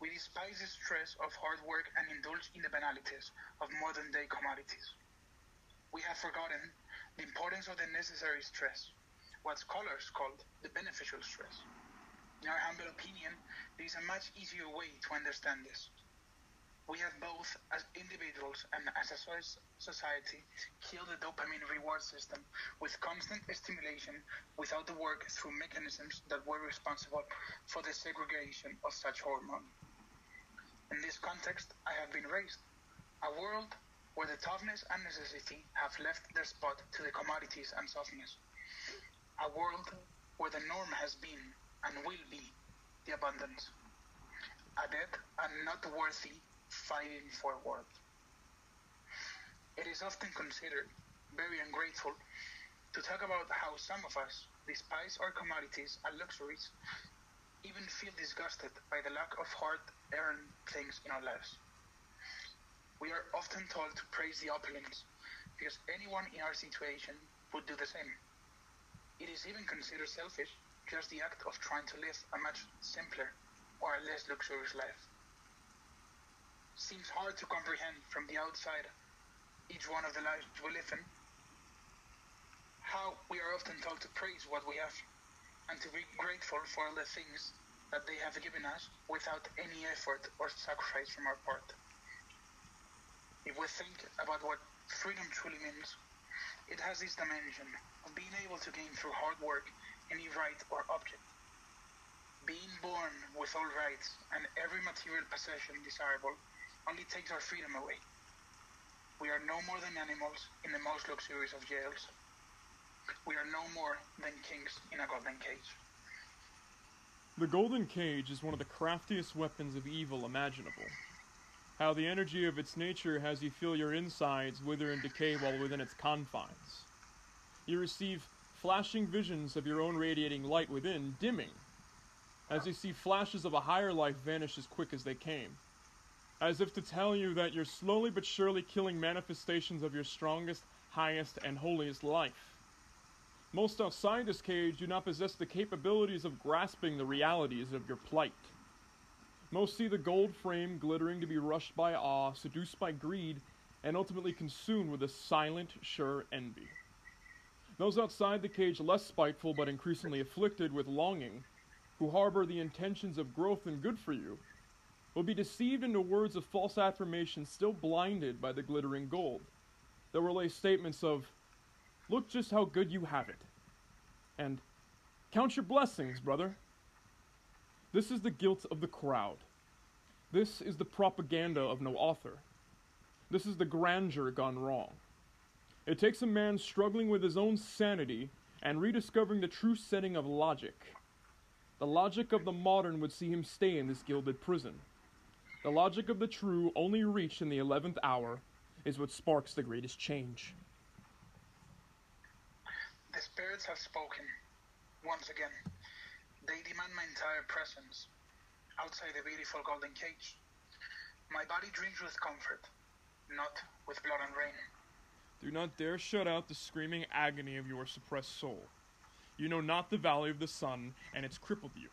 We despise the stress of hard work and indulge in the banalities of modern day commodities we have forgotten the importance of the necessary stress, what scholars called the beneficial stress. In our humble opinion, there is a much easier way to understand this. We have both as individuals and as a society killed the dopamine reward system with constant stimulation without the work through mechanisms that were responsible for the segregation of such hormone. In this context, I have been raised. A world where the toughness and necessity have left their spot to the commodities and softness. A world where the norm has been and will be the abundance. A dead and not worthy fighting for worth. It is often considered very ungrateful to talk about how some of us despise our commodities and luxuries, even feel disgusted by the lack of hard earned things in our lives. We are often told to praise the opulence, because anyone in our situation would do the same. It is even considered selfish, just the act of trying to live a much simpler or less luxurious life. Seems hard to comprehend from the outside each one of the lives we live in. How we are often told to praise what we have and to be grateful for all the things that they have given us without any effort or sacrifice from our part. If we think about what freedom truly means, it has this dimension of being able to gain through hard work any right or object. Being born with all rights and every material possession desirable only takes our freedom away. We are no more than animals in the most luxurious of jails. We are no more than kings in a golden cage. The golden cage is one of the craftiest weapons of evil imaginable how the energy of its nature has you feel your insides wither and decay while within its confines. You receive flashing visions of your own radiating light within dimming, as you see flashes of a higher life vanish as quick as they came, as if to tell you that you're slowly but surely killing manifestations of your strongest, highest, and holiest life. Most outside this cage do not possess the capabilities of grasping the realities of your plight. Most see the gold frame glittering to be rushed by awe, seduced by greed, and ultimately consumed with a silent, sure envy. Those outside the cage less spiteful but increasingly afflicted with longing who harbor the intentions of growth and good for you, will be deceived into words of false affirmation, still blinded by the glittering gold. They'll relay statements of, Look just how good you have it, and Count your blessings, brother. This is the guilt of the crowd. This is the propaganda of no author. This is the grandeur gone wrong. It takes a man struggling with his own sanity and rediscovering the true setting of logic. The logic of the modern would see him stay in this gilded prison. The logic of the true, only reached in the eleventh hour, is what sparks the greatest change. The spirits have spoken. Once again, they demand my entire presence outside the beautiful golden cage. My body dreams with comfort, not with blood and rain. Do not dare shut out the screaming agony of your suppressed soul. You know not the valley of the sun, and it's crippled you.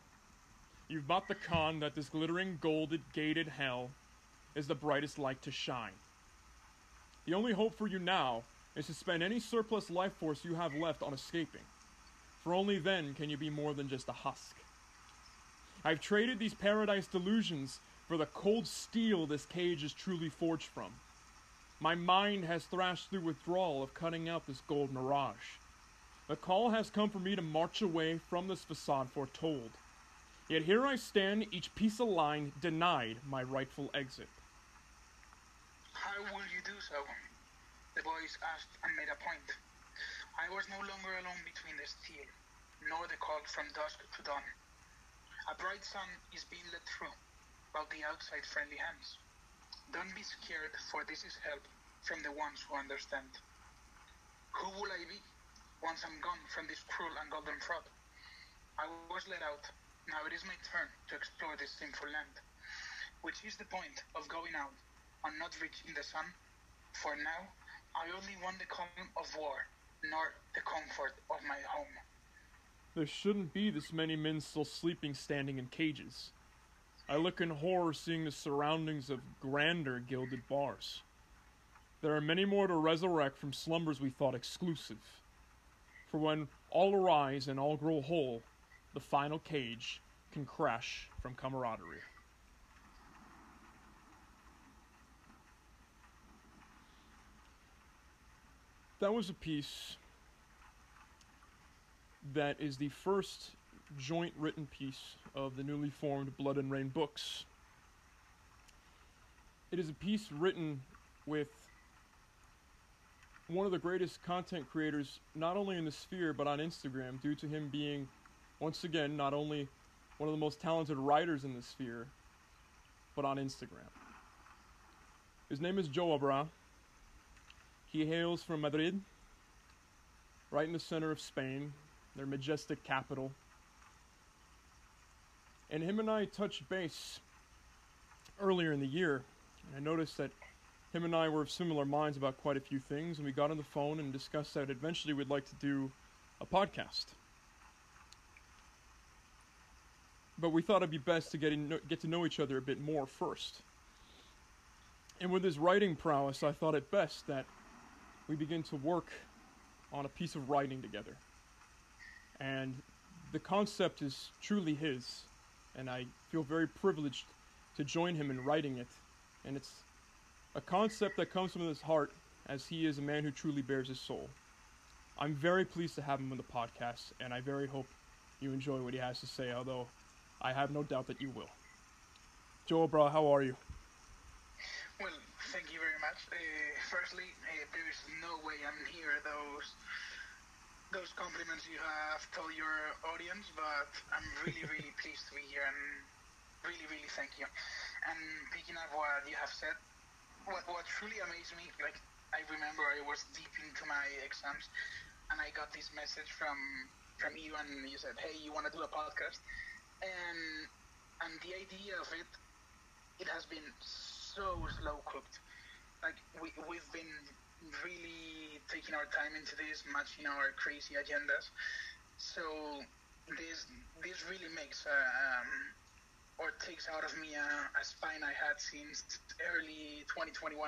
You've bought the con that this glittering golded gated hell is the brightest light to shine. The only hope for you now is to spend any surplus life force you have left on escaping, for only then can you be more than just a husk. I've traded these paradise delusions for the cold steel this cage is truly forged from. My mind has thrashed through withdrawal of cutting out this gold mirage. The call has come for me to march away from this facade foretold. Yet here I stand, each piece of line denied my rightful exit. How will you do so? The voice asked and made a point. I was no longer alone between the steel, nor the cold from dusk to dawn. A bright sun is being let through, while the outside friendly hands. Don't be scared, for this is help from the ones who understand. Who will I be once I'm gone from this cruel and golden fraud? I was let out. Now it is my turn to explore this sinful land. Which is the point of going out and not reaching the sun? For now, I only want the calm of war, nor the comfort of my home. There shouldn't be this many men still sleeping standing in cages. I look in horror seeing the surroundings of grander gilded bars. There are many more to resurrect from slumbers we thought exclusive. For when all arise and all grow whole, the final cage can crash from camaraderie. That was a piece that is the first joint written piece of the newly formed Blood and Rain books. It is a piece written with one of the greatest content creators, not only in the sphere but on Instagram, due to him being, once again, not only one of the most talented writers in the sphere, but on Instagram. His name is Joabra. He hails from Madrid, right in the center of Spain, their majestic capital. And him and I touched base earlier in the year, and I noticed that him and I were of similar minds about quite a few things, and we got on the phone and discussed that eventually we'd like to do a podcast. But we thought it'd be best to get, in, get to know each other a bit more first. And with his writing prowess, I thought it best that we begin to work on a piece of writing together. And the concept is truly his, and I feel very privileged to join him in writing it. And it's a concept that comes from his heart, as he is a man who truly bares his soul. I'm very pleased to have him on the podcast, and I very hope you enjoy what he has to say, although I have no doubt that you will. Joabra, how are you? Well, thank you very much. Uh, firstly, uh, there is no way I'm here those those compliments you have told your audience, but I'm really, really pleased to be here and really, really thank you. And picking up what you have said, what, what truly amazed me, like I remember I was deep into my exams and I got this message from from you and you said, hey, you want to do a podcast? And and the idea of it, it has been so slow cooked. Like we we've been really taking our time into this, matching our crazy agendas. So this this really makes uh, um, or takes out of me a, a, spine I had since early 2021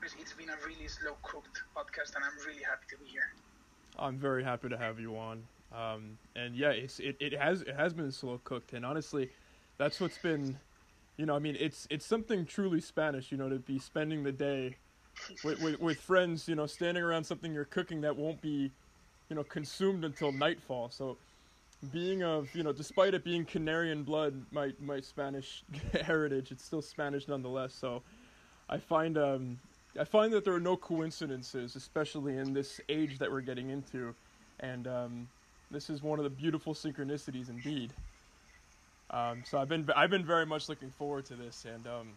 because it's been a really slow cooked podcast and I'm really happy to be here. I'm very happy to have you on. Um, and yeah, it's it, it has it has been slow cooked, and honestly, that's what's been, you know, I mean, it's it's something truly Spanish, you know, to be spending the day with, with, with friends, you know, standing around something you're cooking that won't be, you know, consumed until nightfall. So, being of you know, despite it being Canarian blood, my my Spanish heritage, it's still Spanish nonetheless. So, I find um, I find that there are no coincidences, especially in this age that we're getting into, and um, this is one of the beautiful synchronicities indeed. Um, so I've been I've been very much looking forward to this, and um,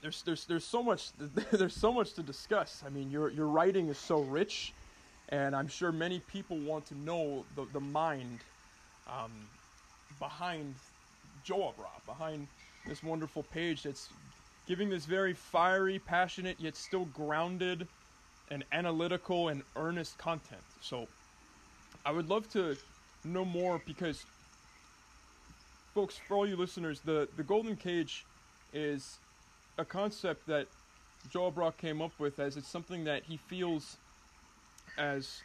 there's there's there's so much there's so much to discuss. I mean, your your writing is so rich, and I'm sure many people want to know the the mind um, behind Joabra, behind this wonderful page that's giving this very fiery, passionate, yet still grounded and analytical and earnest content. So I would love to know more because folks, for all you listeners, the, the golden cage is a concept that Joabra came up with as it's something that he feels as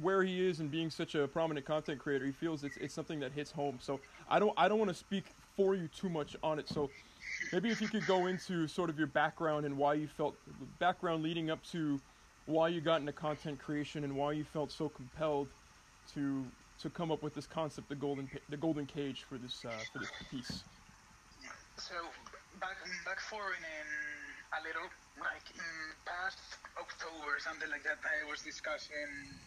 where he is and being such a prominent content creator, he feels it's it's something that hits home. So I don't I don't want to speak for you too much on it. So maybe if you could go into sort of your background and why you felt background leading up to why you got into content creation and why you felt so compelled to to come up with this concept, the golden the golden cage for this uh, for this piece. So back back forward in in a little like in past October something like that, I was discussing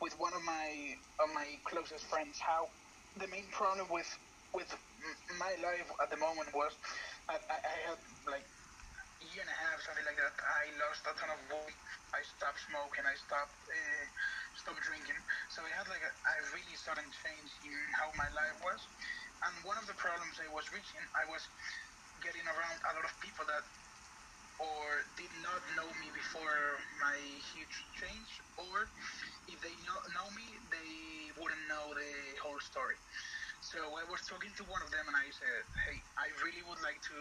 with one of my of my closest friends how the main problem with with my life at the moment was I, I, had like year and a half something like that. I lost a ton of weight. I stopped smoking. I stopped. Uh, stop drinking. So I had like a, a really sudden change in how my life was. And one of the problems I was reaching, I was getting around a lot of people that or did not know me before my huge change, or if they know, know me, they wouldn't know the whole story. So I was talking to one of them and I said, hey, I really would like to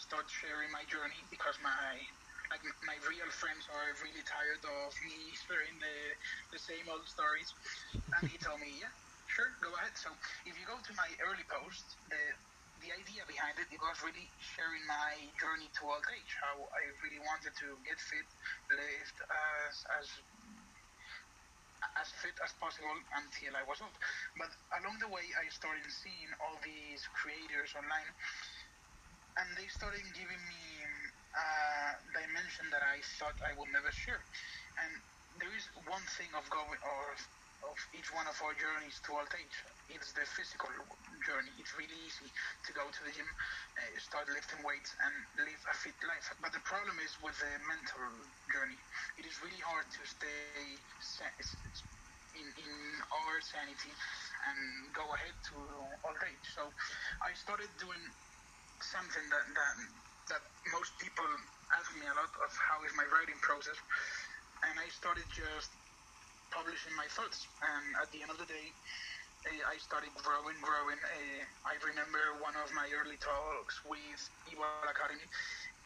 start sharing my journey because my like my real friends are really tired of me sharing the the same old stories. And he told me, yeah, sure, go ahead. So if you go to my early posts, the the idea behind it, it was really sharing my journey to old age, how I really wanted to get fit, live as as as fit as possible until I was old. But along the way, I started seeing all these creators online, and they started giving me a dimension that I thought I would never share. And there is one thing of going or of each one of our journeys to old age. It's the physical journey. It's really easy to go to the gym, uh, start lifting weights, and live a fit life. But the problem is with the mental journey. It is really hard to stay in, in our sanity and go ahead to old age. So I started doing something that, that that most people ask me a lot of how is my writing process, and I started just publishing my thoughts. And at the end of the day, uh, I started growing, growing. Uh, I remember one of my early talks with Evil Academy.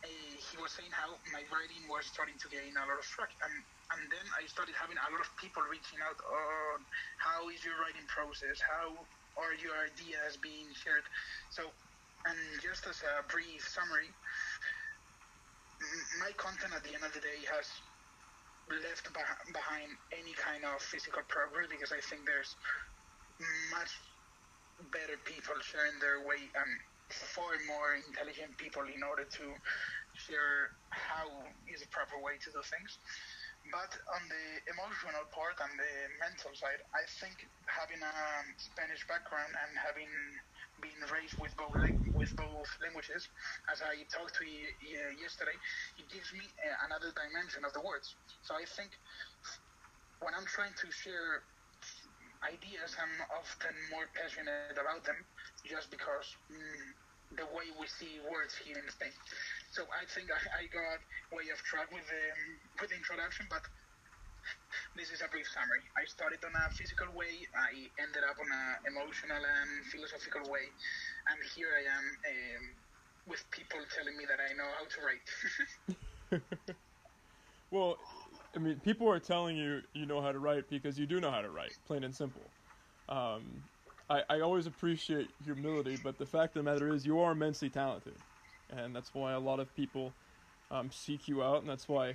Uh, he was saying how my writing was starting to gain a lot of traction, and and then I started having a lot of people reaching out on how is your writing process, how are your ideas being shared. So, and just as a brief summary, my content at the end of the day has left behind any kind of physical progress because I think there's much better people sharing their way and far more intelligent people in order to share how is the proper way to do things. But on the emotional part and the mental side, I think having a Spanish background and having raised with both with both languages, as I talked to you yesterday, it gives me uh, another dimension of the words. So I think when I'm trying to share ideas, I'm often more passionate about them, just because mm, the way we see words here in Spain. So I think I, I got way off track with the um, with the introduction, but this is a brief summary. I started on a physical way, I ended up on an emotional and philosophical way, and here I am um, with people telling me that I know how to write. well, I mean, people are telling you you know how to write because you do know how to write, plain and simple. Um, I, I always appreciate humility, but the fact of the matter is you are immensely talented, and that's why a lot of people um, seek you out, and that's why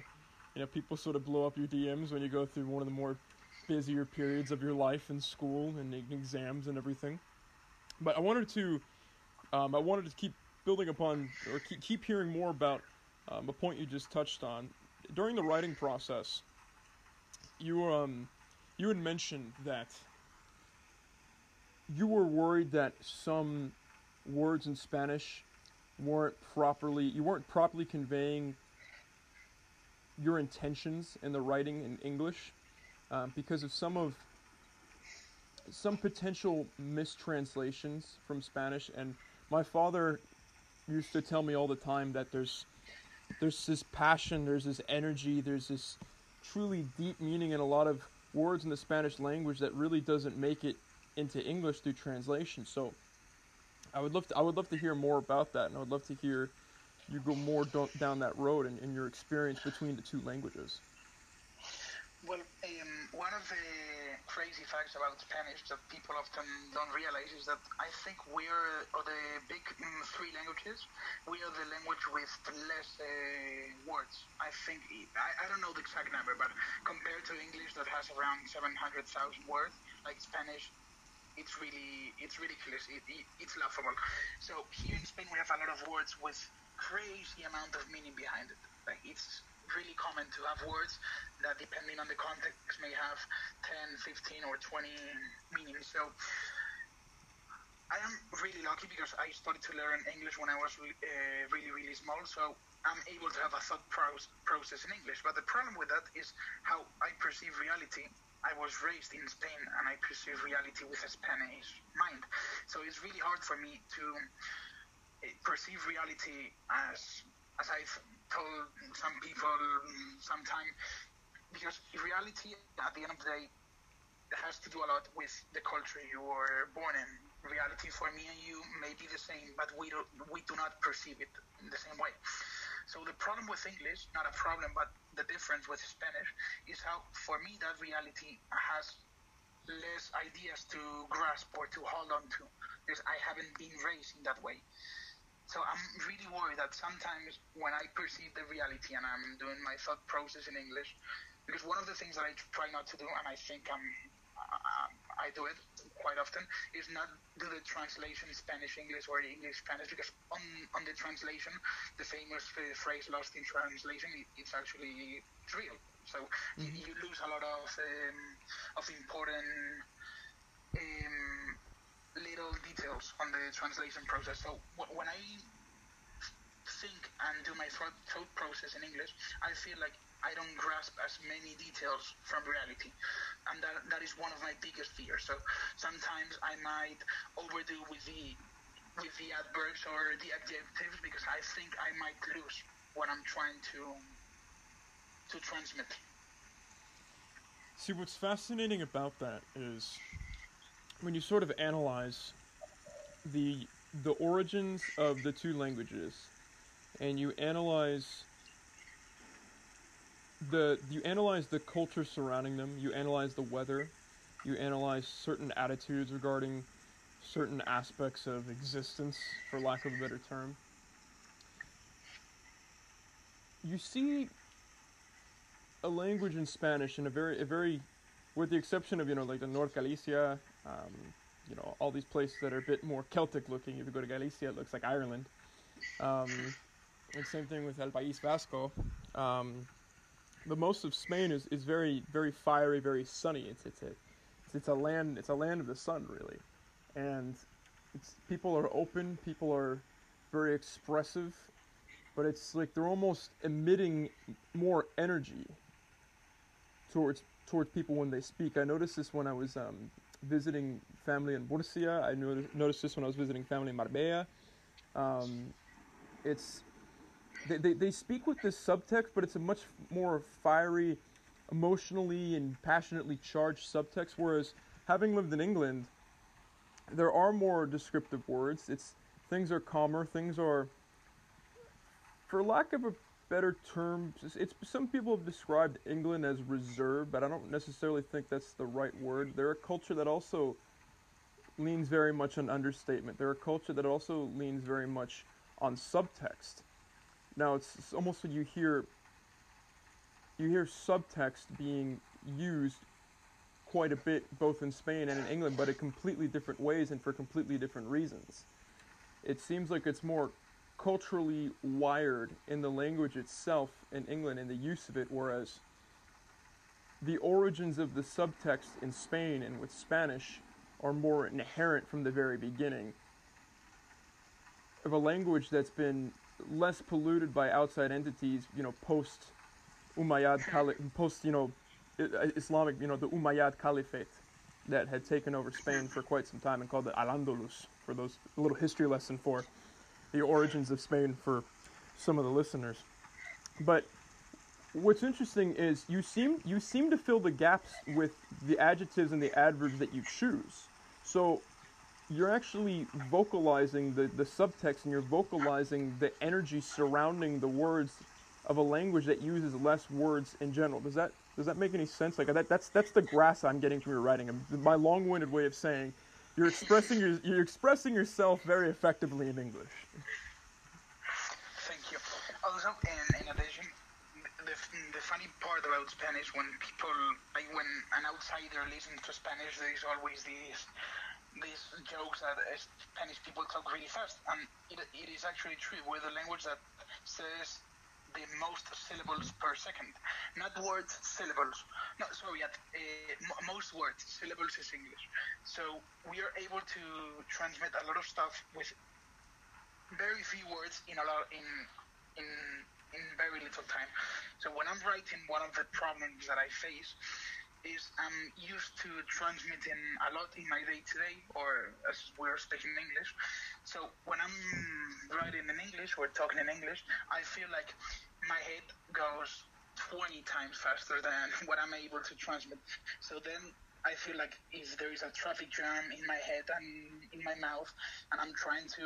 you know people sort of blow up your DMs when you go through one of the more busier periods of your life in school and exams and everything. But I wanted to, um, I wanted to keep building upon or keep, keep hearing more about um, a point you just touched on during the writing process. You um, you had mentioned that you were worried that some words in Spanish weren't properly you weren't properly conveying your intentions in the writing in English um, because of some of some potential mistranslations from Spanish and my father used to tell me all the time that there's there's this passion, there's this energy, there's this truly deep meaning in a lot of words in the Spanish language that really doesn't make it into English through translation. So I would love to I would love to hear more about that, and I would love to hear you go more do- down that road and, and your experience between the two languages. Well, um, one of the crazy facts about Spanish that people often don't realize is that I think we're, of the big mm, three languages, we are the language with less uh, words. I think, I, I don't know the exact number, but compared to English that has around 700,000 words, like Spanish, it's really, it's ridiculous. It, it, it's laughable. So here in Spain, we have a lot of words with crazy amount of meaning behind it. Like it's really common to have words that, depending on the context, may have 10, 15, or 20 meanings. So I am really lucky because I started to learn English when I was uh, really, really small. So I'm able to have a thought process in English. But the problem with that is how I perceive reality. I was raised in Spain and I perceive reality with a Spanish mind. So it's really hard for me to perceive reality as as I've told some people sometime, because reality at the end of the day has to do a lot with the culture you were born in. Reality for me and you may be the same, but we do, we do not perceive it in the same way. So the problem with English, not a problem, but the difference with Spanish is how, for me, that reality has less ideas to grasp or to hold on to because I haven't been raised in that way. So I'm really worried that sometimes when I perceive the reality and I'm doing my thought process in English, because one of the things that I try not to do, and I think I'm, I, I do it quite often, is not do the translation Spanish English or English Spanish, because on on the translation, the famous phrase "lost in translation" it's actually it's real. So mm-hmm. you, you, lose a lot of um, of important. Um, little details on the translation process. So when I think and do my thought, thought process in English, I feel like I don't grasp as many details from reality, and that that is one of my biggest fears. So sometimes I might overdo with the with the adverbs or the adjectives because I think I might lose what I'm trying to to transmit. See, what's fascinating about that is when you sort of analyze the the origins of the two languages and you analyze the you analyze the culture surrounding them, you analyze the weather, you analyze certain attitudes regarding certain aspects of existence, for lack of a better term. You see a language in Spanish in a very a very with the exception of you know like the North Galicia um, you know, all these places that are a bit more Celtic looking. If you go to Galicia, it looks like Ireland. Um, and same thing with El País Vasco. Um, most of Spain is, is very very fiery, very sunny. It's it's a it's, it's a land it's a land of the sun really, and it's people are open. People are very expressive, but it's like they're almost emitting more energy towards towards people when they speak. I noticed this when I was um, visiting family in Murcia. I noticed this when I was visiting family in Marbella. Um, it's they, they, they speak with this subtext, but it's a much more fiery, emotionally and passionately charged subtext. Whereas having lived in England, there are more descriptive words. It's things are calmer. Things are, for lack of a better term. It's, it's some people have described England as reserved, but I don't necessarily think that's the right word. They're a culture that also leans very much on understatement. They're a culture that also leans very much on subtext. Now it's, it's almost when you hear you hear subtext being used quite a bit both in Spain and in England, but in completely different ways and for completely different reasons. It seems like it's more culturally wired in the language itself in England and the use of it, whereas the origins of the subtext in Spain and with Spanish are more inherent from the very beginning of a language that's been less polluted by outside entities, you know, post Umayyad Cali- post, you know, Islamic, you know, the Umayyad Caliphate that had taken over Spain for quite some time and called it Al-Andalus for those a little history lesson for the origins of Spain for some of the listeners. But what's interesting is you seem you seem to fill the gaps with the adjectives and the adverbs that you choose. So you're actually vocalizing the, the subtext and you're vocalizing the energy surrounding the words of a language that uses less words in general. Does that does that make any sense? Like that that's that's the grass I'm getting from your writing. My long-winded way of saying you're expressing your, you're expressing yourself very effectively in English. Thank you. Also, in, in addition, the, the funny part about Spanish when people like when an outsider listens to Spanish, there is always these these jokes that Spanish people talk really fast, and it, it is actually true. We're the language that says the most syllables per second. Not words, syllables. No, sorry, at uh, most words, syllables is English. So we are able to transmit a lot of stuff with very few words in a lot in in in very little time. So when I'm writing, one of the problems that I face is I'm used to transmitting a lot in my day to day, or as we're speaking English. So when I'm writing in English or talking in English, I feel like my head goes 20 times faster than what I'm able to transmit. So then I feel like if there is a traffic jam in my head and in my mouth, and I'm trying to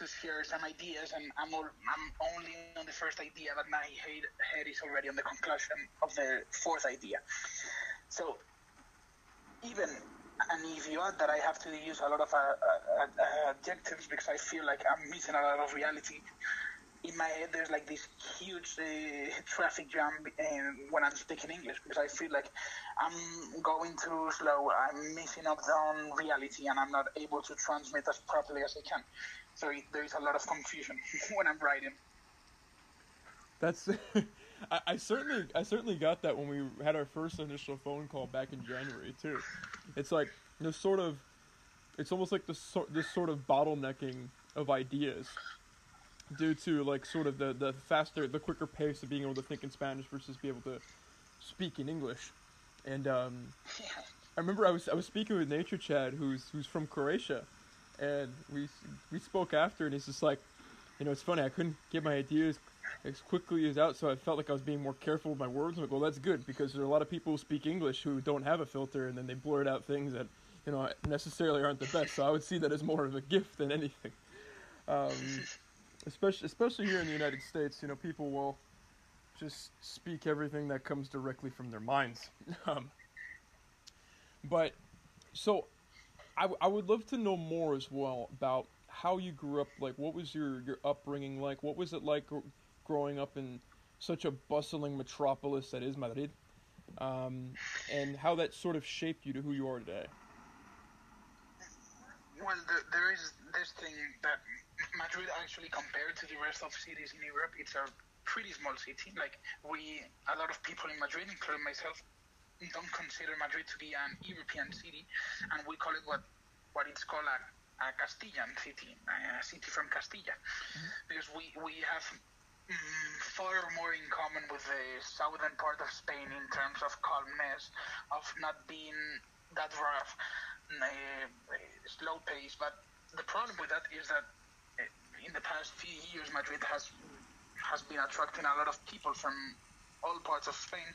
to share some ideas, and I'm, all, I'm only on the first idea, but my head, head is already on the conclusion of the fourth idea. So even you add that I have to use a lot of uh, uh, uh, adjectives because I feel like I'm missing a lot of reality. In my head, there's like this huge uh, traffic jam when I'm speaking English because I feel like I'm going too slow. I'm missing out on reality, and I'm not able to transmit as properly as I can. So there is a lot of confusion when I'm writing. That's. I, I, certainly, I certainly got that when we had our first initial phone call back in January too. It's like this sort of, it's almost like this sort, this sort of bottlenecking of ideas, due to like sort of the the faster, the quicker pace of being able to think in Spanish versus be able to speak in English, and um. I remember I was I was speaking with Nature Chad, who's who's from Croatia, and we we spoke after, and he's just like, you know, it's funny. I couldn't get my ideas as quickly as out, so I felt like I was being more careful with my words. I'm like, well, that's good because there are a lot of people who speak English who don't have a filter, and then they blurt out things that you know necessarily aren't the best. So I would see that as more of a gift than anything. Um, especially especially here in the United States, you know, people will just speak everything that comes directly from their minds. Um, but so I, I would love to know more as well about how you grew up. Like, what was your, your upbringing like? What was it like gr- growing up in such a bustling metropolis that is Madrid? Um, and how that sort of shaped you to who you are today? Well, there, there is this thing that Madrid actually compared to the rest of cities in Europe, it's a pretty small city. Like we, a lot of people in Madrid, including myself, don't consider Madrid to be an European city, and we call it what what it's called a, a Castilian city, a city from Castilla, mm-hmm. because we we have mm, far more in common with the southern part of Spain in terms of calmness, of not being that rough, uh, slow pace. But the problem with that is that uh, in the past few years, Madrid has has been attracting a lot of people from all parts of Spain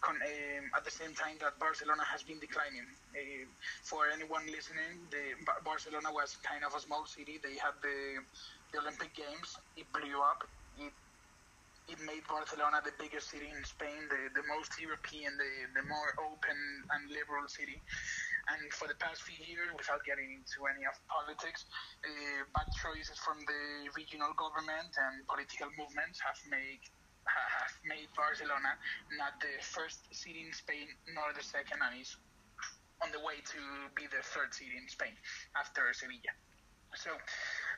con, um, at the same time that Barcelona has been declining. Uh, for anyone listening, the Barcelona was kind of a small city. They had the, the Olympic Games. It blew up. It it made Barcelona the biggest city in Spain, the, the most European, the, the more open and liberal city. And for the past few years, without getting into any of politics, uh, bad choices from the regional government and political movements have made have made Barcelona not the first city in Spain nor the second, and is on the way to be the third city in Spain after Sevilla. So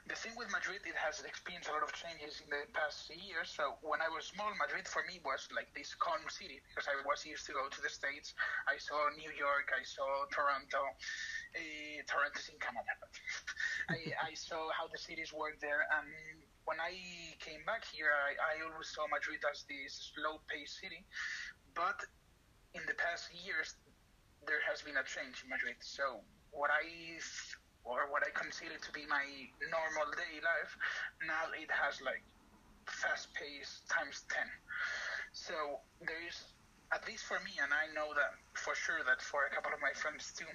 the thing with Madrid, it has experienced a lot of changes in the past years. So when I was small, Madrid for me was like this calm city because I was used to go to the States. I saw New York, I saw Toronto. Uh, Toronto's in Canada. I, I saw how the cities work there. And when I came back here, I, I always saw Madrid as this slow-paced city. But in the past years, there has been a change in Madrid. So what I or what I consider to be my normal day life, now it has like fast pace times 10. So there is, at least for me, and I know that for sure that for a couple of my friends too,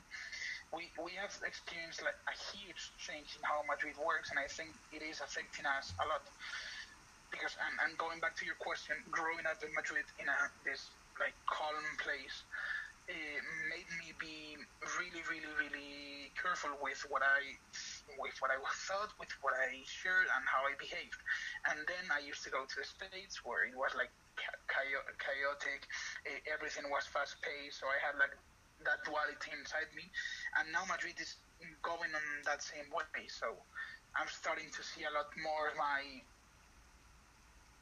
we, we have experienced like a huge change in how Madrid works, and I think it is affecting us a lot. Because, and going back to your question, growing up in Madrid in a, this like calm place, it made me be really, really, really careful with what I with what I thought, with what I shared, and how I behaved. And then I used to go to the states where it was like chaotic, eh, everything was fast paced, so I had like that duality inside me. And now Madrid is going on that same way, so I'm starting to see a lot more of my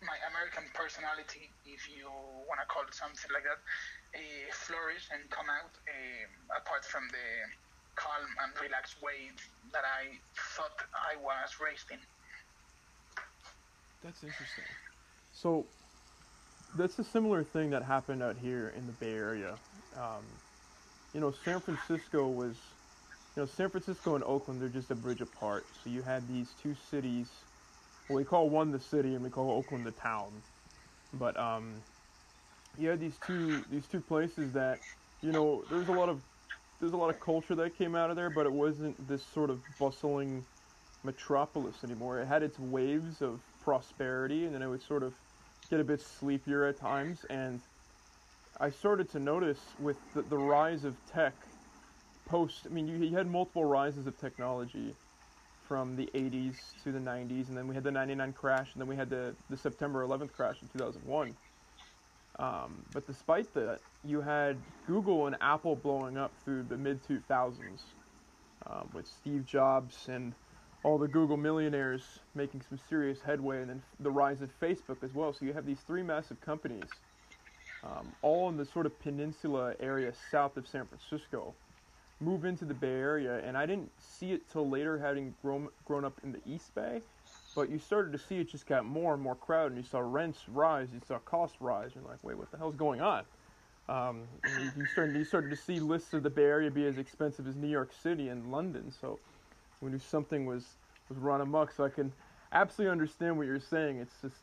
my American personality, if you want to call it something like that, uh, flourish and come out uh, apart from the calm and relaxed way that I thought I was raised in. That's interesting. So that's a similar thing that happened out here in the Bay Area. Um, you know, San Francisco was, you know, San Francisco and Oakland, they're just a bridge apart. So you had these two cities. Well, we call one the city and we call Oakland the town. But um, you had these two these two places that, you know, there's a lot of there's a lot of culture that came out of there, but it wasn't this sort of bustling metropolis anymore. It had its waves of prosperity, and then it would sort of get a bit sleepier at times. And I started to notice with the, the rise of tech post. I mean, you, you had multiple rises of technology from the 80s to the 90s, and then we had the 99 crash, and then we had the, the September 11th crash in 2001. Um, but despite that, you had Google and Apple blowing up through the mid 2000s um, with Steve Jobs and all the Google millionaires making some serious headway, and then the rise of Facebook as well. So you have these three massive companies, um, all in the sort of peninsula area south of San Francisco, move into the Bay Area. And I didn't see it till later, having grown grown up in the East Bay. But you started to see it just got more and more crowded, and you saw rents rise, you saw costs rise. You're like, wait, what the hell's going on? Um, you, started, you started to see lists of the Bay Area be as expensive as New York City and London. So we knew something was, was run amok. So I can absolutely understand what you're saying. It's just,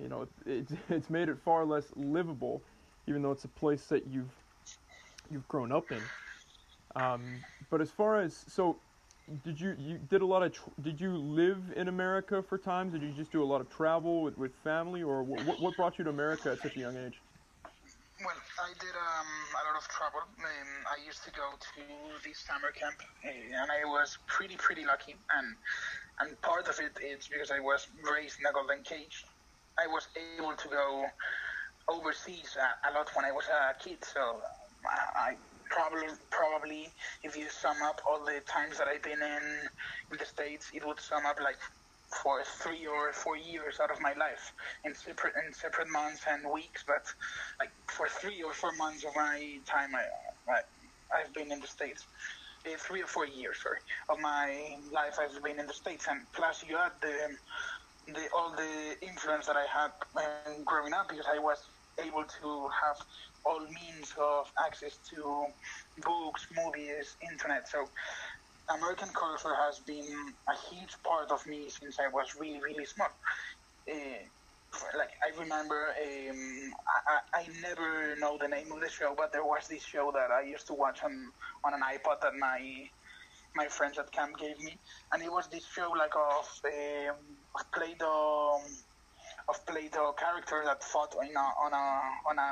you know, it, it's made it far less livable, even though it's a place that you've you've grown up in. Um, but as far as so did you you did a lot of tr- did you live in America for times? Did you just do a lot of travel with, with family, or what, what brought you to America at such a young age? Well, I did um, a lot of travel. Um, I used to go to this summer camp, eh, and I was pretty pretty lucky. And and part of it is because I was raised in a golden cage. I was able to go overseas a, a lot when I was a kid, so I probably probably if you sum up all the times that I've been in in the states, it would sum up like for three or four years out of my life in separate in separate months and weeks, but like for three or four months of my time, I, I I've been in the states. Uh, three or four years, sorry, of my life I've been in the states, and plus you add the the all the influence that I had growing up because I was able to have all means of access to books, movies, internet. So American culture has been a huge part of me since I was really, really small. Uh, like I remember, um, I, I never know the name of the show, but there was this show that I used to watch on on an iPod that my my friends at camp gave me, and it was this show like of um, of Play-Doh of Play-Doh character that fought in a, on a on a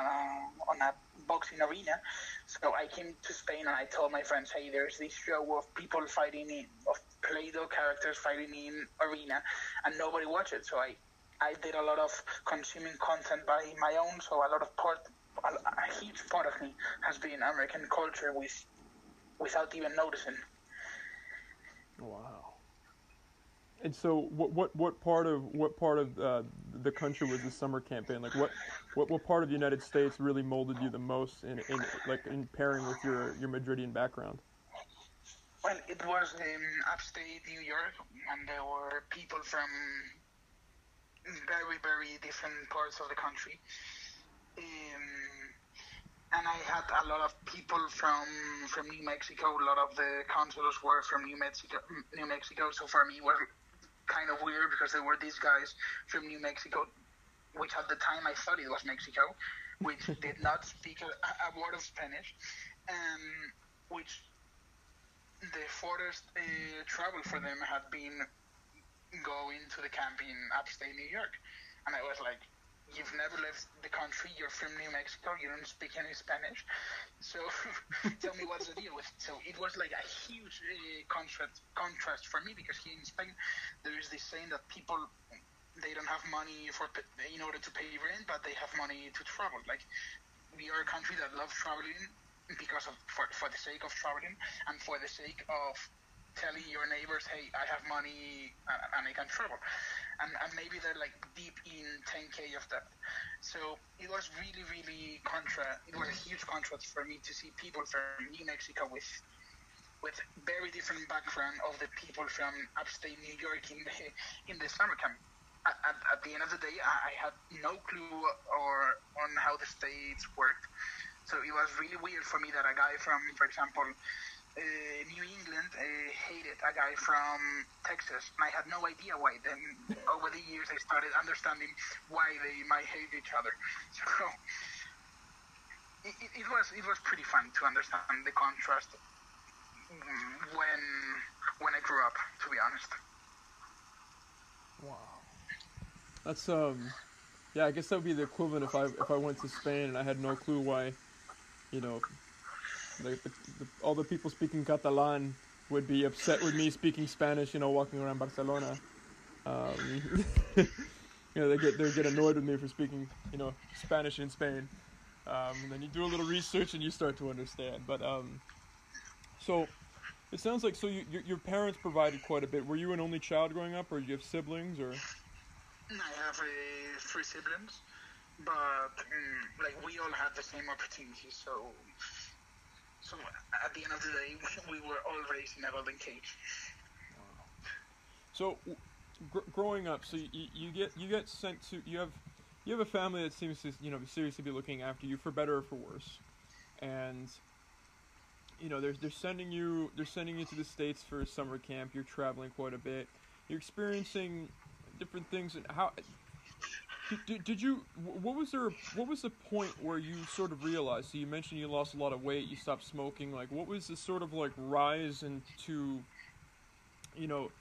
on a boxing arena. So I came to Spain and I told my friends, hey, there's this show of people fighting in of Play-Doh characters fighting in arena, and nobody watched it. So I I did a lot of consuming content by my own. So a lot of part a, a huge part of me has been American culture with without even noticing. Wow. And so, what what what part of what part of uh, the country was the summer campaign? Like, what, what what part of the United States really molded you the most in, in like in pairing with your your Madridian background? Well, it was in upstate New York, and there were people from very very different parts of the country. Um, and I had a lot of people from from New Mexico. A lot of the consuls were from New Mexico. New Mexico. So for me, it was kind of weird because there were these guys from New Mexico, which at the time I thought it was Mexico, which did not speak a, a word of Spanish, and which the furthest uh, travel for them had been going to the camp in upstate New York, and I was like, you've never left the country, you're from New Mexico, you don't speak any Spanish. So tell me what's the deal with it. So it was like a huge uh, contrast, contrast for me because here in Spain, there is this saying that people, they don't have money for in order to pay rent, but they have money to travel. Like we are a country that loves traveling because of for, for the sake of traveling and for the sake of telling your neighbors, hey, I have money and I can travel and, and maybe they're like deep in 10k of debt. So it was really, really contra. It was a huge contrast for me to see people from New Mexico with with very different background of the people from upstate New York in the in the summer camp. At, at, at the end of the day, I, I had no clue or on how the states worked. So it was really weird for me that a guy from, for example, uh, New England uh, hated a guy from Texas, and I had no idea why. Then over the years, I started understanding why they might hate each other. So it, it was it was pretty fun to understand the contrast when when I grew up. To be honest. Wow. That's um. Yeah, I guess that would be the equivalent if I if I went to Spain and I had no clue why, you know, the, the, the, all the people speaking Catalan would be upset with me speaking Spanish, you know, walking around Barcelona. Um, you know, they get they get annoyed with me for speaking, you know, Spanish in Spain. Um, and then you do a little research and you start to understand. But um, so it sounds like so you, your, your parents provided quite a bit. Were you an only child growing up, or you have siblings, or? I have uh, three siblings, but um, like we all had the same opportunities. So so at the end of the day, we were raised in a golden cage. So, gr- growing up, so you, you get you get sent to you have you have a family that seems to you know seriously be looking after you for better or for worse, and you know they're they're sending you they're sending you to the states for summer camp. You're traveling quite a bit. You're experiencing different things. And how did, did you? What was there? What was the point where you sort of realized? So you mentioned you lost a lot of weight. You stopped smoking. Like, what was the sort of like rise into, you know,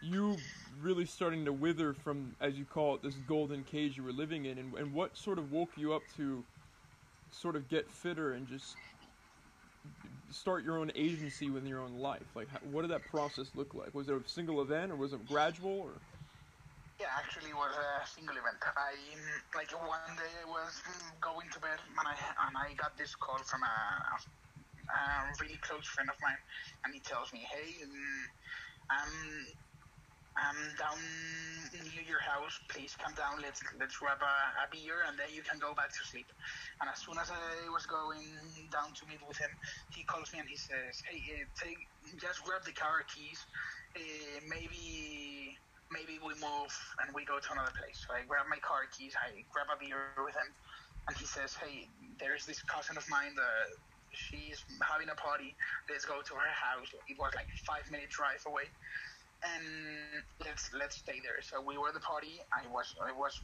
you really starting to wither from, as you call it, this golden cage you were living in, and, and what sort of woke you up to, sort of get fitter and just start your own agency within your own life? Like, what did that process look like? Was it a single event, or was it gradual, or? Actually, was a single event. I like one day I was going to bed and I and I got this call from a, a really close friend of mine, and he tells me, "Hey, um, I'm I'm down near your house. Please come down. Let's let's grab a, a beer and then you can go back to sleep." And as soon as I was going down to meet with him, he calls me and he says, "Hey, uh, take just grab the car keys. Uh, maybe." Maybe we move and we go to another place. So I grab my car keys, I grab a beer with him, and he says, "Hey, there's this cousin of mine that she's having a party. Let's go to her house. It was like five minute drive away, and let's let's stay there." So we were at the party. I was I was.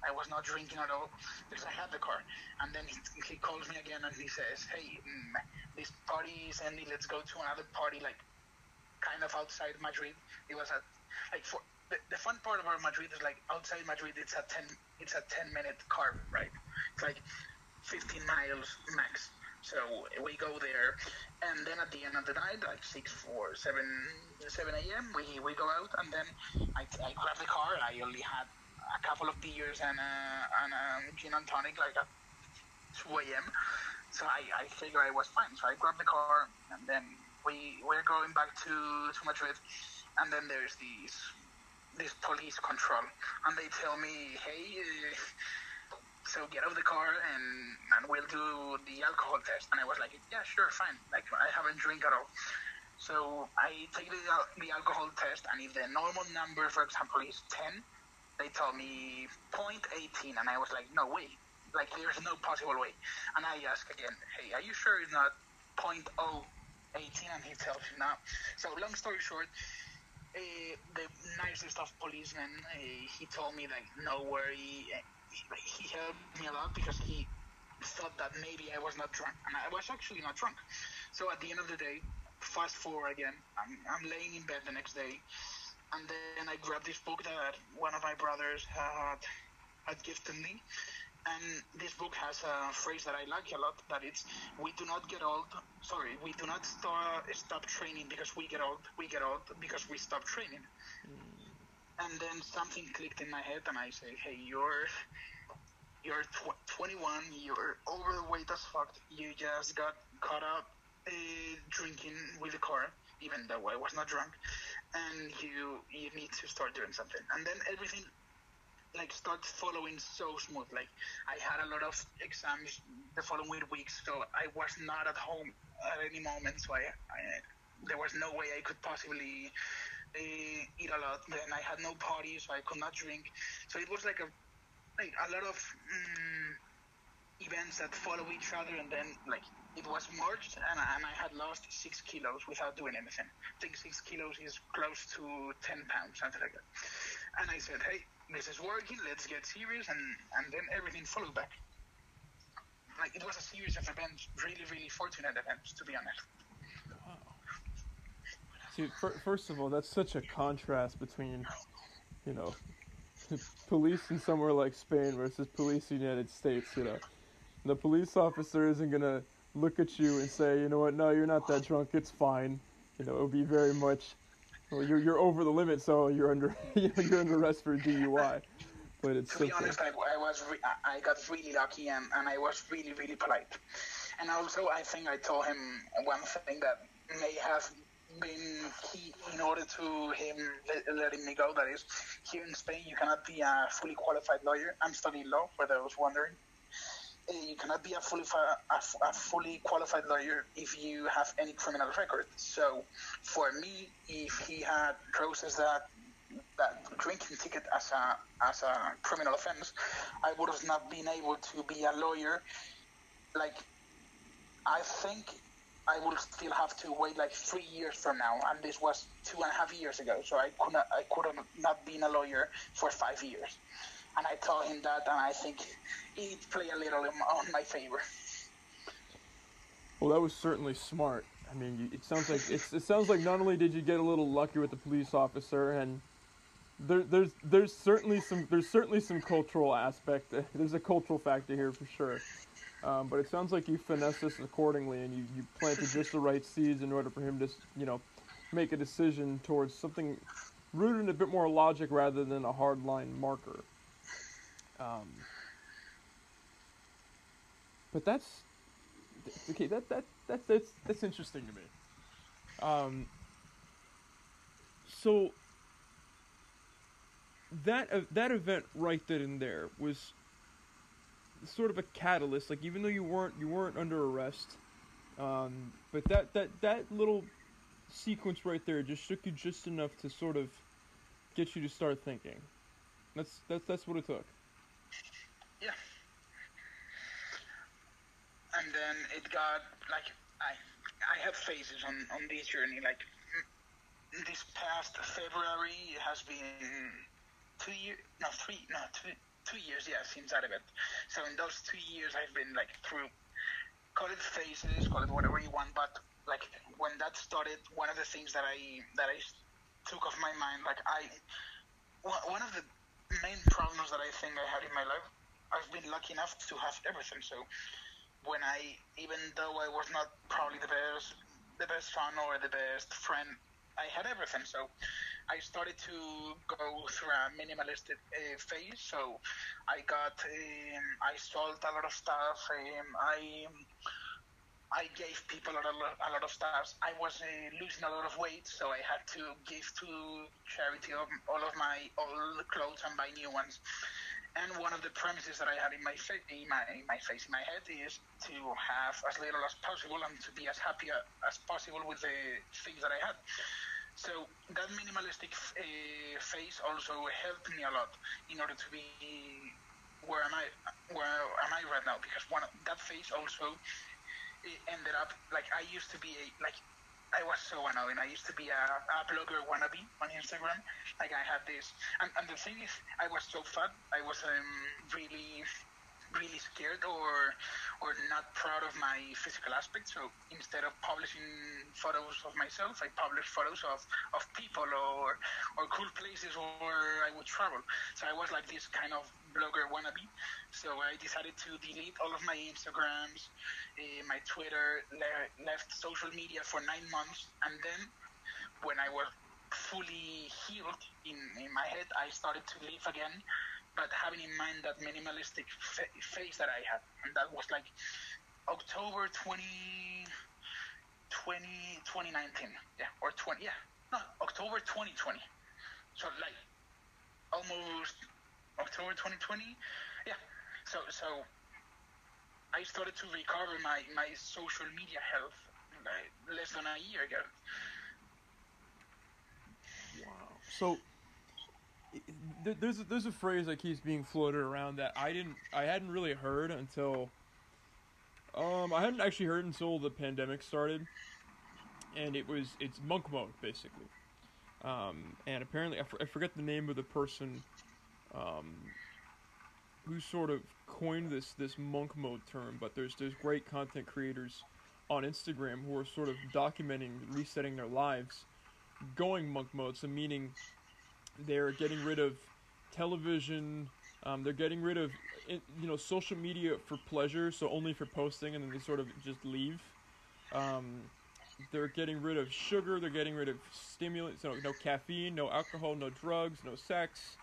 I was not drinking at all because I had the car. And then he, he calls me again and he says, "Hey, mm, this party is ending. Let's go to another party, like kind of outside Madrid. It was at like for the, fun part about Madrid is like outside Madrid, it's a ten it's a ten minute car ride. It's like 15 miles max. So we go there, and then at the end of the night, like six, four, seven, seven a.m., we we go out, and then I, I grab the car. I only had a couple of beers and a, and a gin and tonic, like at 2 a.m. So I, I figure I was fine. So I grab the car, and then we we're going back to to Madrid, and then there's these this police control, and they tell me, hey. Uh, so get out of the car and and we'll do the alcohol test. And I was like, yeah, sure, fine. Like I haven't drink at all. So I take the, the alcohol test, and if the normal number, for example, is 10, they tell me 0.18, and I was like, no way. Like there's no possible way. And I ask again, hey, are you sure it's not 0.018? And he tells me no. So long story short, uh, the nicest of policemen, uh, he told me like, no worry, he helped me a lot because he thought that maybe I was not drunk, and I was actually not drunk. So at the end of the day, fast forward again, I'm, I'm laying in bed the next day, and then I grabbed this book that one of my brothers had had gifted me. And this book has a phrase that I like a lot. That it's we do not get old. Sorry, we do not start, stop training because we get old. We get old because we stop training. Mm and then something clicked in my head, and I say, "Hey, you're you're tw- 21, you're overweight as fuck. You just got caught up uh, drinking with the car, even though I was not drunk, and you you need to start doing something." And then everything like start following so smooth. Like I had a lot of exams the following weeks, so I was not at home at any moment. So I, I there was no way I could possibly uh, eat a lot. Then I had no parties, so I could not drink. So it was like a like a lot of um, events that follow each other, and then like it was March, and, and I had lost six kilos without doing anything. I think six kilos is close to ten pounds, something like that. And I said, hey, this is working. Let's get serious, and and then everything followed back. Like it was a series of events, really, really fortunate events, to be honest. See, first of all, that's such a contrast between, you know, police in somewhere like Spain versus police in the United States. You know, the police officer isn't gonna look at you and say, you know what, no, you're not that drunk, it's fine. You know, it would be very much, well, you're you're over the limit, so you're under you're under arrest for DUI. But it's to be honest, I, I was re- I got really lucky and, and I was really really polite. And also, I think I told him one thing that may have been key in order to him letting me go. That is, here in Spain, you cannot be a fully qualified lawyer. I'm studying law, for those wondering. Uh, you cannot be a fully a fully qualified lawyer if you have any criminal record. So, for me, if he had processed that that drinking ticket as a as a criminal offense, I would have not been able to be a lawyer. Like, I think I would still have to wait like three years from now, and this was two and a half years ago. So I could not, I could have not been a lawyer for five years. And I told him that, and I think it played a little on my favor. Well, that was certainly smart. I mean, it sounds like it sounds like not only did you get a little lucky with the police officer, and there, there's there's certainly some there's certainly some cultural aspect. There's a cultural factor here for sure. Um, but it sounds like you finessed this accordingly, and you, you planted just the right seeds in order for him to, you know, make a decision towards something rooted in a bit more logic rather than a hard line marker. Um, but that's okay. That that that that's that's interesting to me. Um, so that uh, that event right then and there was sort of a catalyst. Like even though you weren't you weren't under arrest, um, but that that that little sequence right there just shook you just enough to sort of get you to start thinking. That's that's that's what it took. Yeah. And then it got like I I have phases on on this journey. Like this past February has been two years, no three, no two two years, yeah, since out of it. So in those two years, I've been like through, call it phases, call it whatever you want. But like when that started, one of the things that I that I took off my mind, like I one of the main problems that I think I had in my life, I've been lucky enough to have everything. So when I, even though I was not probably the best, the best son or the best friend, I had everything. So I started to go through a minimalistic uh, phase. So I got, um, I sold a lot of stuff. Um, I I gave people a lot, a lot of stuff. I was uh, losing a lot of weight, so I had to give to charity all of my old clothes and buy new ones. And one of the premises that I had in my fa- in my in my face in my head is to have as little as possible and to be as happy as possible with the things that I had. So that minimalistic uh, phase also helped me a lot in order to be where am I where am I right now because one that phase also it ended up like I used to be a like I was so annoying. I used to be a, a blogger wannabe on Instagram. Like I had this, and, and the thing is, I was so fat. I was um, really, really scared or or not proud of my physical aspect. So instead of publishing photos of myself, I published photos of, of people or or cool places where I would travel. So I was like this kind of blogger wannabe. So I decided to delete all of my Instagrams, uh, my Twitter, le- left social media for nine months, and then when I was fully healed in, in my head, I started to live again, but having in mind that minimalistic fa- phase that I had, and that was like October 20, 20, 2019, yeah, or 20, yeah, no, October 2020. So like almost October 2020, yeah. So so I started to recover my, my social media health like less than a year ago. Wow. So there's a, there's a phrase that keeps being floated around that I didn't I hadn't really heard until um I hadn't actually heard until the pandemic started, and it was it's monk mode basically, um, and apparently I, f- I forget the name of the person, um, who sort of coined this this monk mode term, but there's there's great content creators on Instagram who are sort of documenting resetting their lives going monk mode, so meaning they're getting rid of television, um, they're getting rid of you know social media for pleasure, so only for posting, and then they sort of just leave. Um, they're getting rid of sugar, they're getting rid of stimulants, no, caffeine, no alcohol, no drugs, no sex,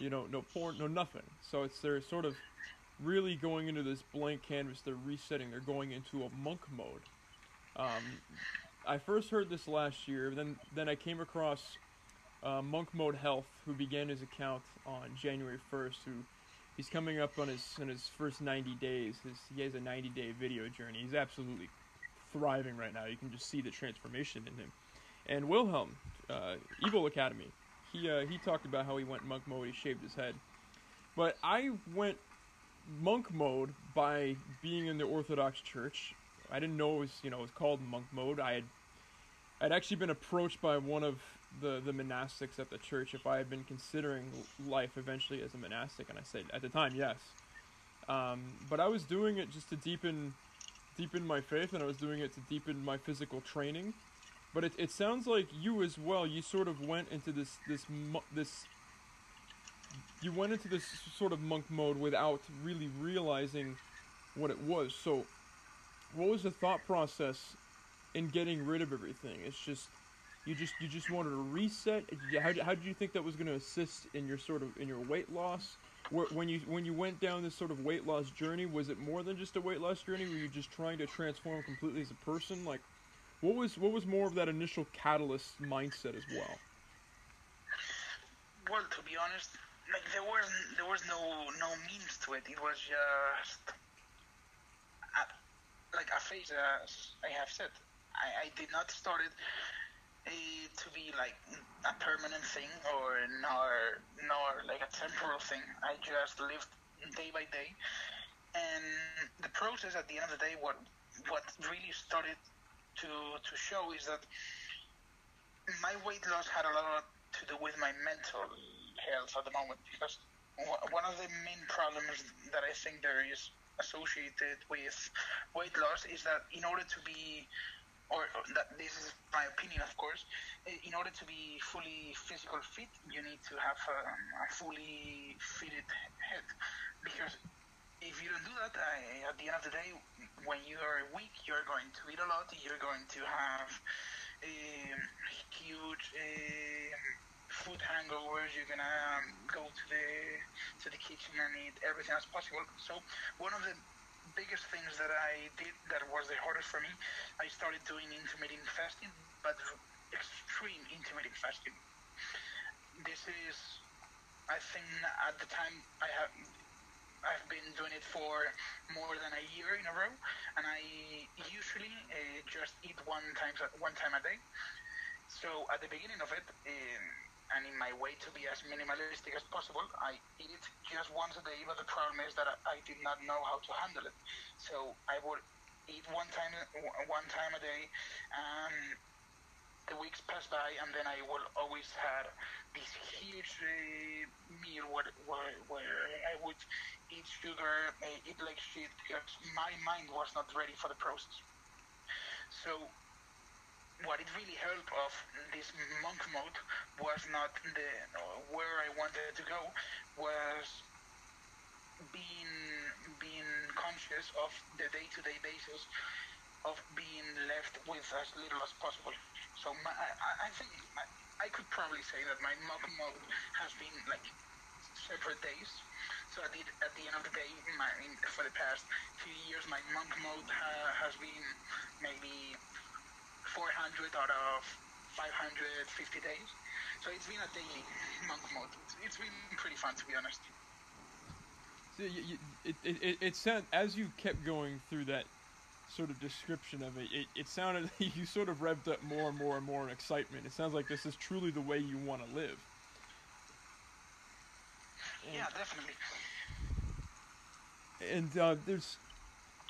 you know, no porn, no nothing. So it's they're sort of really going into this blank canvas. They're resetting. They're going into a monk mode. Um, I first heard this last year. Then then I came across uh, Monk Mode Health, who began his account on January first. Who he's coming up on his on his first 90 days. His, he has a 90 day video journey. He's absolutely thriving right now. You can just see the transformation in him. And Wilhelm, uh, Evil Academy, he uh, he talked about how he went monk mode. He shaved his head. But I went monk mode by being in the Orthodox Church. I didn't know it was you know it was called monk mode. I had I'd actually been approached by one of the the monastics at the church if I had been considering life eventually as a monastic, and I said at the time yes. Um, but I was doing it just to deepen deepen my faith, and I was doing it to deepen my physical training. But it, it sounds like you as well. You sort of went into this this this you went into this sort of monk mode without really realizing what it was. So, what was the thought process in getting rid of everything? It's just you just you just wanted to reset. How, how did you think that was going to assist in your sort of in your weight loss? When you when you went down this sort of weight loss journey, was it more than just a weight loss journey? Were you just trying to transform completely as a person? Like, what was what was more of that initial catalyst mindset as well? Well, to be honest, like there was there was no no means to it. It was just like a phase, as I have said. I, I did not start it uh, to be like a permanent thing or nor nor like a temporal thing. I just lived day by day, and the process at the end of the day, what what really started to to show is that my weight loss had a lot to do with my mental health at the moment because one of the main problems that I think there is associated with weight loss is that in order to be or, that this is my opinion, of course. In order to be fully physical fit, you need to have um, a fully fitted head, because if you don't do that, uh, at the end of the day, when you are weak, you're going to eat a lot. You're going to have um, huge um, food hangovers. You're gonna um, go to the to the kitchen and eat everything as possible. So one of the biggest things that I did that was the hardest for me, I started doing intermittent fasting, but extreme intermittent fasting. This is, I think, at the time I have. I've been doing it for more than a year in a row, and I usually uh, just eat one times one time a day. So at the beginning of it, um, and in my way to be as minimalistic as possible, I eat it just once a day. But the problem is that I, I did not know how to handle it. So I would eat one time one time a day, and the weeks pass by, and then I will always have this huge uh, meal where, where, where I would eat sugar, uh, eat like shit, because my mind was not ready for the process. So what it really helped of this monk mode was not the where I wanted to go was being being conscious of the day-to-day basis of being left with as little as possible. So my, I, I think I, I could probably say that my monk mode has been like separate days. So at the, at the end of the day, my, for the past few years, my monk mode ha, has been maybe 400 out of 550 days. So it's been a daily monk mode. It's, it's been pretty fun, to be honest. So you, you, it, it, it, it sound as you kept going through that sort of description of it, it, it sounded you sort of revved up more and more and more in excitement. It sounds like this is truly the way you want to live. And, Yeah, definitely. and uh, there's,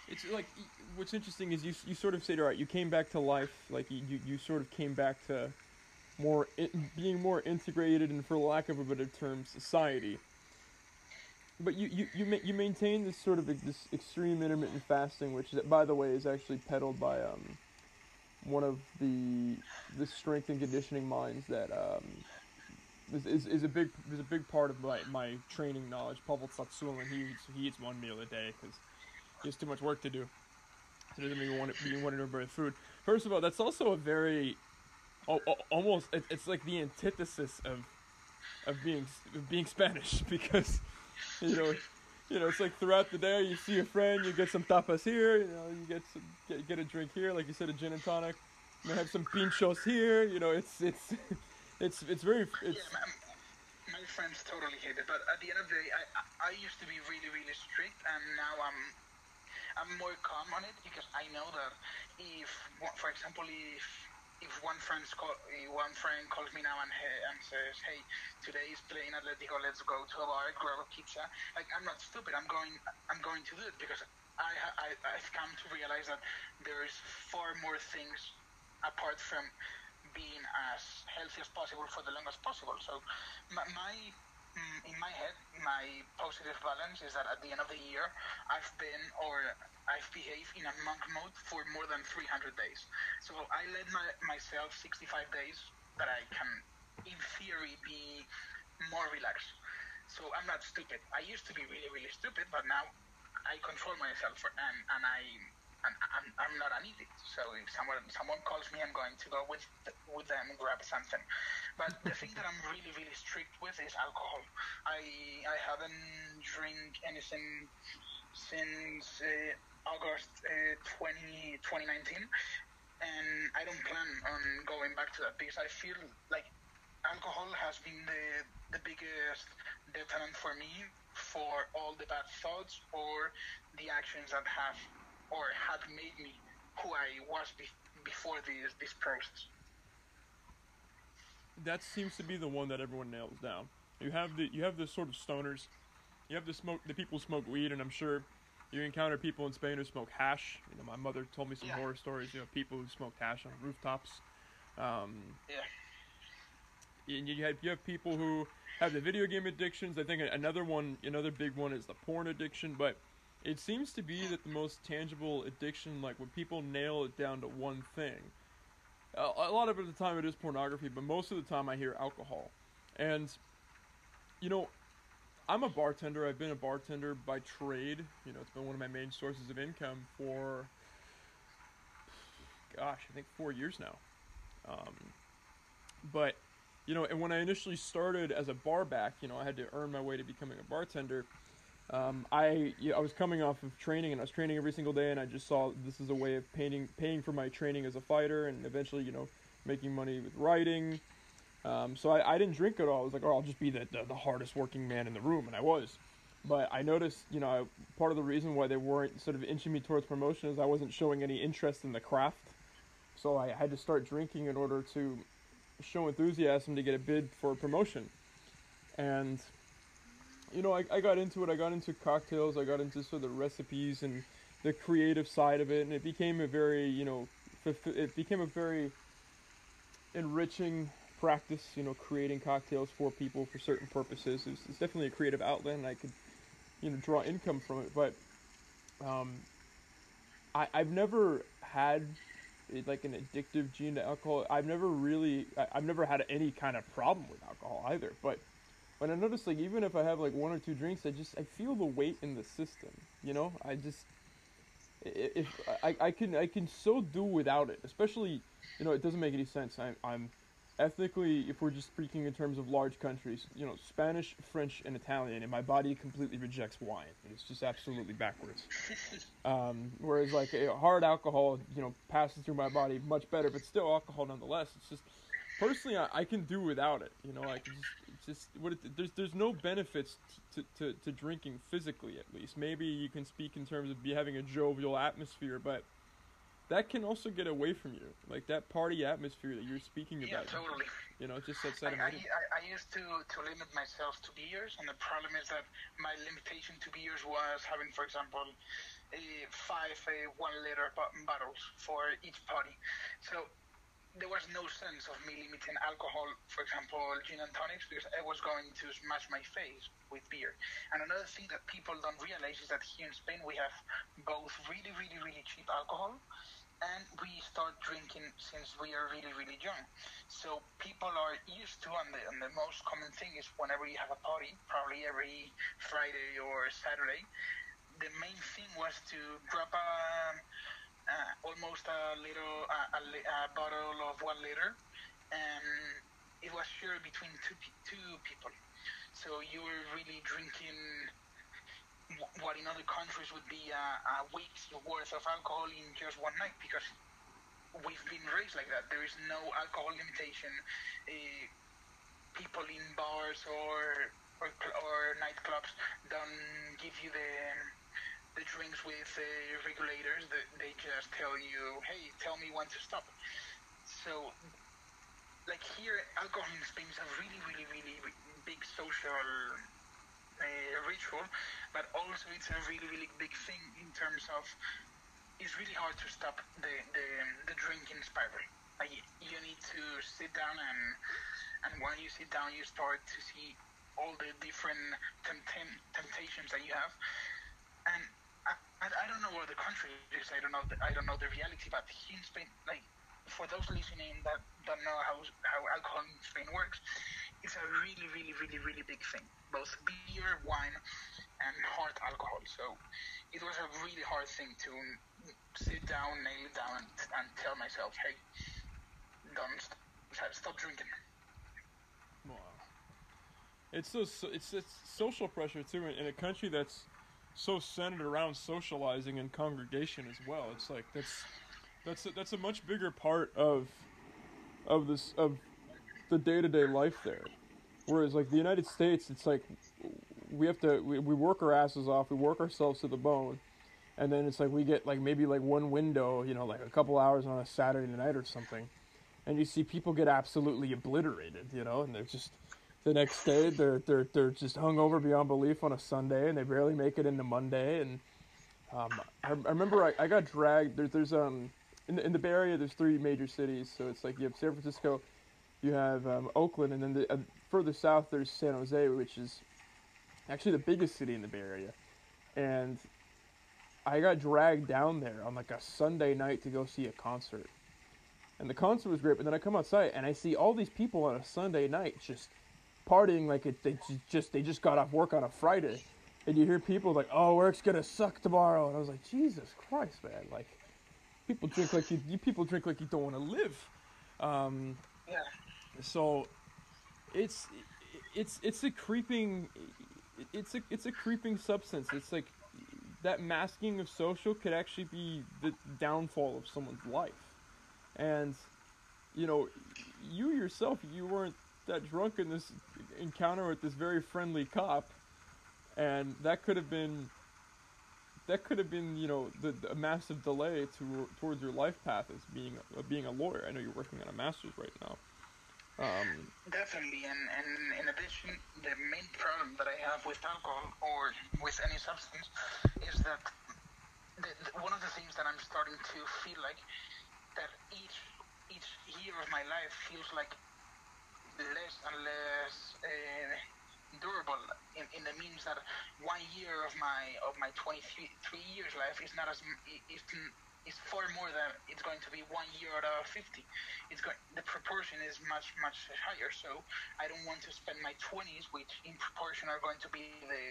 it's like what's interesting is you you sort of said, all right, you came back to life, like you you, sort of came back to more in, being more integrated and, for lack of a better term, society. But you you you, ma- you maintain this sort of this extreme intermittent fasting, which is, by the way is actually peddled by um one of the the strength and conditioning minds that um is, is, is a big is a big part of my, my training knowledge. Pavel Tsatsouline, he eats, he eats one meal a day because he has too much work to do. So doesn't even want to, even want to burn food. First of all, that's also a very, oh, oh, almost it, it's like the antithesis of of being of being Spanish because you know you know it's like throughout the day you see a friend, you get some tapas here, you know you get some, get, get a drink here, like you said, a gin and tonic. You have some pinchos here, you know it's it's it's it's very it's yeah, my, my friends totally hate it. But at the end of the day, I I used to be really really strict, and now I'm I'm more calm on it because I know that if, for example, if if one friend call, one friend calls me now and and says, "Hey, today is playing Atletico, let's go to a bar, grab a pizza," like I'm not stupid. I'm going I'm going to do it because I I I've come to realize that there is far more things apart from being as healthy as possible for the longest possible. So my, my Mm, in my head, my positive balance is that at the end of the year, I've been or I've behaved in a monk mode for more than 300 days. So I let my, myself 65 days that I can, in theory, be more relaxed. So I'm not stupid. I used to be really, really stupid, but now I control myself and, and I and I'm, I'm not an idiot. So if someone someone calls me, I'm going to go with with them grab something. But the thing that I'm really really strict with is alcohol. I I haven't drink anything since uh, August uh, 20, 2019, and I don't plan on going back to that because I feel like alcohol has been the the biggest deterrent for me for all the bad thoughts or the actions that have or had made me who I was be- before this this process. that seems to be the one that everyone nails down. You have the you have the sort of stoners, you have the smoke the people smoke weed, and I'm sure you encounter people in Spain who smoke hash. You know, my mother told me some Yeah. horror stories. You know, people who smoked hash on rooftops. Um, Yeah. and you have you have people who have the video game addictions. I think another one, another big one is the porn addiction. But it seems to be that the most tangible addiction, like when people nail it down to one thing, a, a lot of it, the time it is pornography, but most of the time I hear alcohol. And, you know, I'm a bartender. I've been a bartender by trade. You know, it's been one of my main sources of income for, gosh, I think four years now. Um, but, you know, and when I initially started as a bar back, you know, I had to earn my way to becoming a bartender. Um, I you know, I was coming off of training and I was training every single day and I just saw this is a way of paying paying for my training as a fighter and eventually you know making money with writing. Um, so I, I didn't drink at all. I was like, oh, I'll just be the, the, the hardest working man in the room, and I was. But I noticed, you know, part of the reason why they weren't sort of inching me towards promotion is I wasn't showing any interest in the craft. So I had to start drinking in order to show enthusiasm to get a bid for promotion. And you know, I, I got into it. I got into cocktails. I got into sort of the recipes and the creative side of it, and it became a very, you know, it became a very enriching practice. You know, creating cocktails for people for certain purposes. It's, it's definitely a creative outlet, and I could, you know, draw income from it. But um, I, I've never had like an addictive gene to alcohol. I've never really, I, I've never had any kind of problem with alcohol either. But but I notice like even if I have like one or two drinks, I just I feel the weight in the system. You know, I just if I, I can I can so do without it. Especially, you know, it doesn't make any sense. I'm I'm ethnically, if we're just speaking in terms of large countries, you know, Spanish, French, and Italian, and my body completely rejects wine. It's just absolutely backwards. Um, whereas like hard alcohol, you know, passes through my body much better, but still alcohol nonetheless. It's just personally, I, I can do without it. You know, I can just just what it, there's there's no benefits to, to, to drinking physically at least. Maybe you can speak in terms of be having a jovial atmosphere, but that can also get away from you. Like that party atmosphere that you're speaking yeah, about. totally. You know, just that I, I, I, used to, to limit myself to beers, and the problem is that my limitation to beers was having, for example, a five a one liter bottles for each party. So there was no sense of me limiting alcohol, for example, gin and tonics, because I was going to smash my face with beer. And another thing that people don't realize is that here in Spain we have both really, really, really cheap alcohol and we start drinking since we are really, really young. So people are used to, and the, and the most common thing is whenever you have a party, probably every Friday or Saturday, the main thing was to drop a uh, almost a little a, a, bottle of one liter, and it was shared between two two people. So you were really drinking what in other countries would be a, a week's worth of alcohol in just one night because we've been raised like that. There is no alcohol limitation. Uh, people in bars or or, or nightclubs don't give you the the drinks with uh, regulators that they just tell you, hey, tell me when to stop. So, like here, alcohol in Spain is a really, really, really big social uh, ritual, but also it's a really, really big thing in terms of it's really hard to stop the, the, the drinking spiral. Like, you need to sit down and and when you sit down, you start to see all the different tempt- temptations that you have, and I, I don't know where the country is. I don't know. The, I don't know the reality. But here in Spain, like for those listening that don't know how how alcohol in Spain works, it's a really, really, really, really big thing. Both beer, wine, and hard alcohol. So it was a really hard thing to sit down, nail it down, and, and tell myself, hey, don't stop drinking. Wow. It's so it's it's social pressure too in, in a country that's so centered around socializing and congregation as well. It's like that's that's a, that's a much bigger part of of this of the day to day life there. Whereas like the United States, it's like we have to we, we work our asses off, we work ourselves to the bone, and then it's like we get like maybe like one window, you know, like a couple hours on a Saturday night or something, and you see people get absolutely obliterated, you know, and they're just the next day they're they're they're just hungover beyond belief on a Sunday and they barely make it into Monday and um, I, I remember I, I got dragged there, there's um in the, in the Bay Area there's three major cities so it's like you have San Francisco you have um, Oakland and then the, uh, further south there's San Jose which is actually the biggest city in the Bay Area and I got dragged down there on like a Sunday night to go see a concert. And the concert was great, but then I come outside and I see all these people on a Sunday night just partying like it, they just they just got off work on a Friday. And you hear people like, "Oh, work's gonna suck tomorrow," and I was like, "Jesus Christ, man!" Like, people drink like you, you people drink like you don't want to live. Um, Yeah. so it's it's it's a creeping it's a it's a creeping substance. It's like that masking of social could actually be the downfall of someone's life. And you know, you yourself you weren't that drunk in this encounter with this very friendly cop and that could have been that could have been you know the, the massive delay to towards your life path as being uh, being a lawyer. I know you're working on a master's right now. Um, Definitely, and, and in addition, the main problem that I have with alcohol or with any substance is that the, the, one of the things that I'm starting to feel like that each each year of my life feels like less and less uh, durable in, in the means that one year of my of my 23 three years life is not as m- i- is is far more than it's going to be one year out of 50 it's going the proportion is much much higher. So i don't want to spend my 20s which in proportion are going to be the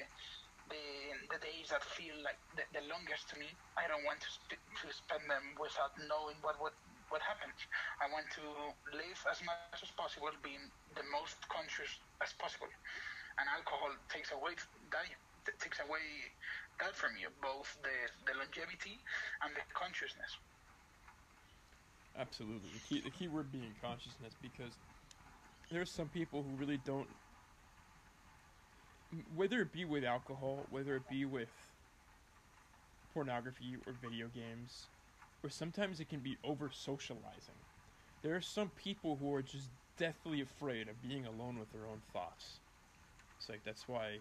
the, the days that feel like the, the longest to me. I don't want to, sp- to spend them without knowing what what what happens i want to live as much as possible being the most conscious as possible. And alcohol takes away that takes away that from you both the the longevity and the consciousness. Absolutely. The key, the key word being consciousness because there's some people who really don't, whether it be with alcohol, whether it be with pornography or video games, sometimes it can be over socializing. There are some people who are just deathly afraid of being alone with their own thoughts. It's like that's why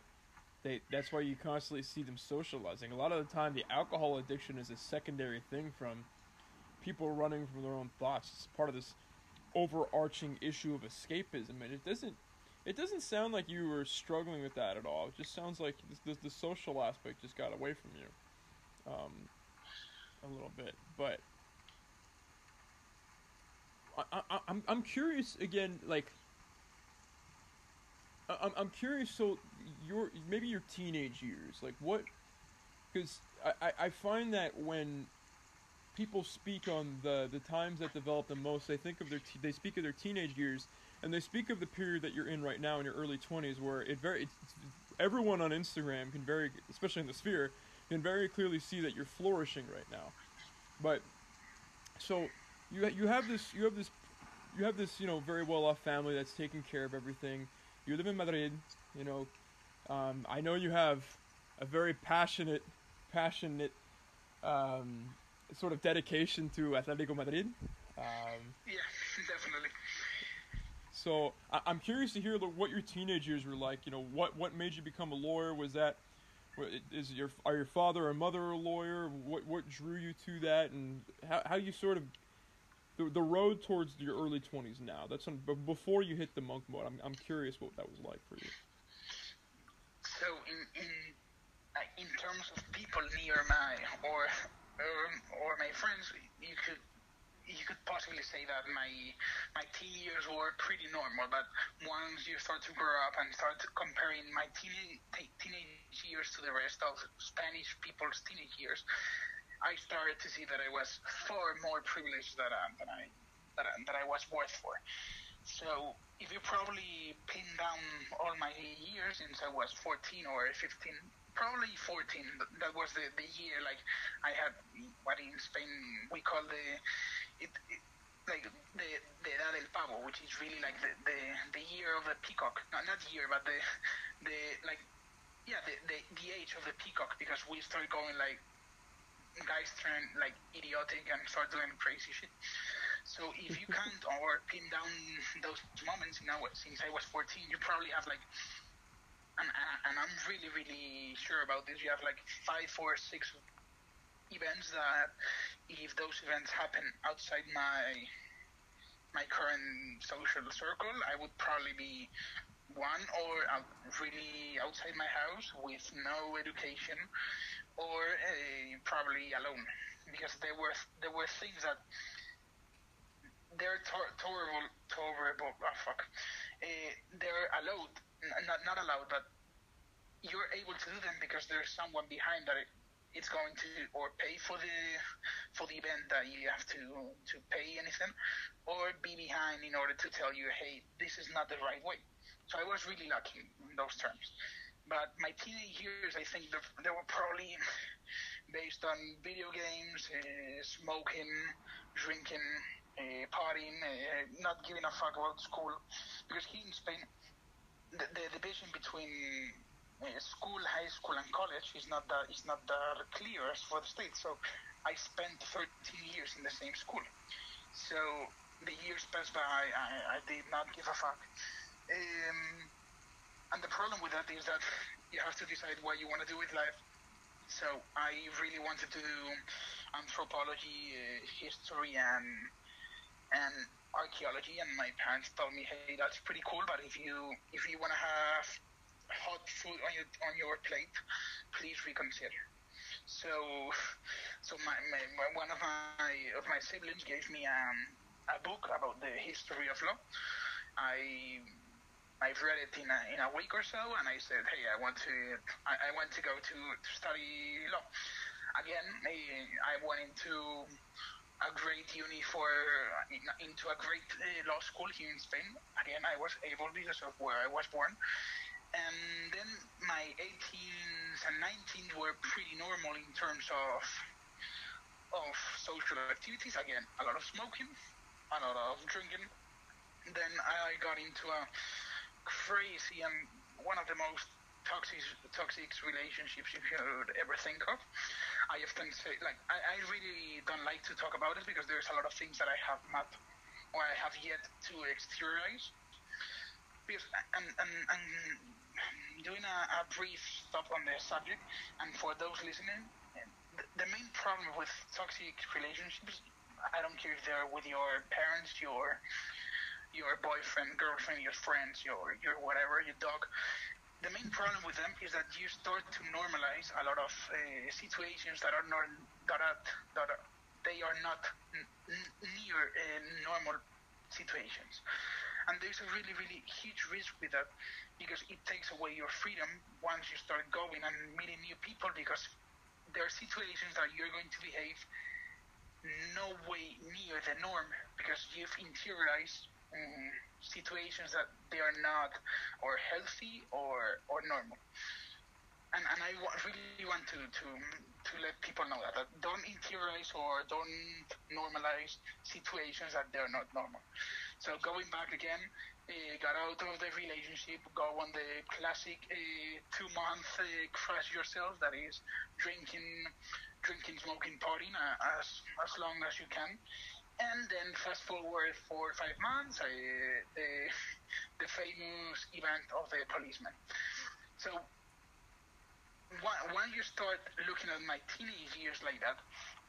they that's why you constantly see them socializing. A lot of the time the alcohol addiction is a secondary thing from people running from their own thoughts. It's part of this overarching issue of escapism, and it doesn't. It doesn't sound like you were struggling with that at all. It just sounds like this, this, the social aspect just got away from you, um, a little bit. But I, I, I'm I'm curious again, like. I'm I'm curious. So your maybe your teenage years, like what? Because I, I find that when people speak on the the times that develop the most, they think of their te- they speak of their teenage years, and they speak of the period that you're in right now in your early 20s, where it very it's- everyone on Instagram can very, especially in the sphere, can very clearly see that you're flourishing right now. But so you you have this you have this you have this you know very well off family that's taking care of everything. You live in Madrid, you know. Um, I know you have a very passionate, passionate um, sort of dedication to Atletico Madrid. Um, yeah definitely so I- I'm curious to hear what your teenage years were like. You know, what what made you become a lawyer? Was that is your are your father or mother a lawyer? What what drew you to that, and how how you sort of the, the road towards your early 20s now. That's on, before you hit the monk mode. I'm I'm curious what that was like for you. So in in like in terms of people near my or or, or my friends, you could you could possibly say that my my teen years were pretty normal. But once you start to grow up and start comparing my teen teenage years to the rest of Spanish people's teenage years, I started to see that I was far more privileged than than I that I, that I was worth for. So if you probably pin down all my years since I was 14 or 15, probably 14. That was the, the year like I had what in Spain we call the it, it like the the edad del pavo, which is really like the, the the year of the peacock. No, not year, but the the like yeah the, the the age of the peacock because we start going like guys turn like idiotic and start doing crazy shit. So if you can't or pin down those moments, know, since I was 14, you probably have like, and, and I'm really, really sure about this. You have like five, four, six events that, if those events happen outside my my current social circle, I would probably be one or out, really outside my house with no education, or uh, probably alone, because there were there were things that they're tor- tolerable, tolerable. Oh fuck, uh, they're allowed, not not allowed, but you're able to do them because there's someone behind that it's going to or pay for the for the event that you have to to pay anything or be behind in order to tell you hey this is not the right way. So i was really lucky in those terms. But my teenage years i think they were probably based on video games uh, smoking drinking uh, partying uh, not giving a fuck about school. Because here in spain the, the division between school, high school, and college is not that is not that clear as for the state. So I spent 13 years in the same school. So the years passed by, I, I did not give a fuck. Um, and the problem with that is that you have to decide what you want to do with life. So I really wanted to do anthropology, uh, history, and and archaeology. And my parents told me, hey, that's pretty cool, but if you if you want to have hot food on your on your plate, please reconsider. So, so my, my, my one of my of my siblings gave me um, a book about the history of law. I I've read it in a, in a week or so, and I said, hey, I want to I, I want to go to, to study law. Again, I, I went into a great uni for into a great uh, law school here in Spain. Again, I was able because of where I was born and then my 18s and 19s were pretty normal in terms of of social activities. Again, a lot of smoking, a lot of drinking. Then I got into a crazy and one of the most toxic toxic relationships you could ever think of. I often say, like, I, I really don't like to talk about it because there's a lot of things that I have not or I have yet to exteriorize. Because and and, and doing a, a, brief stop on the subject, and for those listening, the, main problem with toxic relationships, I don't care if they're with your parents, your your boyfriend, girlfriend, your friends, your your whatever, your dog. The main problem with them is that you start to normalize a lot of uh, situations that are not that are, that are, they are not n- near uh, normal situations. And there's a really, really huge risk with that because it takes away your freedom once you start going and meeting new people because there are situations that you're going to behave no way near the norm because you've interiorized um, situations that they are not or healthy or or normal. And, and I w- really want to, to to let people know that, that don't interiorize or don't normalize situations that they're not normal. So going back again, uh, got out of the relationship, go on the classic uh, two-month uh, crush yourself, that is drinking, drinking, smoking, partying uh, as as long as you can, and then fast forward four or five months, the the famous event of the policeman. So when you start looking at my teenage years like that,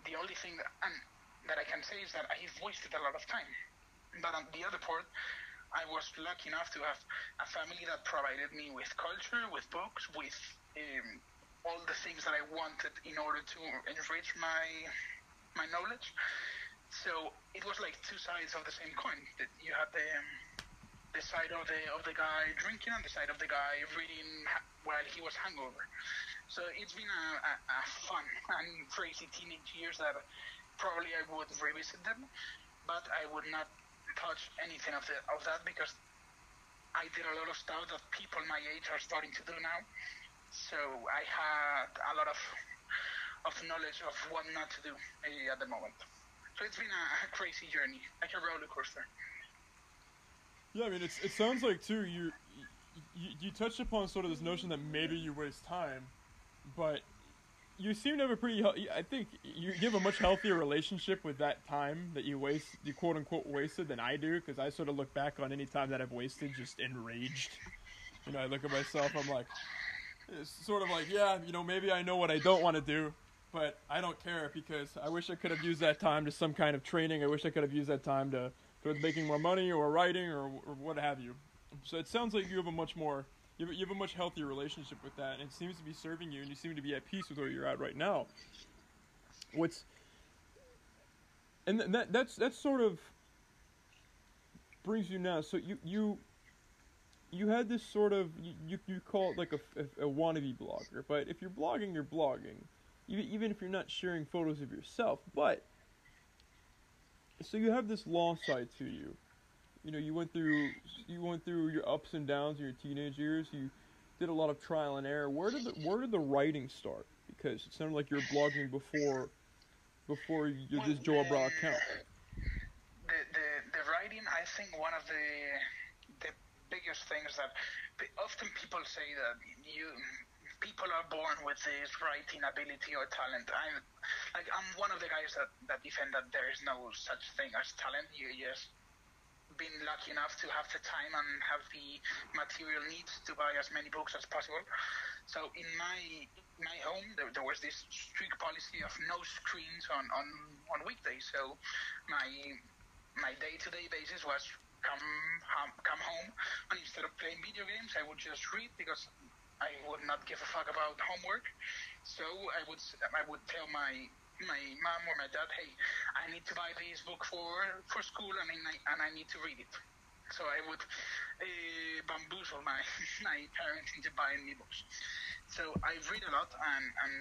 the only thing that, that I can say is that I've wasted a lot of time. But on the other part, I was lucky enough to have a family that provided me with culture, with books, with um, all the things that I wanted in order to enrich my my knowledge. So it was like two sides of the same coin. That you had the um, the side of the of the guy drinking and the side of the guy reading while he was hungover. So it's been a, a, a fun and crazy teenage years that probably I would revisit them, but I would not touch anything of, the, of that because I did a lot of stuff that people my age are starting to do now. So I had a lot of of knowledge of what not to do uh, at the moment. So it's been a, a, crazy journey, like a roller coaster. Yeah, I mean, it's, it sounds like too you, you you touched upon sort of this notion that maybe you waste time, but you seem to have a pretty. I think you have a much healthier relationship with that time that you waste, you quote unquote wasted than I do, because I sort of look back on any time that I've wasted just enraged. You know, I look at myself, I'm like, it's sort of like, yeah, you know, maybe I know what I don't want to do, but I don't care because I wish I could have used that time to some kind of training. I wish I could have used that time to towards making more money or writing or, or what have you. So it sounds like you have a much more you have, a much healthier relationship with that, and it seems to be serving you, and you seem to be at peace with where you're at right now. What's and that that's that's sort of brings you now. So you you you had this sort of you you, you call it like a, a, a wannabe blogger, but if you're blogging, you're blogging, even even if you're not sharing photos of yourself. But so you have this law side to you. You know, you went through you went through your ups and downs in your teenage years. You did a lot of trial and error. Where did the where did the writing start? Because it sounded like you were blogging before before you Well, this Joe the- Bra account. The, the the writing, I think one of the the biggest things that often people say that you people are born with this writing ability or talent. I'm like I'm one of the guys that that defend that there is no such thing as talent. You just been lucky enough to have the time and have the material needs to buy as many books as possible. So in my my home, there, there was this strict policy of no screens on on on weekdays. So my my day-to-day basis was come hum, come home and instead of playing video games, I would just read because I would not give a fuck about homework. So I would I would tell my my mom or my dad, hey, I need to buy this book for for school and I, and I need to read it. So I would uh, bamboozle my my parents into buying me books. So I read a lot and and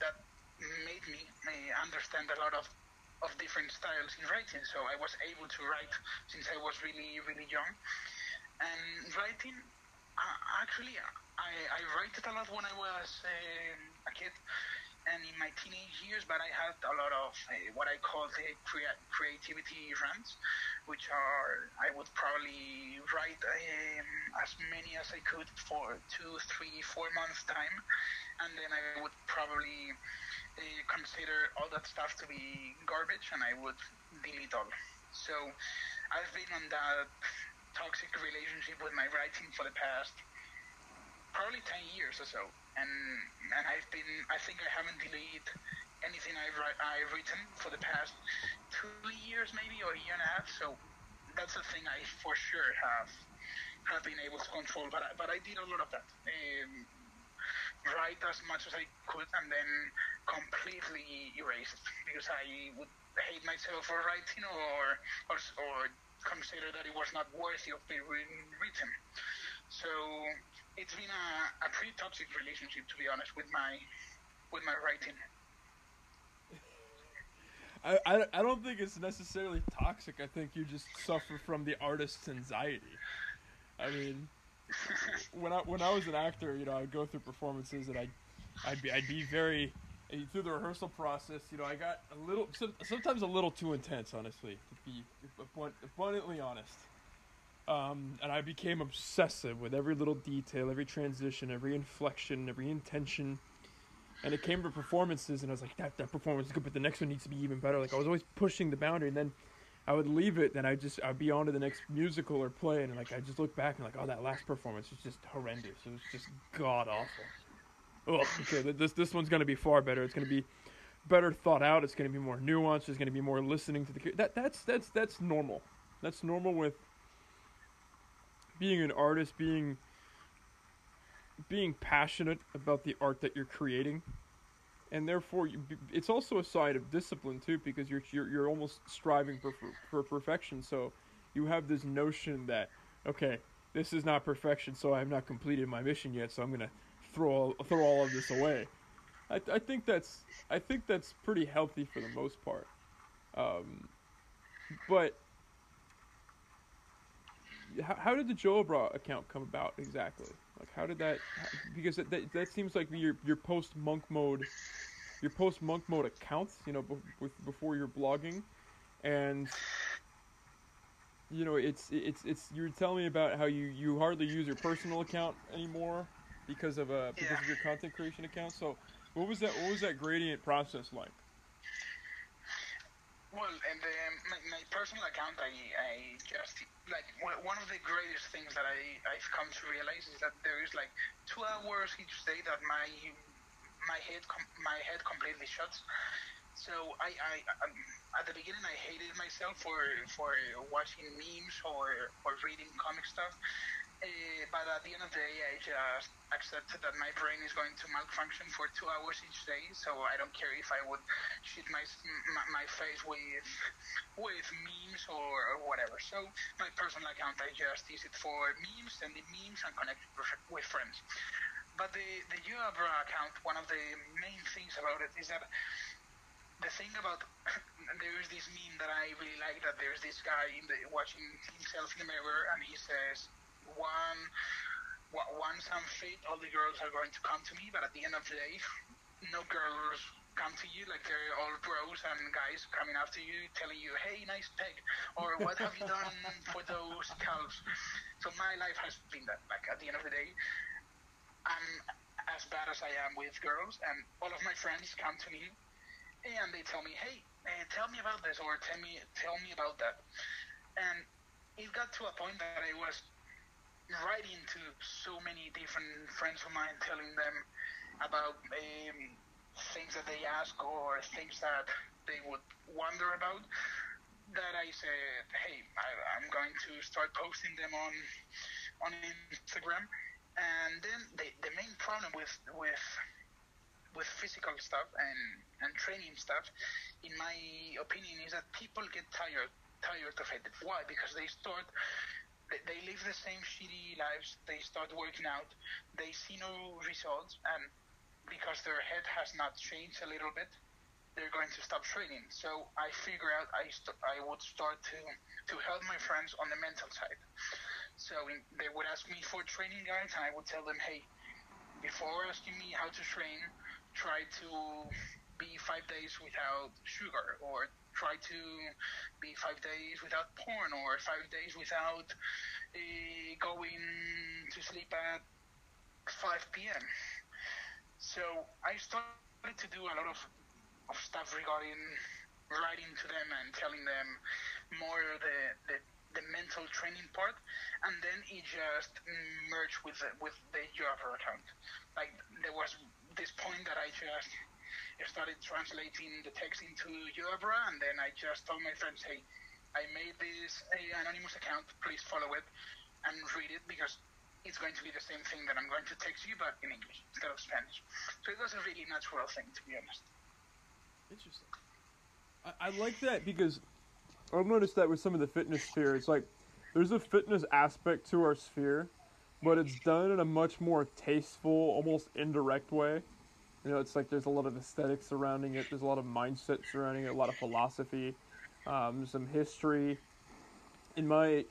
that made me uh, understand a lot of of different styles in writing. So I was able to write since I was really really young. And writing, uh, actually, I I wrote it a lot when I was um a kid and in my teenage years, but I had a lot of uh, what I call the crea- creativity runs, which are I would probably write um, as many as I could for two, three, four months time, and then I would probably uh, consider all that stuff to be garbage, and I would delete all. So I've been on that toxic relationship with my writing for the past probably 10 years or so and and I've been I think I haven't deleted anything I've I've written for the past two years maybe or a year and a half. So that's a thing I for sure have have been able to control. But I, but I did a lot of that. Um, write as much as I could and then completely erase it because I would hate myself for writing or or, or consider that it was not worthy of being written. So it's been a, a pretty toxic relationship, to be honest, with my with my writing. I, I, I don't think it's necessarily toxic. I think you just suffer from the artist's anxiety. I mean, when I when I was an actor, you know, I'd go through performances and I'd I'd be I'd be very through the rehearsal process. You know, I got a little sometimes a little too intense, honestly, to be abund- abundantly honest. Um, and I became obsessive with every little detail, every transition, every inflection, every intention. And it came to performances, and I was like, that, that performance is good, but the next one needs to be even better. Like, I was always pushing the boundary, and then I would leave it, then I just, I'd be on to the next musical or play, and like, I just look back and like, oh, that last performance was just horrendous. It was just god awful. Oh, okay, this, this one's gonna be far better. It's gonna be better thought out. It's gonna be more nuanced. There's gonna be more listening to the, that, that's, that's, that's normal. That's normal with being an artist, being being passionate about the art that you're creating, and therefore you, it's also a side of discipline too, because you're you're, you're almost striving for, for for perfection. So you have this notion that okay, this is not perfection, so I have not completed my mission yet, so I'm gonna throw all, throw all of this away. I, I think that's I think that's pretty healthy for the most part. Um, but how, how did the Joabra account come about exactly? Like, how did that? Because that, that, that seems like your your post monk mode, your post monk mode accounts. You know, be- with before you're blogging, and you know, it's it's it's. You were telling me about how you you hardly use your personal account anymore because of uh because of your content creation account. So, what was that? What was that gradient process like? Well, and the, my, my personal account, I, I just like one one of the greatest things that I I've come to realize is that there is like two hours each day that my my head com- my head completely shuts. So I, I um, at the beginning I hated myself for for watching memes or or reading comic stuff, Uh, but at the end of the day, I just accepted that my brain is going to malfunction for two hours each day. So I don't care if I would shoot my my, my face with with memes or, whatever. So my personal account, I just use it for memes, sending memes, and connecting with friends. But the the Joabra account, one of the main things about it is that the thing about there is this meme that I really like that there's this guy the watching himself in the mirror and he says one once I'm fit, all the girls are going to come to me, but at the end of the day, no girls come to you like they're all bros and guys coming after you telling you, hey, nice peg, or what have you done for those calves? So my life has been that. Like at the end of the day, I'm as bad as I am with girls, and all of my friends come to me and they tell me, hey, uh, tell me about this, or tell me, tell me about that. And it got to a point that I was writing to so many different friends of mine, telling them about um, things that they ask or things that they would wonder about. That I said, hey, I, I'm going to start posting them on on Instagram. And then the, the main problem with with with physical stuff and, and training stuff, in my opinion, is that people get tired tired of it. Why? Because they start they live the same shitty lives. They start working out. They see no results, and because their head has not changed a little bit, they're going to stop training. So I figure out I st- I would start to to help my friends on the mental side. So in, they would ask me for training guides, and I would tell them, hey, before asking me how to train, try to be five days without sugar, or try to be five days without porn or five days without uh, going to sleep at 5 p.m. So I started to do a lot of, of stuff regarding writing to them and telling them more the, the, the mental training part, and then it just merged with the, with the Joabra account. Like there was this point that I just started translating the text into Jabra, and then I just told my friends, hey, I made this anonymous account, please follow it and read it because it's going to be the same thing that I'm going to text you, but in English instead of Spanish. So it was a really natural thing, to be honest. Interesting. I, I like that because I've noticed that with some of the fitness sphere, it's like there's a fitness aspect to our sphere, but it's done in a much more tasteful, almost indirect way. You know, it's like there's a lot of aesthetics surrounding it. There's a lot of mindset surrounding it. A lot of philosophy, um, some history. In my,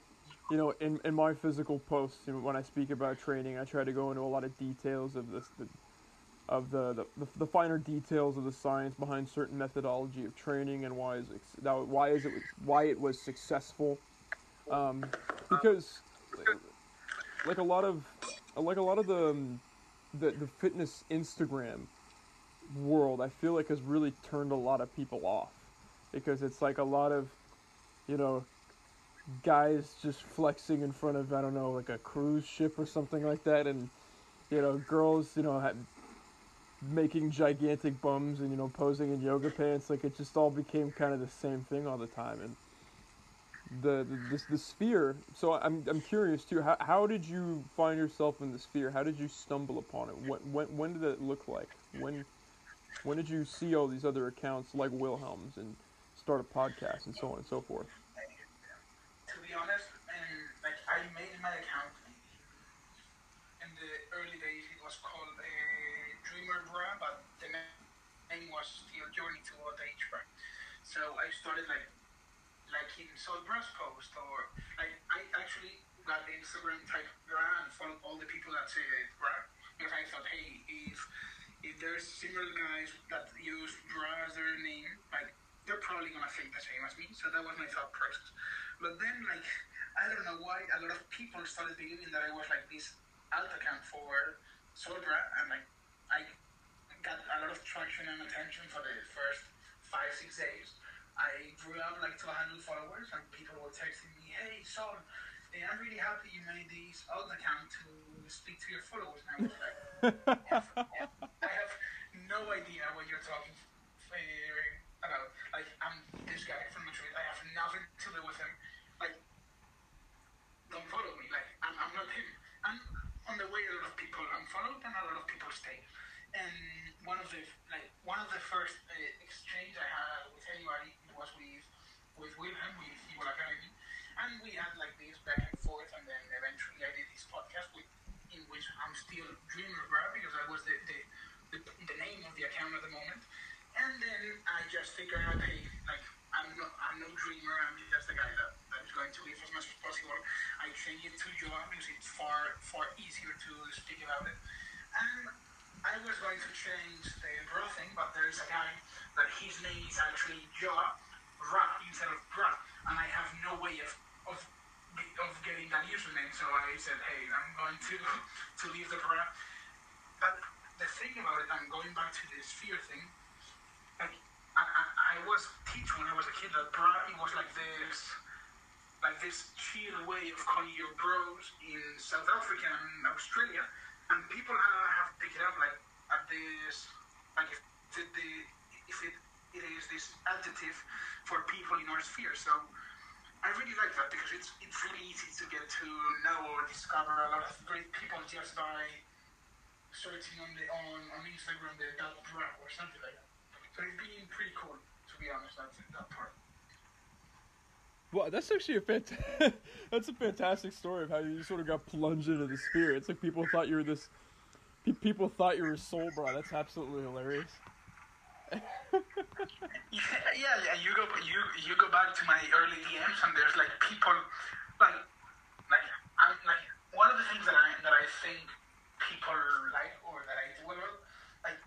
you know, in, in my physical posts, you know, when I speak about training, I try to go into a lot of details of this, the, of the, the, the, the finer details of the science behind certain methodology of training and why is it, why is it why it was successful. Um, because like a lot of like a lot of the um, the, the fitness Instagram world, I feel like has really turned a lot of people off because it's like a lot of, you know, guys just flexing in front of I don't know like a cruise ship or something like that, and you know girls you know making gigantic bums and you know posing in yoga pants. Like it just all became kind of the same thing all the time, and the the, the, the sphere. So I'm I'm curious too. How how did you find yourself in the sphere? How did you stumble upon it? When when when did it look like? When when did you see all these other accounts like Wilhelm's and start a podcast and so on and so forth? To be honest, and like I made my account in the early days. It was called a uh, Dreamer Bra, but the name was still Journey to Old Age Bra. So I started like like in Solbra's post or like I actually got Instagram type bra and followed all the people that say bra because I thought, hey, if if there's similar guys that use their name, like they're probably gonna think the same as me. So that was my thought process. But then, like, I don't know why a lot of people started believing that I was like this alt account for Solbra, and like I got a lot of traction and attention for the first five six days. I grew up like 200 followers, and people were texting me, "Hey, Sol, eh, I'm really happy you made this alt account to speak to your followers." And I was like, I have no idea what you're talking about. Like, I'm this guy from Madrid. I have nothing to do with him. Like, don't follow me. Like, I'm, I'm not him. I'm on the way a lot of people I'm followed, and a lot of people stay. And one of the like one of the first uh, exchange I had with anybody was with with Wilhelm with Evil Academy, and we had like this back and forth, and then eventually I did this podcast with in which I'm still dreaming about because I was the, the the, the name of the account at the moment. And then I just figured out, hey, like I'm no I'm no dreamer, I'm just a guy that, that is going to live as much as possible. I change it to Joa because it's far far easier to speak about it. And I was going to change the bra thing, but there's a guy that his name is actually Joa Ra instead of Bra, and I have no way of of of getting that username. So I said, hey, I'm going to to leave the bra. But the thing about it, I'm going back to the sphere thing. Like I, I, I was teach when I was a kid that it was like this like this chill way of calling your bros in South Africa and Australia, and people have, have picked it up like at this like if the, the if it it is this adjective for people in our sphere. So I really like that because it's it's really easy to get to know or discover a lot of great people just by searching on the on, on Instagram the dot bra or something like that. So it's been pretty cool to be honest. That's that part. Well, that's actually a fant- that's a fantastic story of how you sort of got plunged into the spirit. It's like people thought you were this, people thought you were Solbra. That's absolutely hilarious. Yeah, yeah, yeah. You go, you you go back to my early DMs, and there's like people, like, like, I'm like one of the things that I that I think people like or that I do lot, like,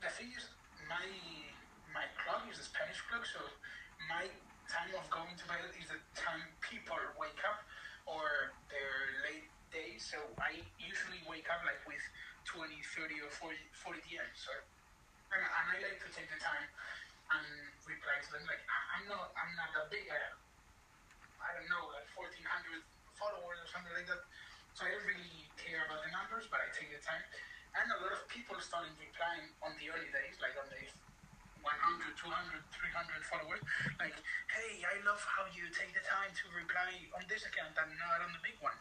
the thing is, my my club is a Spanish club, so my time of going to bed is the time people wake up or their late days. So I usually wake up like with 20, 30, or 40, 40 DMs. So and, and I like to take the time and reply to them. Like I'm not, I'm not that big. I, I don't know, like 1,400 followers or something like that. So I don't really care about the numbers, but I take the time. And a lot of people started replying on the early days, like on the 100, 200, 300 followers. Like, hey, I love how you take the time to reply on this account and not on the big one.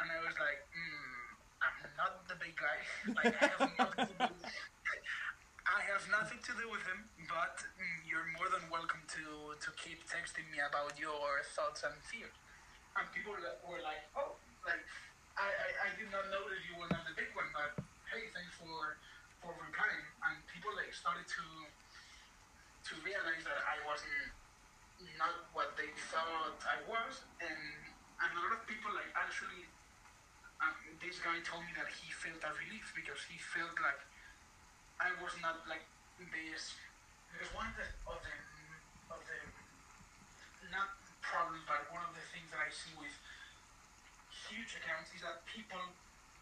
And I was like, hmm, I'm not the big guy. Like, I have nothing to do. I have nothing to do with him, but mm, you're more than welcome to to keep texting me about your thoughts and fears. And people were like, oh, like I, I, I did not know that you were not the big one, but hey, thanks for for replying. And people like started to to realize that I wasn't not what they thought I was, and and a lot of people like actually. Um, this guy told me that he felt a relief because he felt like I was not like this. Because one of the of the of the not problems, but one of the things that I see with huge accounts is that people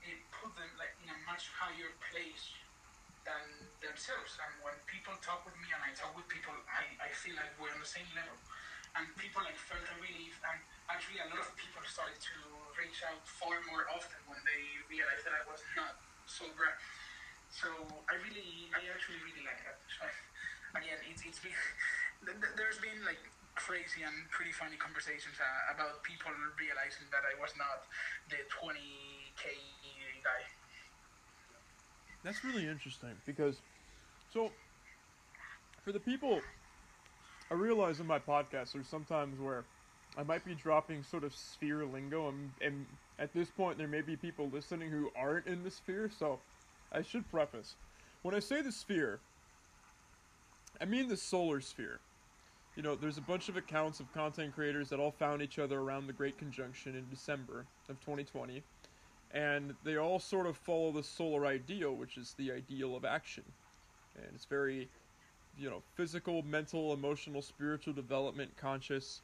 eh, put them like in a much higher place than themselves. And when people talk with me and I talk with people, I, I feel like we're on the same level. And people like felt a relief, and actually a lot of people started to reach out far more often when they realized that I was not Solbra. So I really, I actually really like that. So again, it's it's been th- th- there's been like crazy and pretty funny conversations uh, about people realizing that I was not the 20k guy. That's really interesting because, so, for the people, I realize in my podcast there's sometimes where I might be dropping sort of sphere lingo, and, and at this point there may be people listening who aren't in the sphere, so I should preface. When I say the sphere, I mean the solar sphere. You know, there's a bunch of accounts of content creators that all found each other around the Great Conjunction in December of 2020 and they all sort of follow the solar ideal, which is the ideal of action. And it's very, you know, physical, mental, emotional, spiritual development, conscious,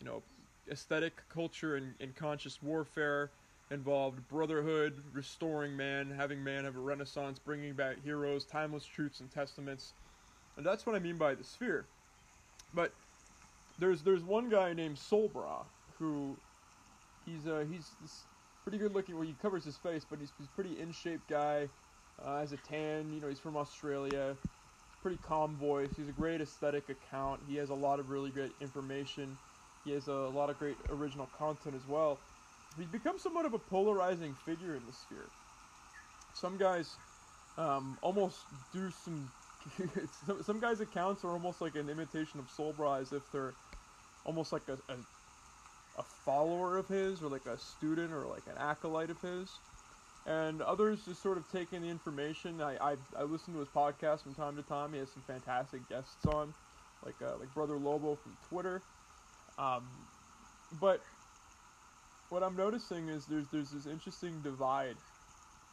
you know, aesthetic, culture, and, and conscious warfare involved brotherhood, restoring man, having man have a renaissance, bringing back heroes, timeless truths and testaments. And that's what I mean by the sphere. But there's there's one guy named Solbra who he's uh he's pretty good looking. Well, he covers his face, but he's he's pretty in shape guy. Uh, has a tan. You know, he's from Australia. Pretty calm voice. He's a great aesthetic account. He has a lot of really great information. He has a lot of great original content as well. He's become somewhat of a polarizing figure in the sphere. Some guys um, almost do some, some some guys' accounts are almost like an imitation of Solbra, as if they're almost like a, a a follower of his, or like a student, or like an acolyte of his. And others just sort of taking the information. I, I I listen to his podcast from time to time. He has some fantastic guests on, like uh, like Brother Lobo from Twitter. Um, but what I'm noticing is there's there's this interesting divide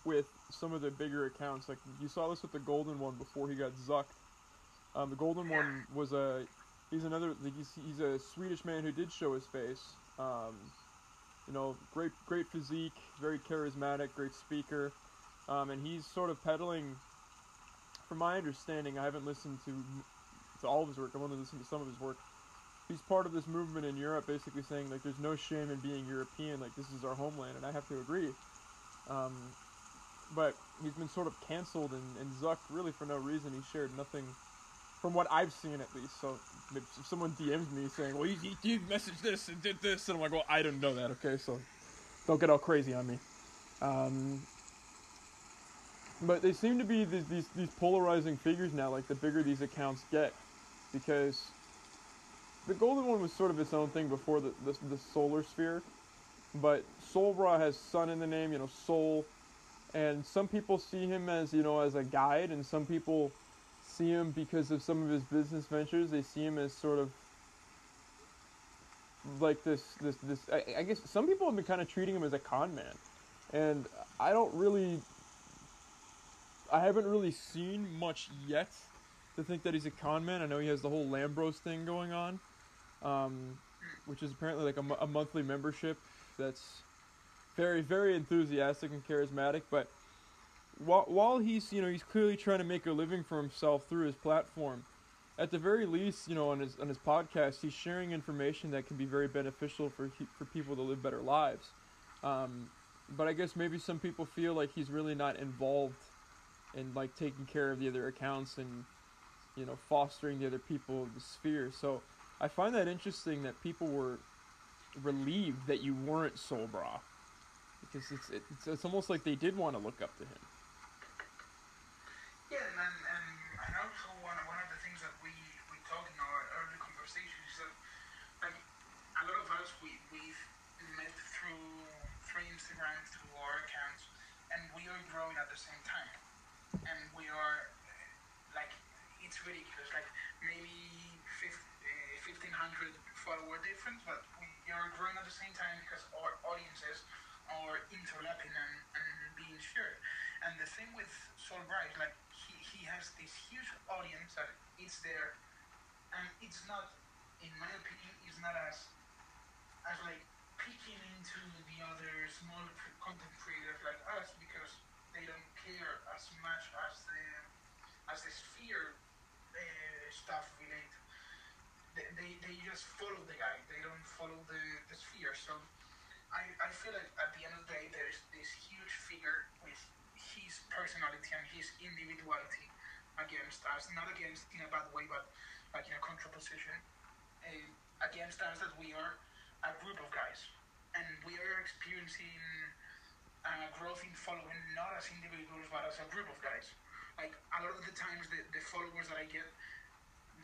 with some of the bigger accounts. Like you saw this with the Golden one before he got zucked. Um, the Golden one was a he's another he's he's a Swedish man who did show his face. Um, you know, great great physique, very charismatic, great speaker, um, and he's sort of peddling. From my understanding, I haven't listened to to all of his work. I've only listened to some of his work he's part of this movement in Europe, basically saying like there's no shame in being European, like this is our homeland, and I have to agree. Um, but he's been sort of canceled and, and zucked really for no reason. He shared nothing, from what I've seen at least. So if someone DMs me saying, "Well, you, you messaged this and did this," and I'm like, "Well, I didn't know that." Okay, so don't get all crazy on me. Um, but they seem to be these, these these polarizing figures now. Like the bigger these accounts get, because the golden one was sort of its own thing before the the, the solar sphere, but Solbra has sun in the name, you know, soul, and some people see him as you know as a guide, and some people see him because of some of his business ventures. They see him as sort of like this this this. I, I guess some people have been kind of treating him as a con man, and I don't really. I haven't really seen much yet to think that he's a con man. I know he has the whole Lambros thing going on um, which is apparently like a, a monthly membership that's very very enthusiastic and charismatic. But while while he's you know he's clearly trying to make a living for himself through his platform. At the very least, you know, on his on his podcast, he's sharing information that can be very beneficial for for people to live better lives. Um, but I guess maybe some people feel like he's really not involved in like taking care of the other accounts and you know fostering the other people of the sphere. So I find that interesting that people were relieved that you weren't Solbra because it's, it's it's almost like they did want to look up to him. Yeah, and, and, and also one, one of the things that we, we talked in our early conversations is that like a lot of us we we've met through through Instagram through our accounts, and we are growing at the same time, and we are like it's ridiculous. Like maybe 1,500 eh, follower difference, but we are growing at the same time because our audiences are interlapping and, and being shared. And the thing with Solbra, like he, he has this huge audience that is there, and it's not, in my opinion, it's not as as like peeking into the other small content creators like us because they don't care as much as the as the sphere uh, stuff relate they, they just follow the guy. They don't follow the, the sphere. So I, I feel like at the end of the day, there's this huge figure with his personality and his individuality against us. Not against in a bad way, but like in a contraposition. Uh, against us that we are a group of guys. And we are experiencing uh, growth in following not as individuals but as a group of guys. Like a lot of the times, the, the followers that I get,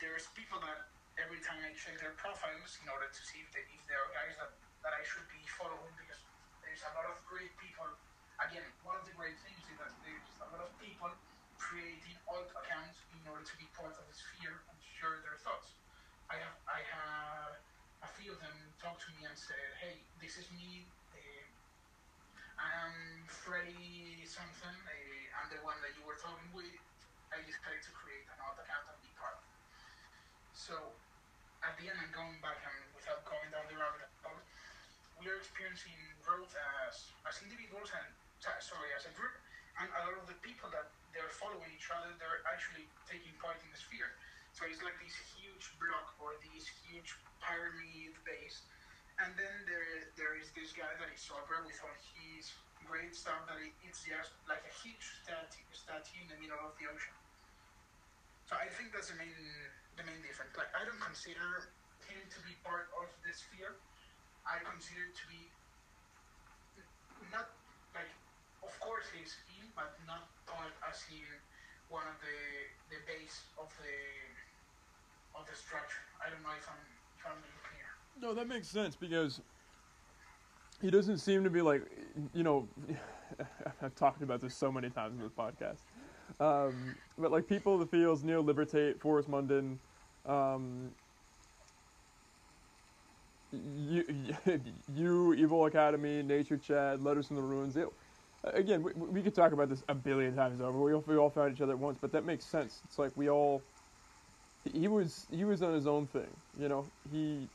there's people that every time I check their profiles in order to see if, they, if they are guys that, that I should be following because there's a lot of great people. Again, one of the great things is that there's a lot of people creating alt accounts in order to be part of the sphere and share their thoughts. I have I have a few of them talk to me and said, "Hey, this is me. Uh, I'm Freddy something. Uh, I'm the one that you were talking with. I decided to create an alt account and be part." So at the end, I'm going back and without going down the rabbit we are experiencing growth as as individuals and sorry as a group, and a lot of the people that they're following each other, they're actually taking part in the sphere. So it's like this huge block or this huge pyramid base, and then there there is this guy that is Solbra with all his great stuff that it's just like a huge statue, statue in the middle of the ocean. So I think that's the main the main difference. Like I don't consider him to be part of the sphere. I consider to be not like, of course, he's in, but not taught as in one of the the base of the of the structure. I don't know if I'm if I'm being clear. No, that makes sense because he doesn't seem to be like, you know, I've talked about this so many times in this podcast. Um, but like people, of the fields, Neo Libertate, Forrest Munden, um, you, you, Evil Academy, Nature Chad, Letters from the Ruins. It, again, we, we could talk about this a billion times over. We all, we all found each other at once, but that makes sense. It's like we all. He was he was on his own thing, you know. He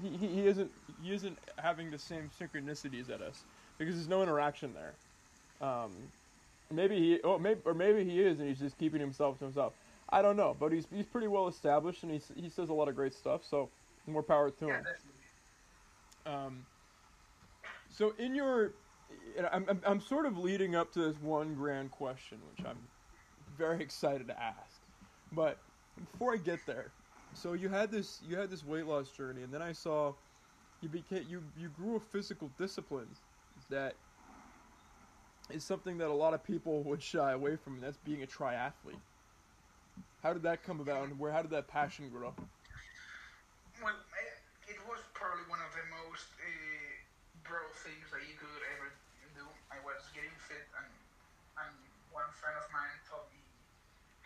he, he, he isn't he isn't having the same synchronicities at us because there's no interaction there. Um, maybe he oh maybe or maybe he is and he's just keeping himself to himself. I don't know, but he's he's pretty well established and he's, he says a lot of great stuff. So more power to Yeah, him. Um, so in your, I'm, I'm I'm sort of leading up to this one grand question, which I'm very excited to ask. But before I get there, so you had this you had this weight loss journey, and then I saw you became you you grew a physical discipline that is something that a lot of people would shy away from, and that's being a triathlete. How did that come about, and where how did that passion grow? Well, eh, it was probably one of the most uh, bro things that you could ever do. I was getting fit, and and one friend of mine told me,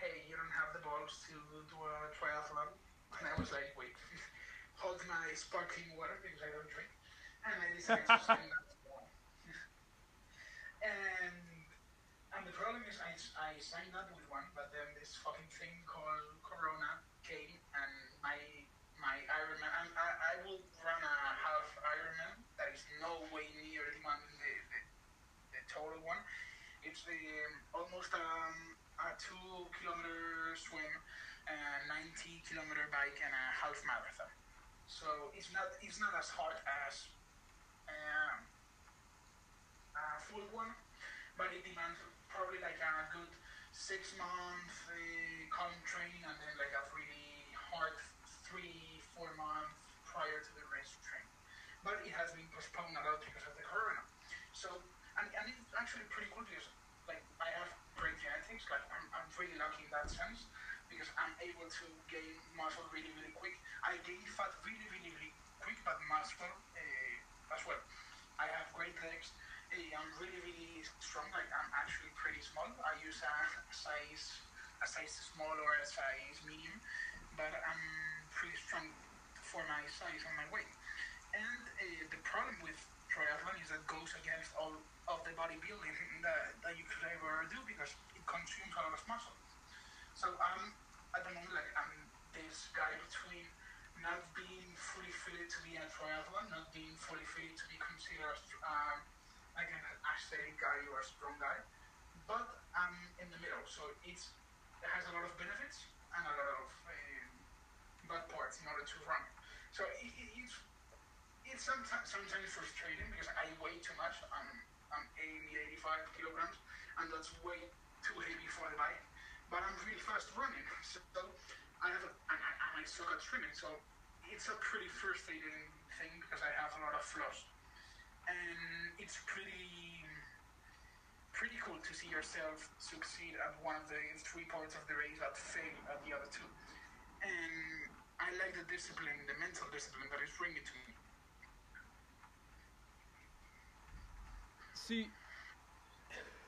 "Hey, you don't have the balls to do a triathlon," and I was like, "Wait, hold my sparkling water because I don't drink," and I decided to for one. and and the problem is, I, I signed up with one, but then this fucking thing called Corona came, and my my Ironman. I, I, will run a half Ironman. That is no way near the the, the, the total one. It's the um, almost um, a two kilometer swim, and 90 kilometer bike, and a half marathon. So it's not it's not as hard as um, a full one, but it demands probably like a good six month uh, calm training and then like a really hard three prior to the race training. But it has been postponed a lot because of the corona. So and, and it's actually pretty cool because like I have great genetics. Like I'm, I'm really lucky in that sense because I'm able to gain muscle really really quick. I gain fat really really really quick, but muscle uh, as well. I have great legs. Eh, I'm really, really strong. Like I'm actually pretty small. I use a size, a size small or a size medium, but I'm pretty strong for my size and my weight. And uh, the problem with triathlon is that it goes against all of the bodybuilding that, that you could ever do because it consumes a lot of muscle. So I'm at the moment like I'm this guy between not being fully fitted to be a triathlon, not being fully fitted to be considered um, like an athletic guy or a strong guy, but I'm in the middle. So it's it has a lot of benefits and a lot of um, bad parts in order to run. So it, it, it's it's sometimes sometimes frustrating because I weigh too much. I'm I'm 80, 85 kilograms, and that's way too heavy for the bike. But I'm really fast running, so I have a, and I, and I suck at swimming. So it's a pretty frustrating thing because I have a lot of flaws, and it's pretty pretty cool to see yourself succeed at one of the three parts of the race but fail at the other two. And I like the discipline, the mental discipline that is bringing to me. See,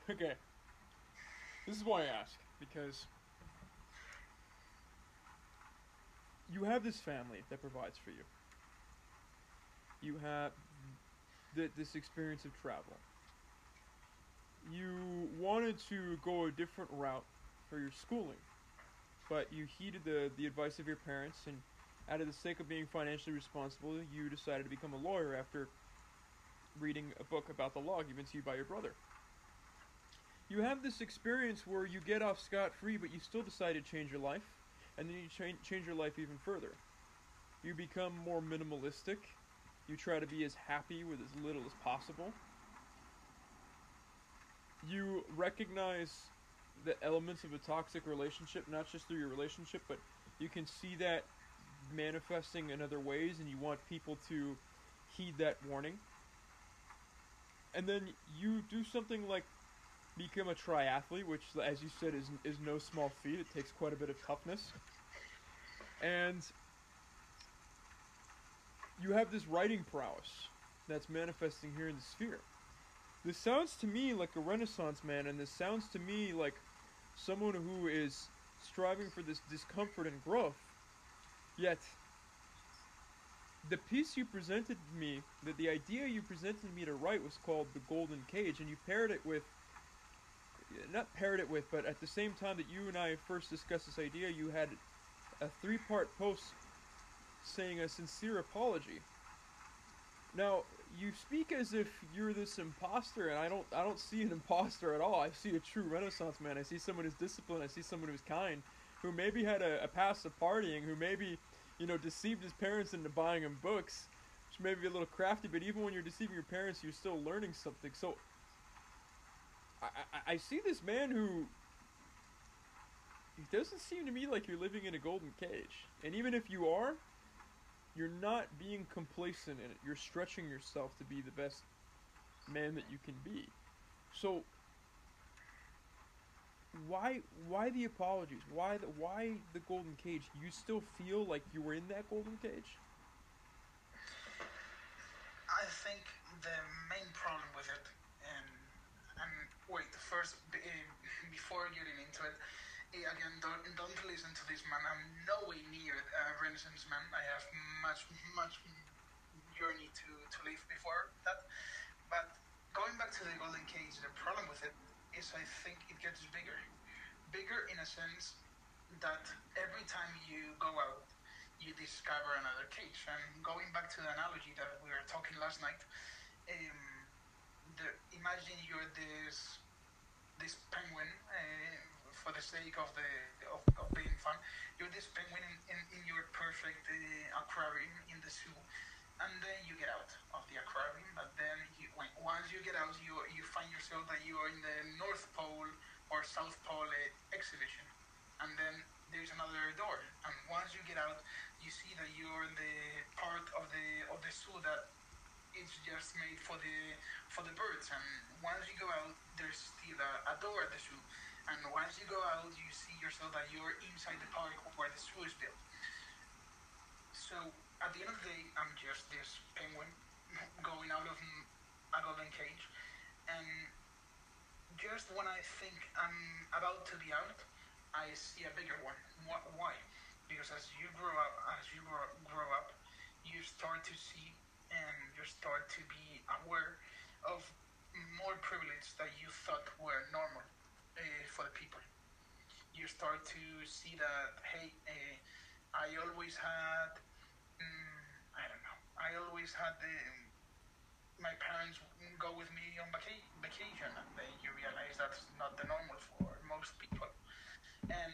okay. This is why I ask because you have this family that provides for you. You have th- this experience of travel. You wanted to go a different route for your schooling, but you heeded the, the advice of your parents, and out of the sake of being financially responsible, you decided to become a lawyer after reading a book about the law given to you by your brother. You have this experience where you get off scot free, but you still decide to change your life, and then you change change your life even further. You become more minimalistic. You try to be as happy with as little as possible. You recognize the elements of a toxic relationship, not just through your relationship, but you can see that manifesting in other ways, and you want people to heed that warning and then you do something like become a triathlete, which, as you said, is is no small feat. It takes quite a bit of toughness, and you have this writing prowess that's manifesting here in the sphere. This sounds to me like a Renaissance man, and this sounds to me like someone who is striving for this discomfort and growth. Yet, the piece you presented me, that the idea you presented me to write was called The Golden Cage, and you paired it with, not paired it with, but at the same time that you and I first discussed this idea, you had a three part post saying a sincere apology. Now, you speak as if you're this imposter, and I don't I don't see an imposter at all. I see a true Renaissance man. I see someone who's disciplined. I see someone who's kind, who maybe had a, a past of partying, who maybe you know deceived his parents into buying him books, which may be a little crafty. But even when you're deceiving your parents, you're still learning something. So I, I, I see this man who. It doesn't seem to me like you're living in a golden cage. And even if you are, you're not being complacent in it. You're stretching yourself to be the best man that you can be. So why why the apologies? Why the why the golden cage? You still feel like you were in that golden cage? I think the main problem with it, and and wait, first eh, before getting into it, again, don't, don't listen to this man. I'm no way near a Renaissance man. I have much, much journey to, to live before that. But going back to the Golden Cage, the problem with it is I think it gets bigger. Bigger in a sense that every time you go out, you discover another cage. And going back to the analogy that we were talking last night, um, the, imagine you're this this penguin. Uh, for the sake of the of, of being fun. You're this penguin in, in, in your perfect uh, aquarium in the zoo, and then you get out of the aquarium. But then you, when, once you get out, you you find yourself that you are in the North Pole or South Pole uh, exhibition, and then there's another door. And once you get out, you see that you're in the part of the of the zoo that it's just made for the for the birds. And once you go out, there's still a, a door at the zoo and once you go out, you see yourself that you're inside the park where the zoo is built. So at the end of the day, I'm just this penguin going out of a golden cage, and just when I think I'm about to be out, I see a bigger one. Why? Because as you grow up, as you grow, grow up, you start to see and you start to be aware of more privilege that you thought were normal uh, for the people. You start to see that, hey, uh, I always had, um, I don't know, I always had the, my parents go with me on vaca- vacation, and then you realize that's not the normal for most people. And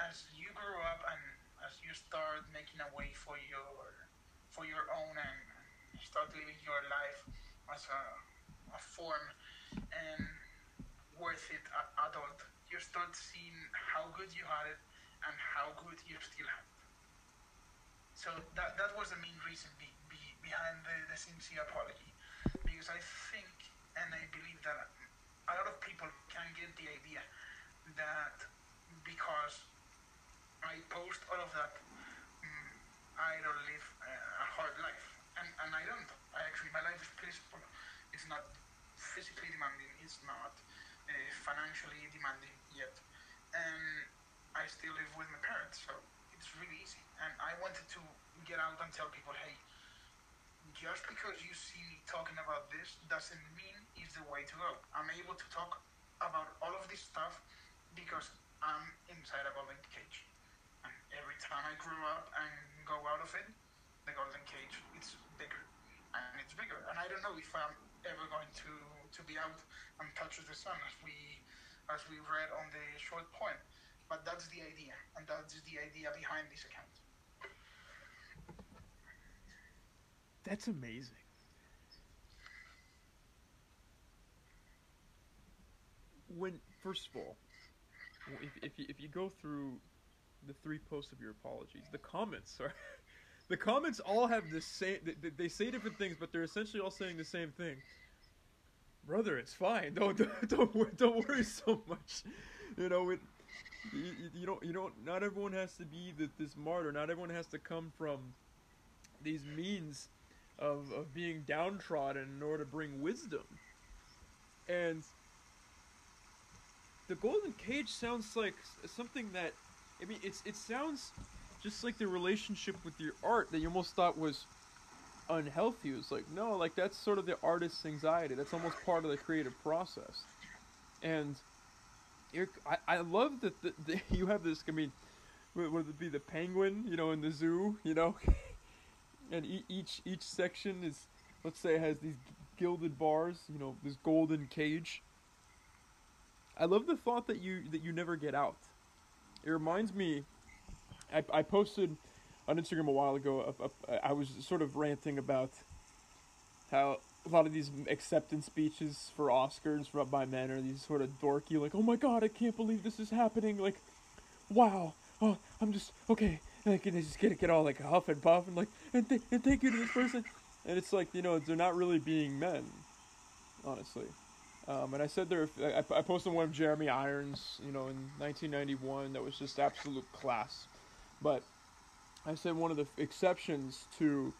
as you grow up and as you start making a way for your for your own and start living your life as a, a form and worth it adult, you start seeing how good you had it and how good you still have it. So that, that was the main reason be, be, behind the, the sincere apology. Because I think and I believe that a lot of people can get the idea that because I post all of that, um, I don't live a hard life. And, and I don't. I actually, my life is peaceful. It's not physically demanding. It's not financially demanding yet. And I still live with my parents, so it's really easy. And I wanted to get out and tell people, hey, just because you see me talking about this doesn't mean it's the way to go. I'm able to talk about all of this stuff because I'm inside a golden cage. And every time I grow up and go out of it, the golden cage it's bigger and it's bigger. And I don't know if I'm ever going to, to be out and touch the sun as we as we read on the short poem. But that's the idea, and that's the idea behind this account. That's amazing. When first of all, if if you, if you go through the three posts of your apologies, the comments are the comments all have the same. They, they say different things, but they're essentially all saying the same thing. brother, it's fine. Don't don't don't, worry so much. You know, it, you, you- you don't you don't. Not everyone has to be the, this martyr. Not everyone has to come from these means of of being downtrodden in order to bring wisdom. And the golden cage sounds like something that I mean, it's it sounds just like the relationship with your art that you almost thought was unhealthy. Was like no, like that's sort of the artist's anxiety. That's almost part of the creative process. And you're, I, I love that the, the, you have this. I mean, would it be the penguin? You know, in the zoo. You know, and e- each each section is, let's say, has these gilded bars. You know, this golden cage. I love the thought that you that you never get out. It reminds me. I, I posted on Instagram a while ago. a- a- I was sort of ranting about how a lot of these acceptance speeches for Oscars from by men are these sort of dorky, like, "Oh my God, I can't believe this is happening!" Like, "Wow, oh, I'm just okay." Like, and they just get get all like huff and puff and like, and, th- and thank you to this person, and it's like you know they're not really being men, honestly. Um, and I said there, I, I posted one of Jeremy Irons, you know, in 1991 that was just absolute class. But I said one of the exceptions to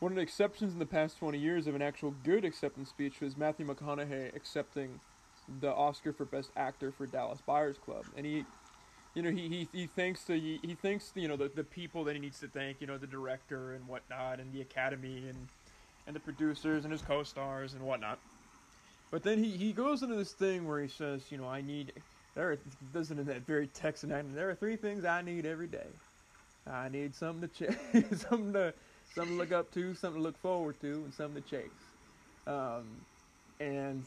one of the exceptions in the past 20 years of an actual good acceptance speech was Matthew McConaughey accepting the Oscar for Best Actor for Dallas Buyers Club, and he, you know, he he, he thanks the he, he thanks you know the, the people that he needs to thank, you know, the director and whatnot, and the Academy and and the producers and his co-stars and whatnot. But then he, he goes into this thing where he says, you know, I need there are, in that very Texan accent. There are three things I need every day. I need something to ch- something to something to look up to, something to look forward to, and something to chase. Um, and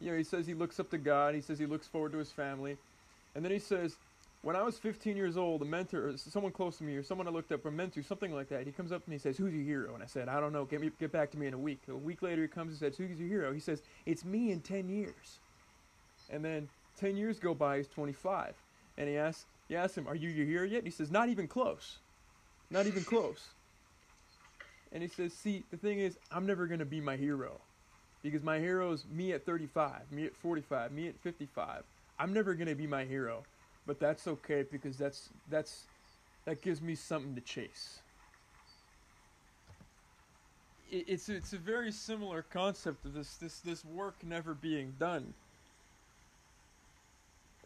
you know, he says he looks up to God. He says he looks forward to his family, and then he says, when I was 15 years old, a mentor, or someone close to me, or someone I looked up, a mentor, something like that. He comes up to me and says, "Who's your hero?" And I said, "I don't know. Get me, get back to me in a week." A week later, he comes and says, "Who's your hero?" He says, "It's me in 10 years." And then 10 years go by. He's 25, and he asks, he asks him, "Are you your hero yet?" And he says, "Not even close. Not even close." And he says, "See, the thing is, I'm never gonna be my hero, because my hero is me at 35, me at 45, me at 55. I'm never gonna be my hero." but that's okay because that's that's that gives me something to chase. It, it's it's a very similar concept of this this this work never being done.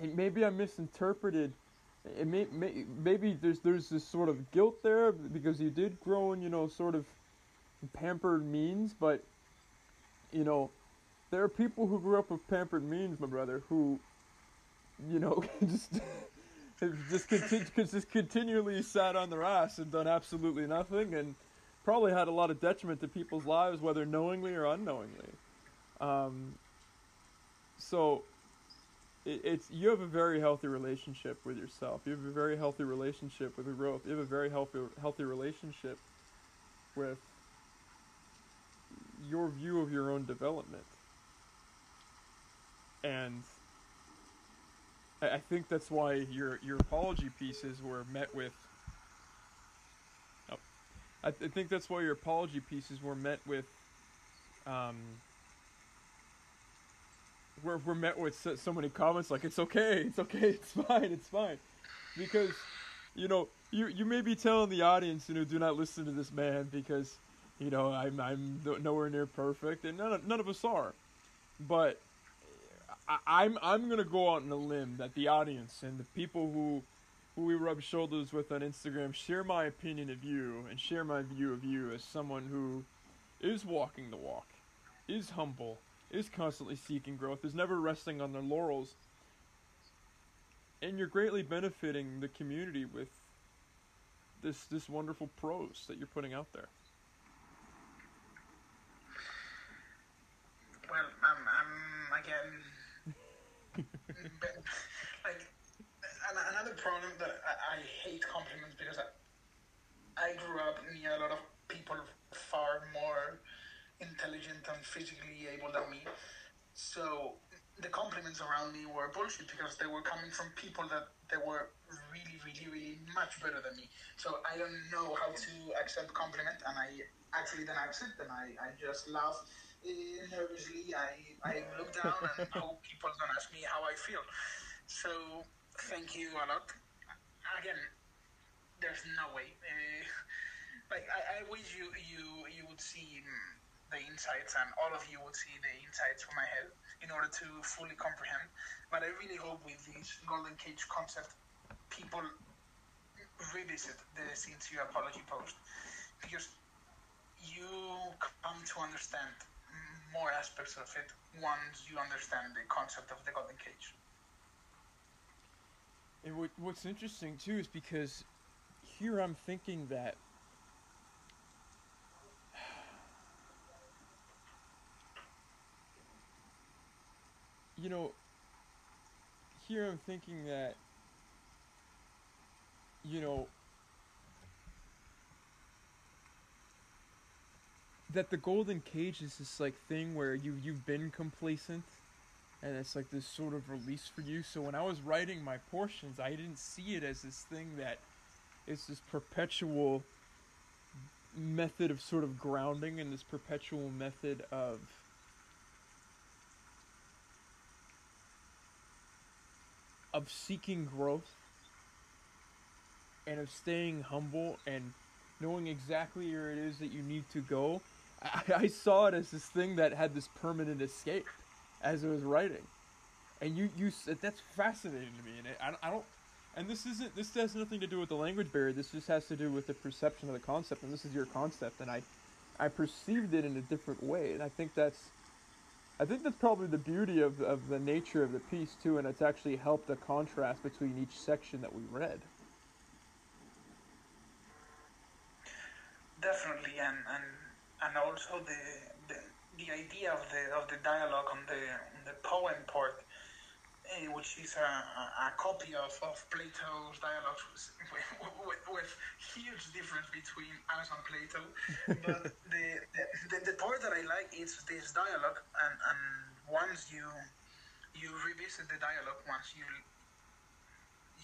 Maybe I misinterpreted. It may, may, maybe there's there's this sort of guilt there because you did grow in you know sort of pampered means, but you know there are people who grew up with pampered means, my brother, who you know, just just, conti- just continually sat on their ass and done absolutely nothing, and probably had a lot of detriment to people's lives, whether knowingly or unknowingly. Um, so, it, it's you have a very healthy relationship with yourself. You have a very healthy relationship with growth. You have a very healthy healthy relationship with your view of your own development, and I I think that's why your your apology pieces were met with. Oh, I, th- I think that's why your apology pieces were met with. Um, were, were met with so, so many comments like it's okay, it's okay, it's fine, it's fine, because, you know, you you may be telling the audience, you know, do not listen to this man because, you know, I'm I'm nowhere near perfect, and none of, none of us are, but I, I'm I'm gonna go out on a limb that the audience and the people who who we rub shoulders with on Instagram share my opinion of you and share my view of you as someone who is walking the walk, is humble, is constantly seeking growth, is never resting on their laurels, and you're greatly benefiting the community with this this wonderful prose that you're putting out there. Well, I'm again. like another problem that I, I hate compliments because I, I grew up near a lot of people far more intelligent and physically able than me. So the compliments around me were bullshit because they were coming from people that they were really, really, really much better than me. So I don't know how to accept compliment, and I actually don't accept them. I, I just laugh uh, nervously. I, I look down and hope people don't ask me how I feel. So thank you a lot. Again, there's no way. Uh, like I, I wish you you you would see mm, the insights and all of you would see the insights from my head in order to fully comprehend. But I really hope with this golden cage concept, people revisit the sincere apology post because you come to understand more aspects of it once you understand the concept of the golden cage. And what, what's interesting too is because here I'm thinking that you know here I'm thinking that you know that the golden cage is this like thing where you you've been complacent and it's like this sort of release for you. So when i was writing my portions i didn't see it as this thing that is this perpetual method of sort of grounding and this perpetual method of of seeking growth and of staying humble and knowing exactly where it is that you need to go I, I saw it as this thing that had this permanent escape as it was writing, and you you that's fascinating to me, and I, I don't. And this isn't. This has nothing to do with the language barrier. This just has to do with the perception of the concept, and this is your concept, and I, I perceived it in a different way, and I think that's, I think that's probably the beauty of of the nature of the piece too, and it's actually helped the contrast between each section that we read. Definitely, and and and also the, the, the idea of the of the dialogue on the on the poem part, which is a, a, copy of, of Plato's dialogues with, with, with, huge difference between us and Plato. but the, the, the part that I like is this dialogue, and, and once you you revisit the dialogue, once you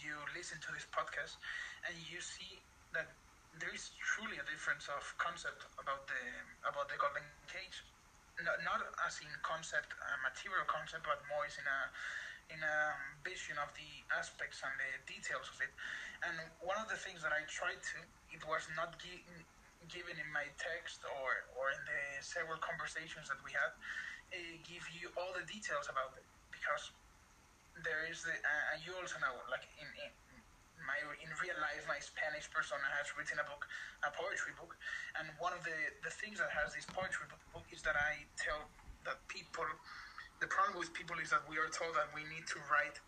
you listen to this podcast, and you see that there is truly a difference of concept about the about the golden cage. Not, not as in concept, a material concept, but more as in a in a vision of the aspects and the details of it. And one of the things that I tried to, it was not gi- given in my text or, or in the several conversations that we had, uh, give you all the details about it because there is the, uh, and you also know, like in, in my in real life my Spanish persona has written a book, a poetry book, and one of the the things that has this poetry book is that I tell that people, the problem with people is that we are told that we need to write.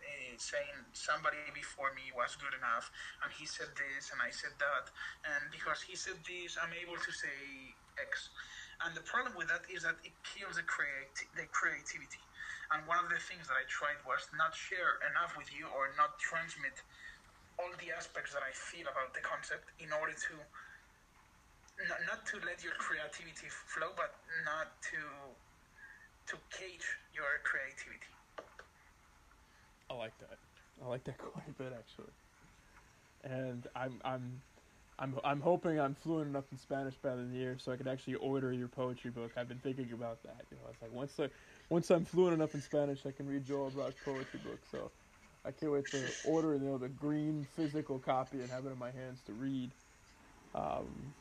Uh, saying somebody before me was good enough, and he said this, and I said that, and because he said this, I'm able to say X. And the problem with that is that it kills the, creati- the creativity. And one of the things that I tried was not share enough with you or not transmit all the aspects that I feel about the concept in order to not, not to let your creativity flow, but not to to cage your creativity. I like that. I like that quite a bit actually. And I'm I'm I'm I'm hoping I'm fluent enough in Spanish by the year so I can actually order your poetry book. I've been thinking about that. You know, it's like once I once I'm fluent enough in Spanish, I can read Joabra's poetry book. So I can't wait to order you know the green physical copy and have it in my hands to read. Um,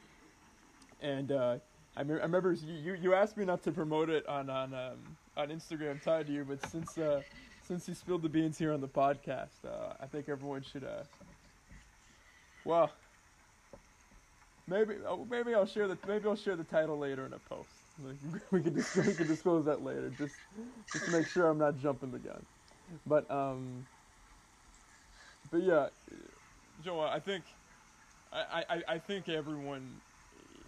and uh, I, me- I remember you, you asked me not to promote it on on um, on Instagram tied to you, but since uh, since you spilled the beans here on the podcast, uh, I think everyone should. Uh, well, maybe oh, maybe I'll share the maybe I'll share the title later in a post. we can just we can disclose that later. Just just to make sure I'm not jumping the gun. But um, but yeah, Joe, I think I, I, I think everyone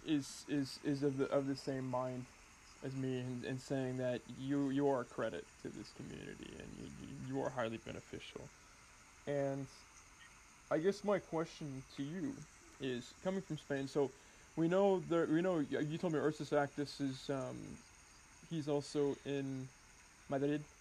is is is of the of the same mind as me in, in saying that you you are a credit to this community and you, you are highly beneficial. And I guess my question to you is coming from Spain. So we know that we know you told me Ursus Arctos is um, he's also in Madrid.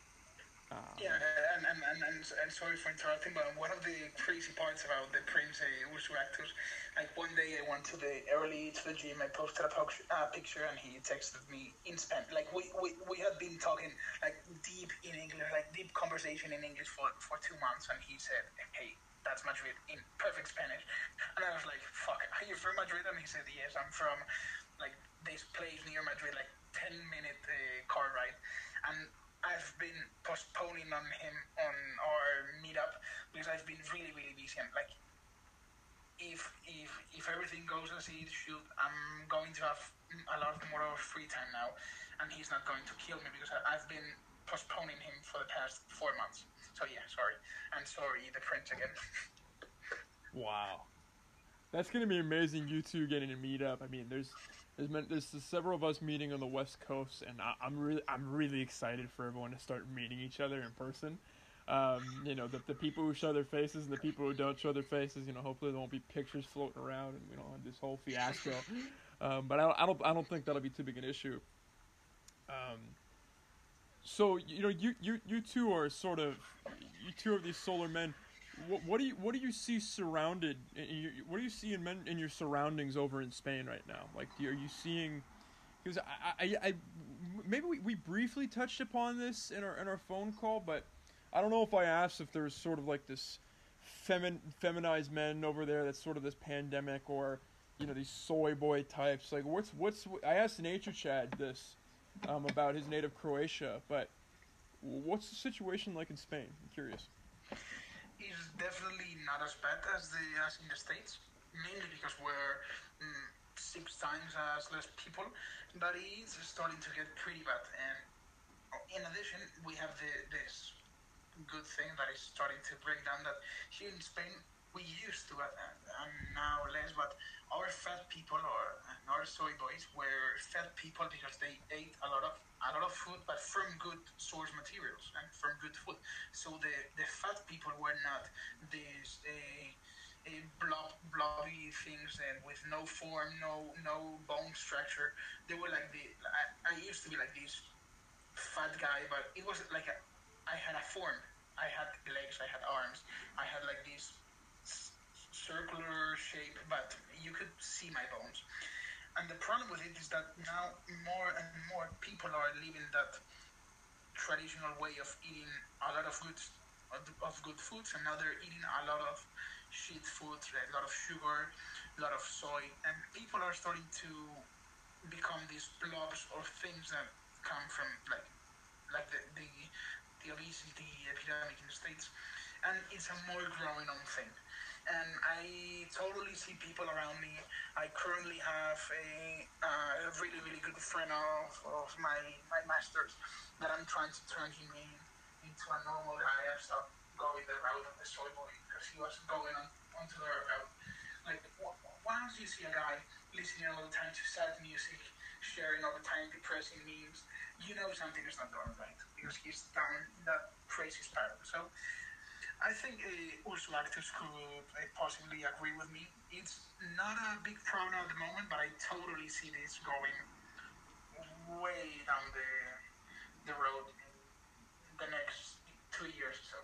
Um, yeah, and, and, and, and, and sorry for interrupting, but one of the crazy parts parts about the Prince uh, Ursus Arctos. Like one day I went to the early to the gym. I posted a po- uh, picture and he texted me in Spanish. Like we, we, we had been talking like deep in English, like deep conversation in English for, for two months. And he said, "Hey, that's Madrid in perfect Spanish." And I was like, "Fuck, are you from Madrid?" And he said, "Yes, I'm from like this place near Madrid, like ten minute uh, car ride." And I've been postponing on him on our meetup because I've been really really busy and like if if if everything goes as it should, I'm going to have a lot more of free time now, and he's not going to kill me because I've been postponing him for the past four months. So yeah, sorry, and sorry, the prince again. Wow, that's gonna be amazing. You two getting a meetup. I mean, there's there's, been, there's several of us meeting on the West Coast, and I, I'm really I'm really excited for everyone to start meeting each other in person. Um, you know, the, the people who show their faces and the people who don't show their faces. You know, hopefully there won't be pictures floating around and you know this whole fiasco. Um, but I, I don't I don't think that'll be too big an issue. Um, so you know, you you you two are sort of you two of these solar men. What, what do you what do you see surrounded? Your, what do you see in men in your surroundings over in Spain right now? Like, are you seeing? Because I, I, I maybe we, we briefly touched upon this in our in our phone call, but I don't know if I asked if there's sort of like this femin feminized men over there that's sort of this pandemic or you know these soy boy types. Like, what's what's I asked Nature Chad this um, about his native Croatia, but what's the situation like in Spain? I'm curious is definitely not as bad as the as in the states, mainly because we're mm, six times as less people. But it's starting to get pretty bad, and in addition, we have the this good thing that is starting to break down. That here in Spain, we used to, and now less, but our fat people or our soy boys were fat people because they ate a lot of a lot of food, but from good source materials and from good food. So the the fat people were not these uh, blob blobby things and with no form, no no bone structure. They were like the I, I used to be like this fat guy, but it was like a, I had a form. I had legs, I had arms, I had like this circular shape, but you could see my bones. And the problem with it is that now more and more people are living that traditional way of eating a lot of good of good foods, and now they're eating a lot of shit foods, like a lot of sugar, a lot of soy, and people are starting to become these blobs or things that come from like like the the, the obesity epidemic in the states, and it's a more growing on thing and I totally see people around me. I currently have a, uh, a really, really good friend of, of my, my master's that I'm trying to turn him in, into a normal guy. I've stopped going the route of the soy boy because he was going on onto the route. Like, once you see a guy listening all the time to sad music, sharing all the time depressing memes, you know something is not going right because he's down that crazy spiral. So I think uh, Ursus Arctos could uh, possibly agree with me. It's not a big problem at the moment, but I totally see this going way down the the road in the next two years or so.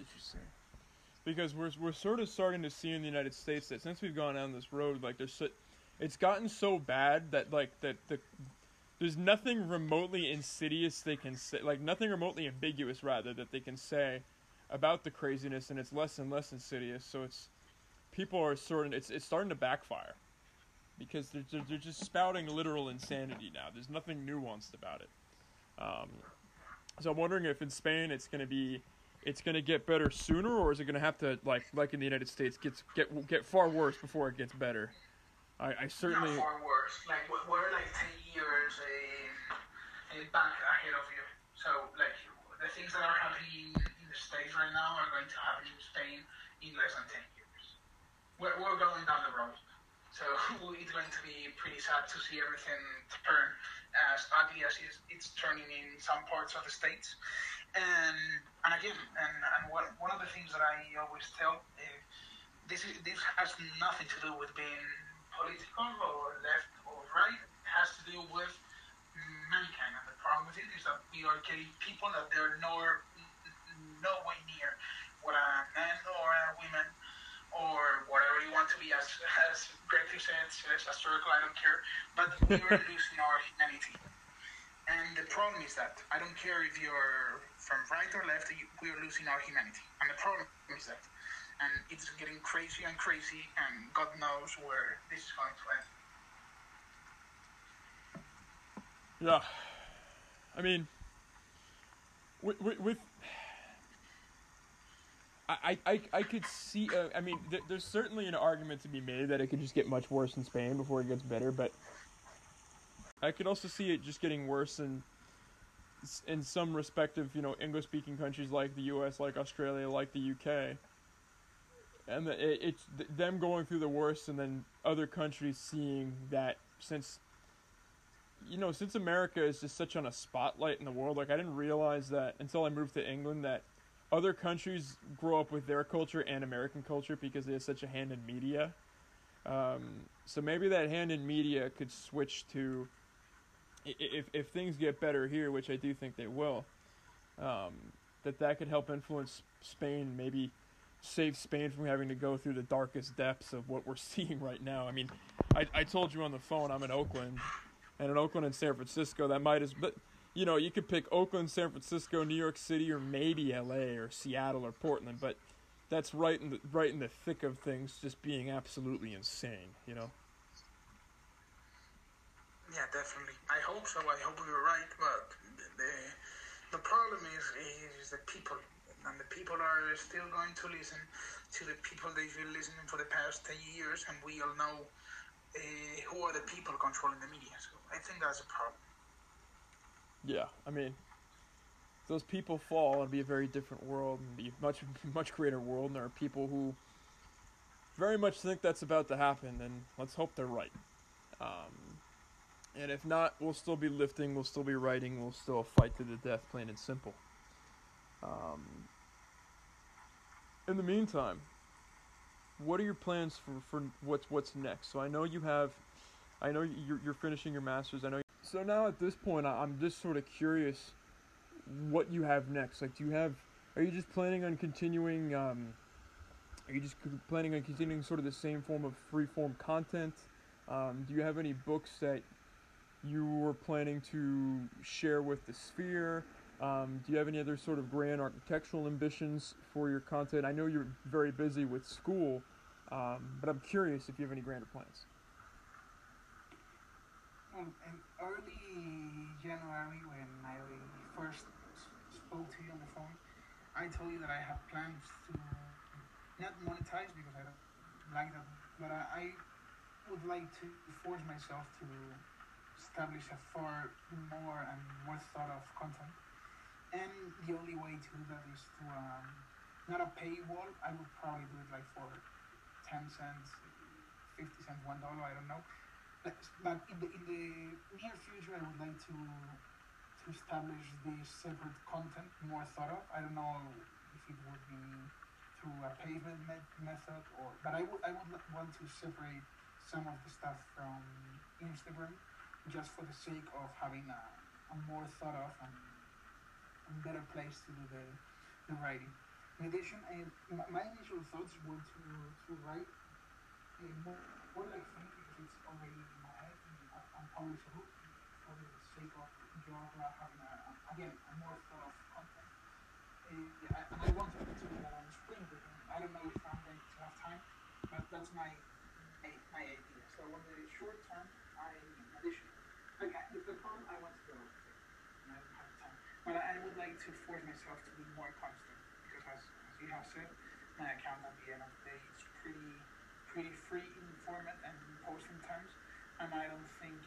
Interesting. Because we're we're sort of starting to see in the United States that since we've gone down this road, like there's so, it's gotten so bad that like that the there's nothing remotely insidious they can say, like nothing remotely ambiguous rather that they can say about the craziness, and it's less and less insidious. So it's people are sort of it's it's starting to backfire because they're they're, they're just spouting literal insanity now. There's nothing nuanced about it. Um, so I'm wondering if in Spain it's going to be it's going to get better sooner, or is it going to have to like like in the United States get get get far worse before it gets better? I, I certainly. Not far worse. Like we're like years a, a back ahead of you. So like the things that are happening in the states right now are going to happen in Spain in less than ten years. We're, we're going down the road. So it's going to be pretty sad to see everything turn as ugly as it's turning in some parts of the states. And and again, and, and one, one of the things that I always tell, uh, this is, this has nothing to do with being political or left or right. Has to do with mankind. And the problem with it is that we are getting people that they're nowhere, no way near what a man or a woman or whatever you want to be as, as Greg said, says, historical, I don't care, but we are losing our humanity. And the problem is that I don't care if you're from right or left, we are losing our humanity. And the problem is that. And it's getting crazy and crazy, and God knows where this is going to end. Yeah. I mean, with, with, with I, I, I could see. Uh, I mean, th- there's certainly an argument to be made that it could just get much worse in Spain before it gets better, but I could also see it just getting worse in in some respective, you know, English-speaking countries like the U.S., like Australia, like the U.K. And the, it, it's them going through the worst, and then other countries seeing that since you know, since America is just such on a spotlight in the world, like I didn't realize that until I moved to England that other countries grow up with their culture and American culture because they have such a hand in media. Um, so maybe that hand in media could switch to if if things get better here, which I do think they will. Um, that that could help influence Spain, maybe save Spain from having to go through the darkest depths of what we're seeing right now. I mean, I, I told you on the phone I'm in Oakland, and in Oakland and San Francisco, that might as but you know you could pick Oakland, San Francisco, New York City, or maybe L.A. or Seattle or Portland, but that's right in the right in the thick of things, just being absolutely insane. You know. Yeah, definitely. I hope so. I hope we were right, but the the problem is is the people, and the people are still going to listen to the people they've been listening for the past ten years, and we all know uh, who are the people controlling the media. So I think that's a problem. Yeah, I mean, those people fall, it'll be a very different world and be much much greater world. And there are people who very much think that's about to happen, and let's hope they're right. Um, and if not, we'll still be lifting, we'll still be writing, we'll still fight to the death, plain and simple. Um, in the meantime, what are your plans for, for what's what's next? So I know you have, I know you're, you're finishing your masters. I know. So now at this point, I'm just sort of curious what you have next. Like, do you have? Are you just planning on continuing? Um, are you just planning on continuing sort of the same form of free form content? Um, do you have any books that you were planning to share with the Sphere? Um, do you have any other sort of grand architectural ambitions for your content? I know you're very busy with school, um, but I'm curious if you have any grander plans. Well, in early January, when I first spoke to you on the phone, I told you that I have plans to not monetize because I don't like that, but I, I would like to force myself to establish a far more and more thought of content. And the only way to do that is to um, not a paywall. I would probably do it like for ten cents, fifty cents, one dollar. I don't know. But, but in the in the near future, I would like to to establish this separate content more thought of. I don't know if it would be through a payment me- method or, but I would I would want to separate some of the stuff from Instagram just for the sake of having a, a more thought of and better place to do the, the writing. In addition, I, my, initial thoughts were to, to write a more, more like because it's already in my head and I'm publishable for the sake of genre having a, again a more thought of content. Uh, I, I want to do that on Spring but I don't know if I'm going to have time, but that's my my, my idea. So on the short term, I in addition Okay, the, the problem I want to go and I don't have time. But I, I would like to force myself to be more constant because as, as you have said, my account at the end of the day is pretty pretty free in format and posting times and I don't think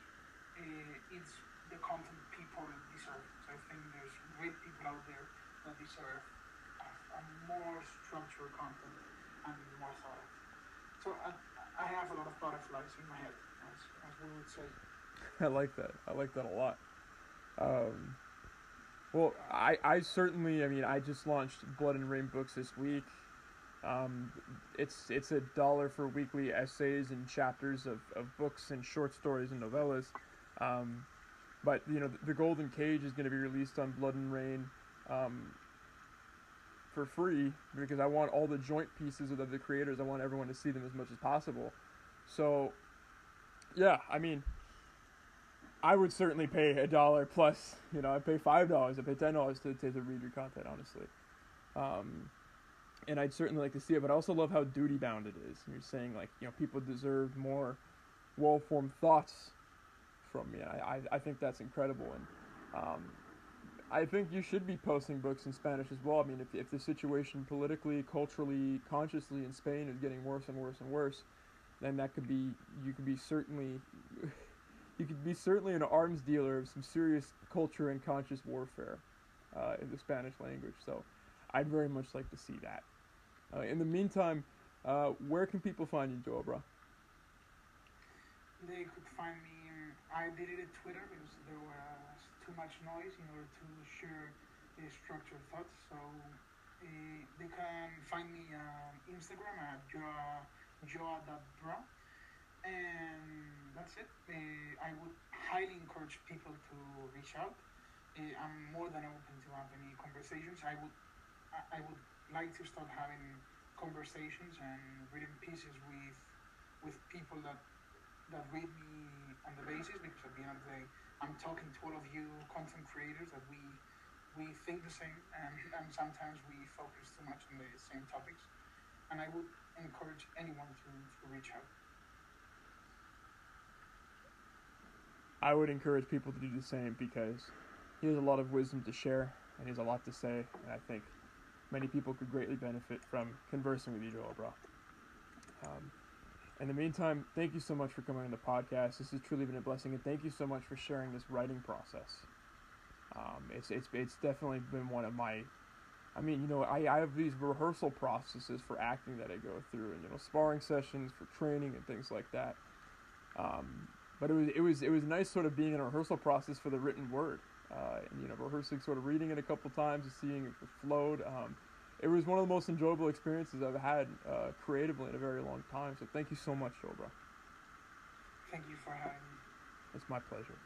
uh, it's the content people deserve. So I think there's great people out there that deserve a, a more structured content and more thought. So I, I have a lot of butterflies in my head, as, as we would say. I like that. I like that a lot. Um, well, I, I certainly, I mean, I just launched Blood and Rain books this week. Um, it's it's a dollar for weekly essays and chapters of, of books and short stories and novellas. Um, but you know, the, the Golden Cage is going to be released on Blood and Rain. Um, for free because I want all the joint pieces of the creators. I want everyone to see them as much as possible. So, yeah, I mean, I would certainly pay a dollar plus. You know, I pay five dollars, I pay ten dollars to, to read your content, honestly. Um, and I'd certainly like to see it, but I also love how duty bound it is. You're saying like you know people deserve more well formed thoughts from me. I, I I think that's incredible, and um, I think you should be posting books in Spanish as well. I mean, if if the situation politically, culturally, consciously in Spain is getting worse and worse and worse, then that could be you could be certainly. you could be certainly an arms dealer of some serious culture and conscious warfare uh, in the Spanish language. So, I'd very much like to see that. Uh, in the meantime, uh, where can people find you, Joabra? They could find me. I deleted Twitter because there was too much noise in order to share the structured thoughts. So uh, they can find me on Instagram at joa, joa.bra. And that's it. Uh, I would highly encourage people to reach out. Uh, I'm more than open to have any conversations. I would, I, I would like to start having conversations and reading pieces with, with people that that read me on the basis because at the end of the day, I'm talking to all of you content creators that we we think the same and, and sometimes we focus too much on the same topics. And I would encourage anyone to, to reach out. I would encourage people to do the same because he has a lot of wisdom to share and he has a lot to say, and I think many people could greatly benefit from conversing with you, Joabra. Um, in the meantime, thank you so much for coming on the podcast. This has truly been a blessing, and thank you so much for sharing this writing process. Um, it's, it's, it's definitely been one of my, I mean, you know, I, I have these rehearsal processes for acting that I go through, and you know, sparring sessions for training and things like that. Um, but it was it was it was nice sort of being in a rehearsal process for the written word, uh, and you know, rehearsing sort of reading it a couple times and seeing if it flowed. Um, it was one of the most enjoyable experiences I've had uh, creatively in a very long time. So thank you so much, Joabra. Thank you for having me. It's my pleasure.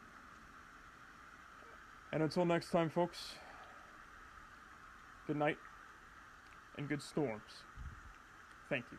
And until next time, folks, good night and good storms. Thank you.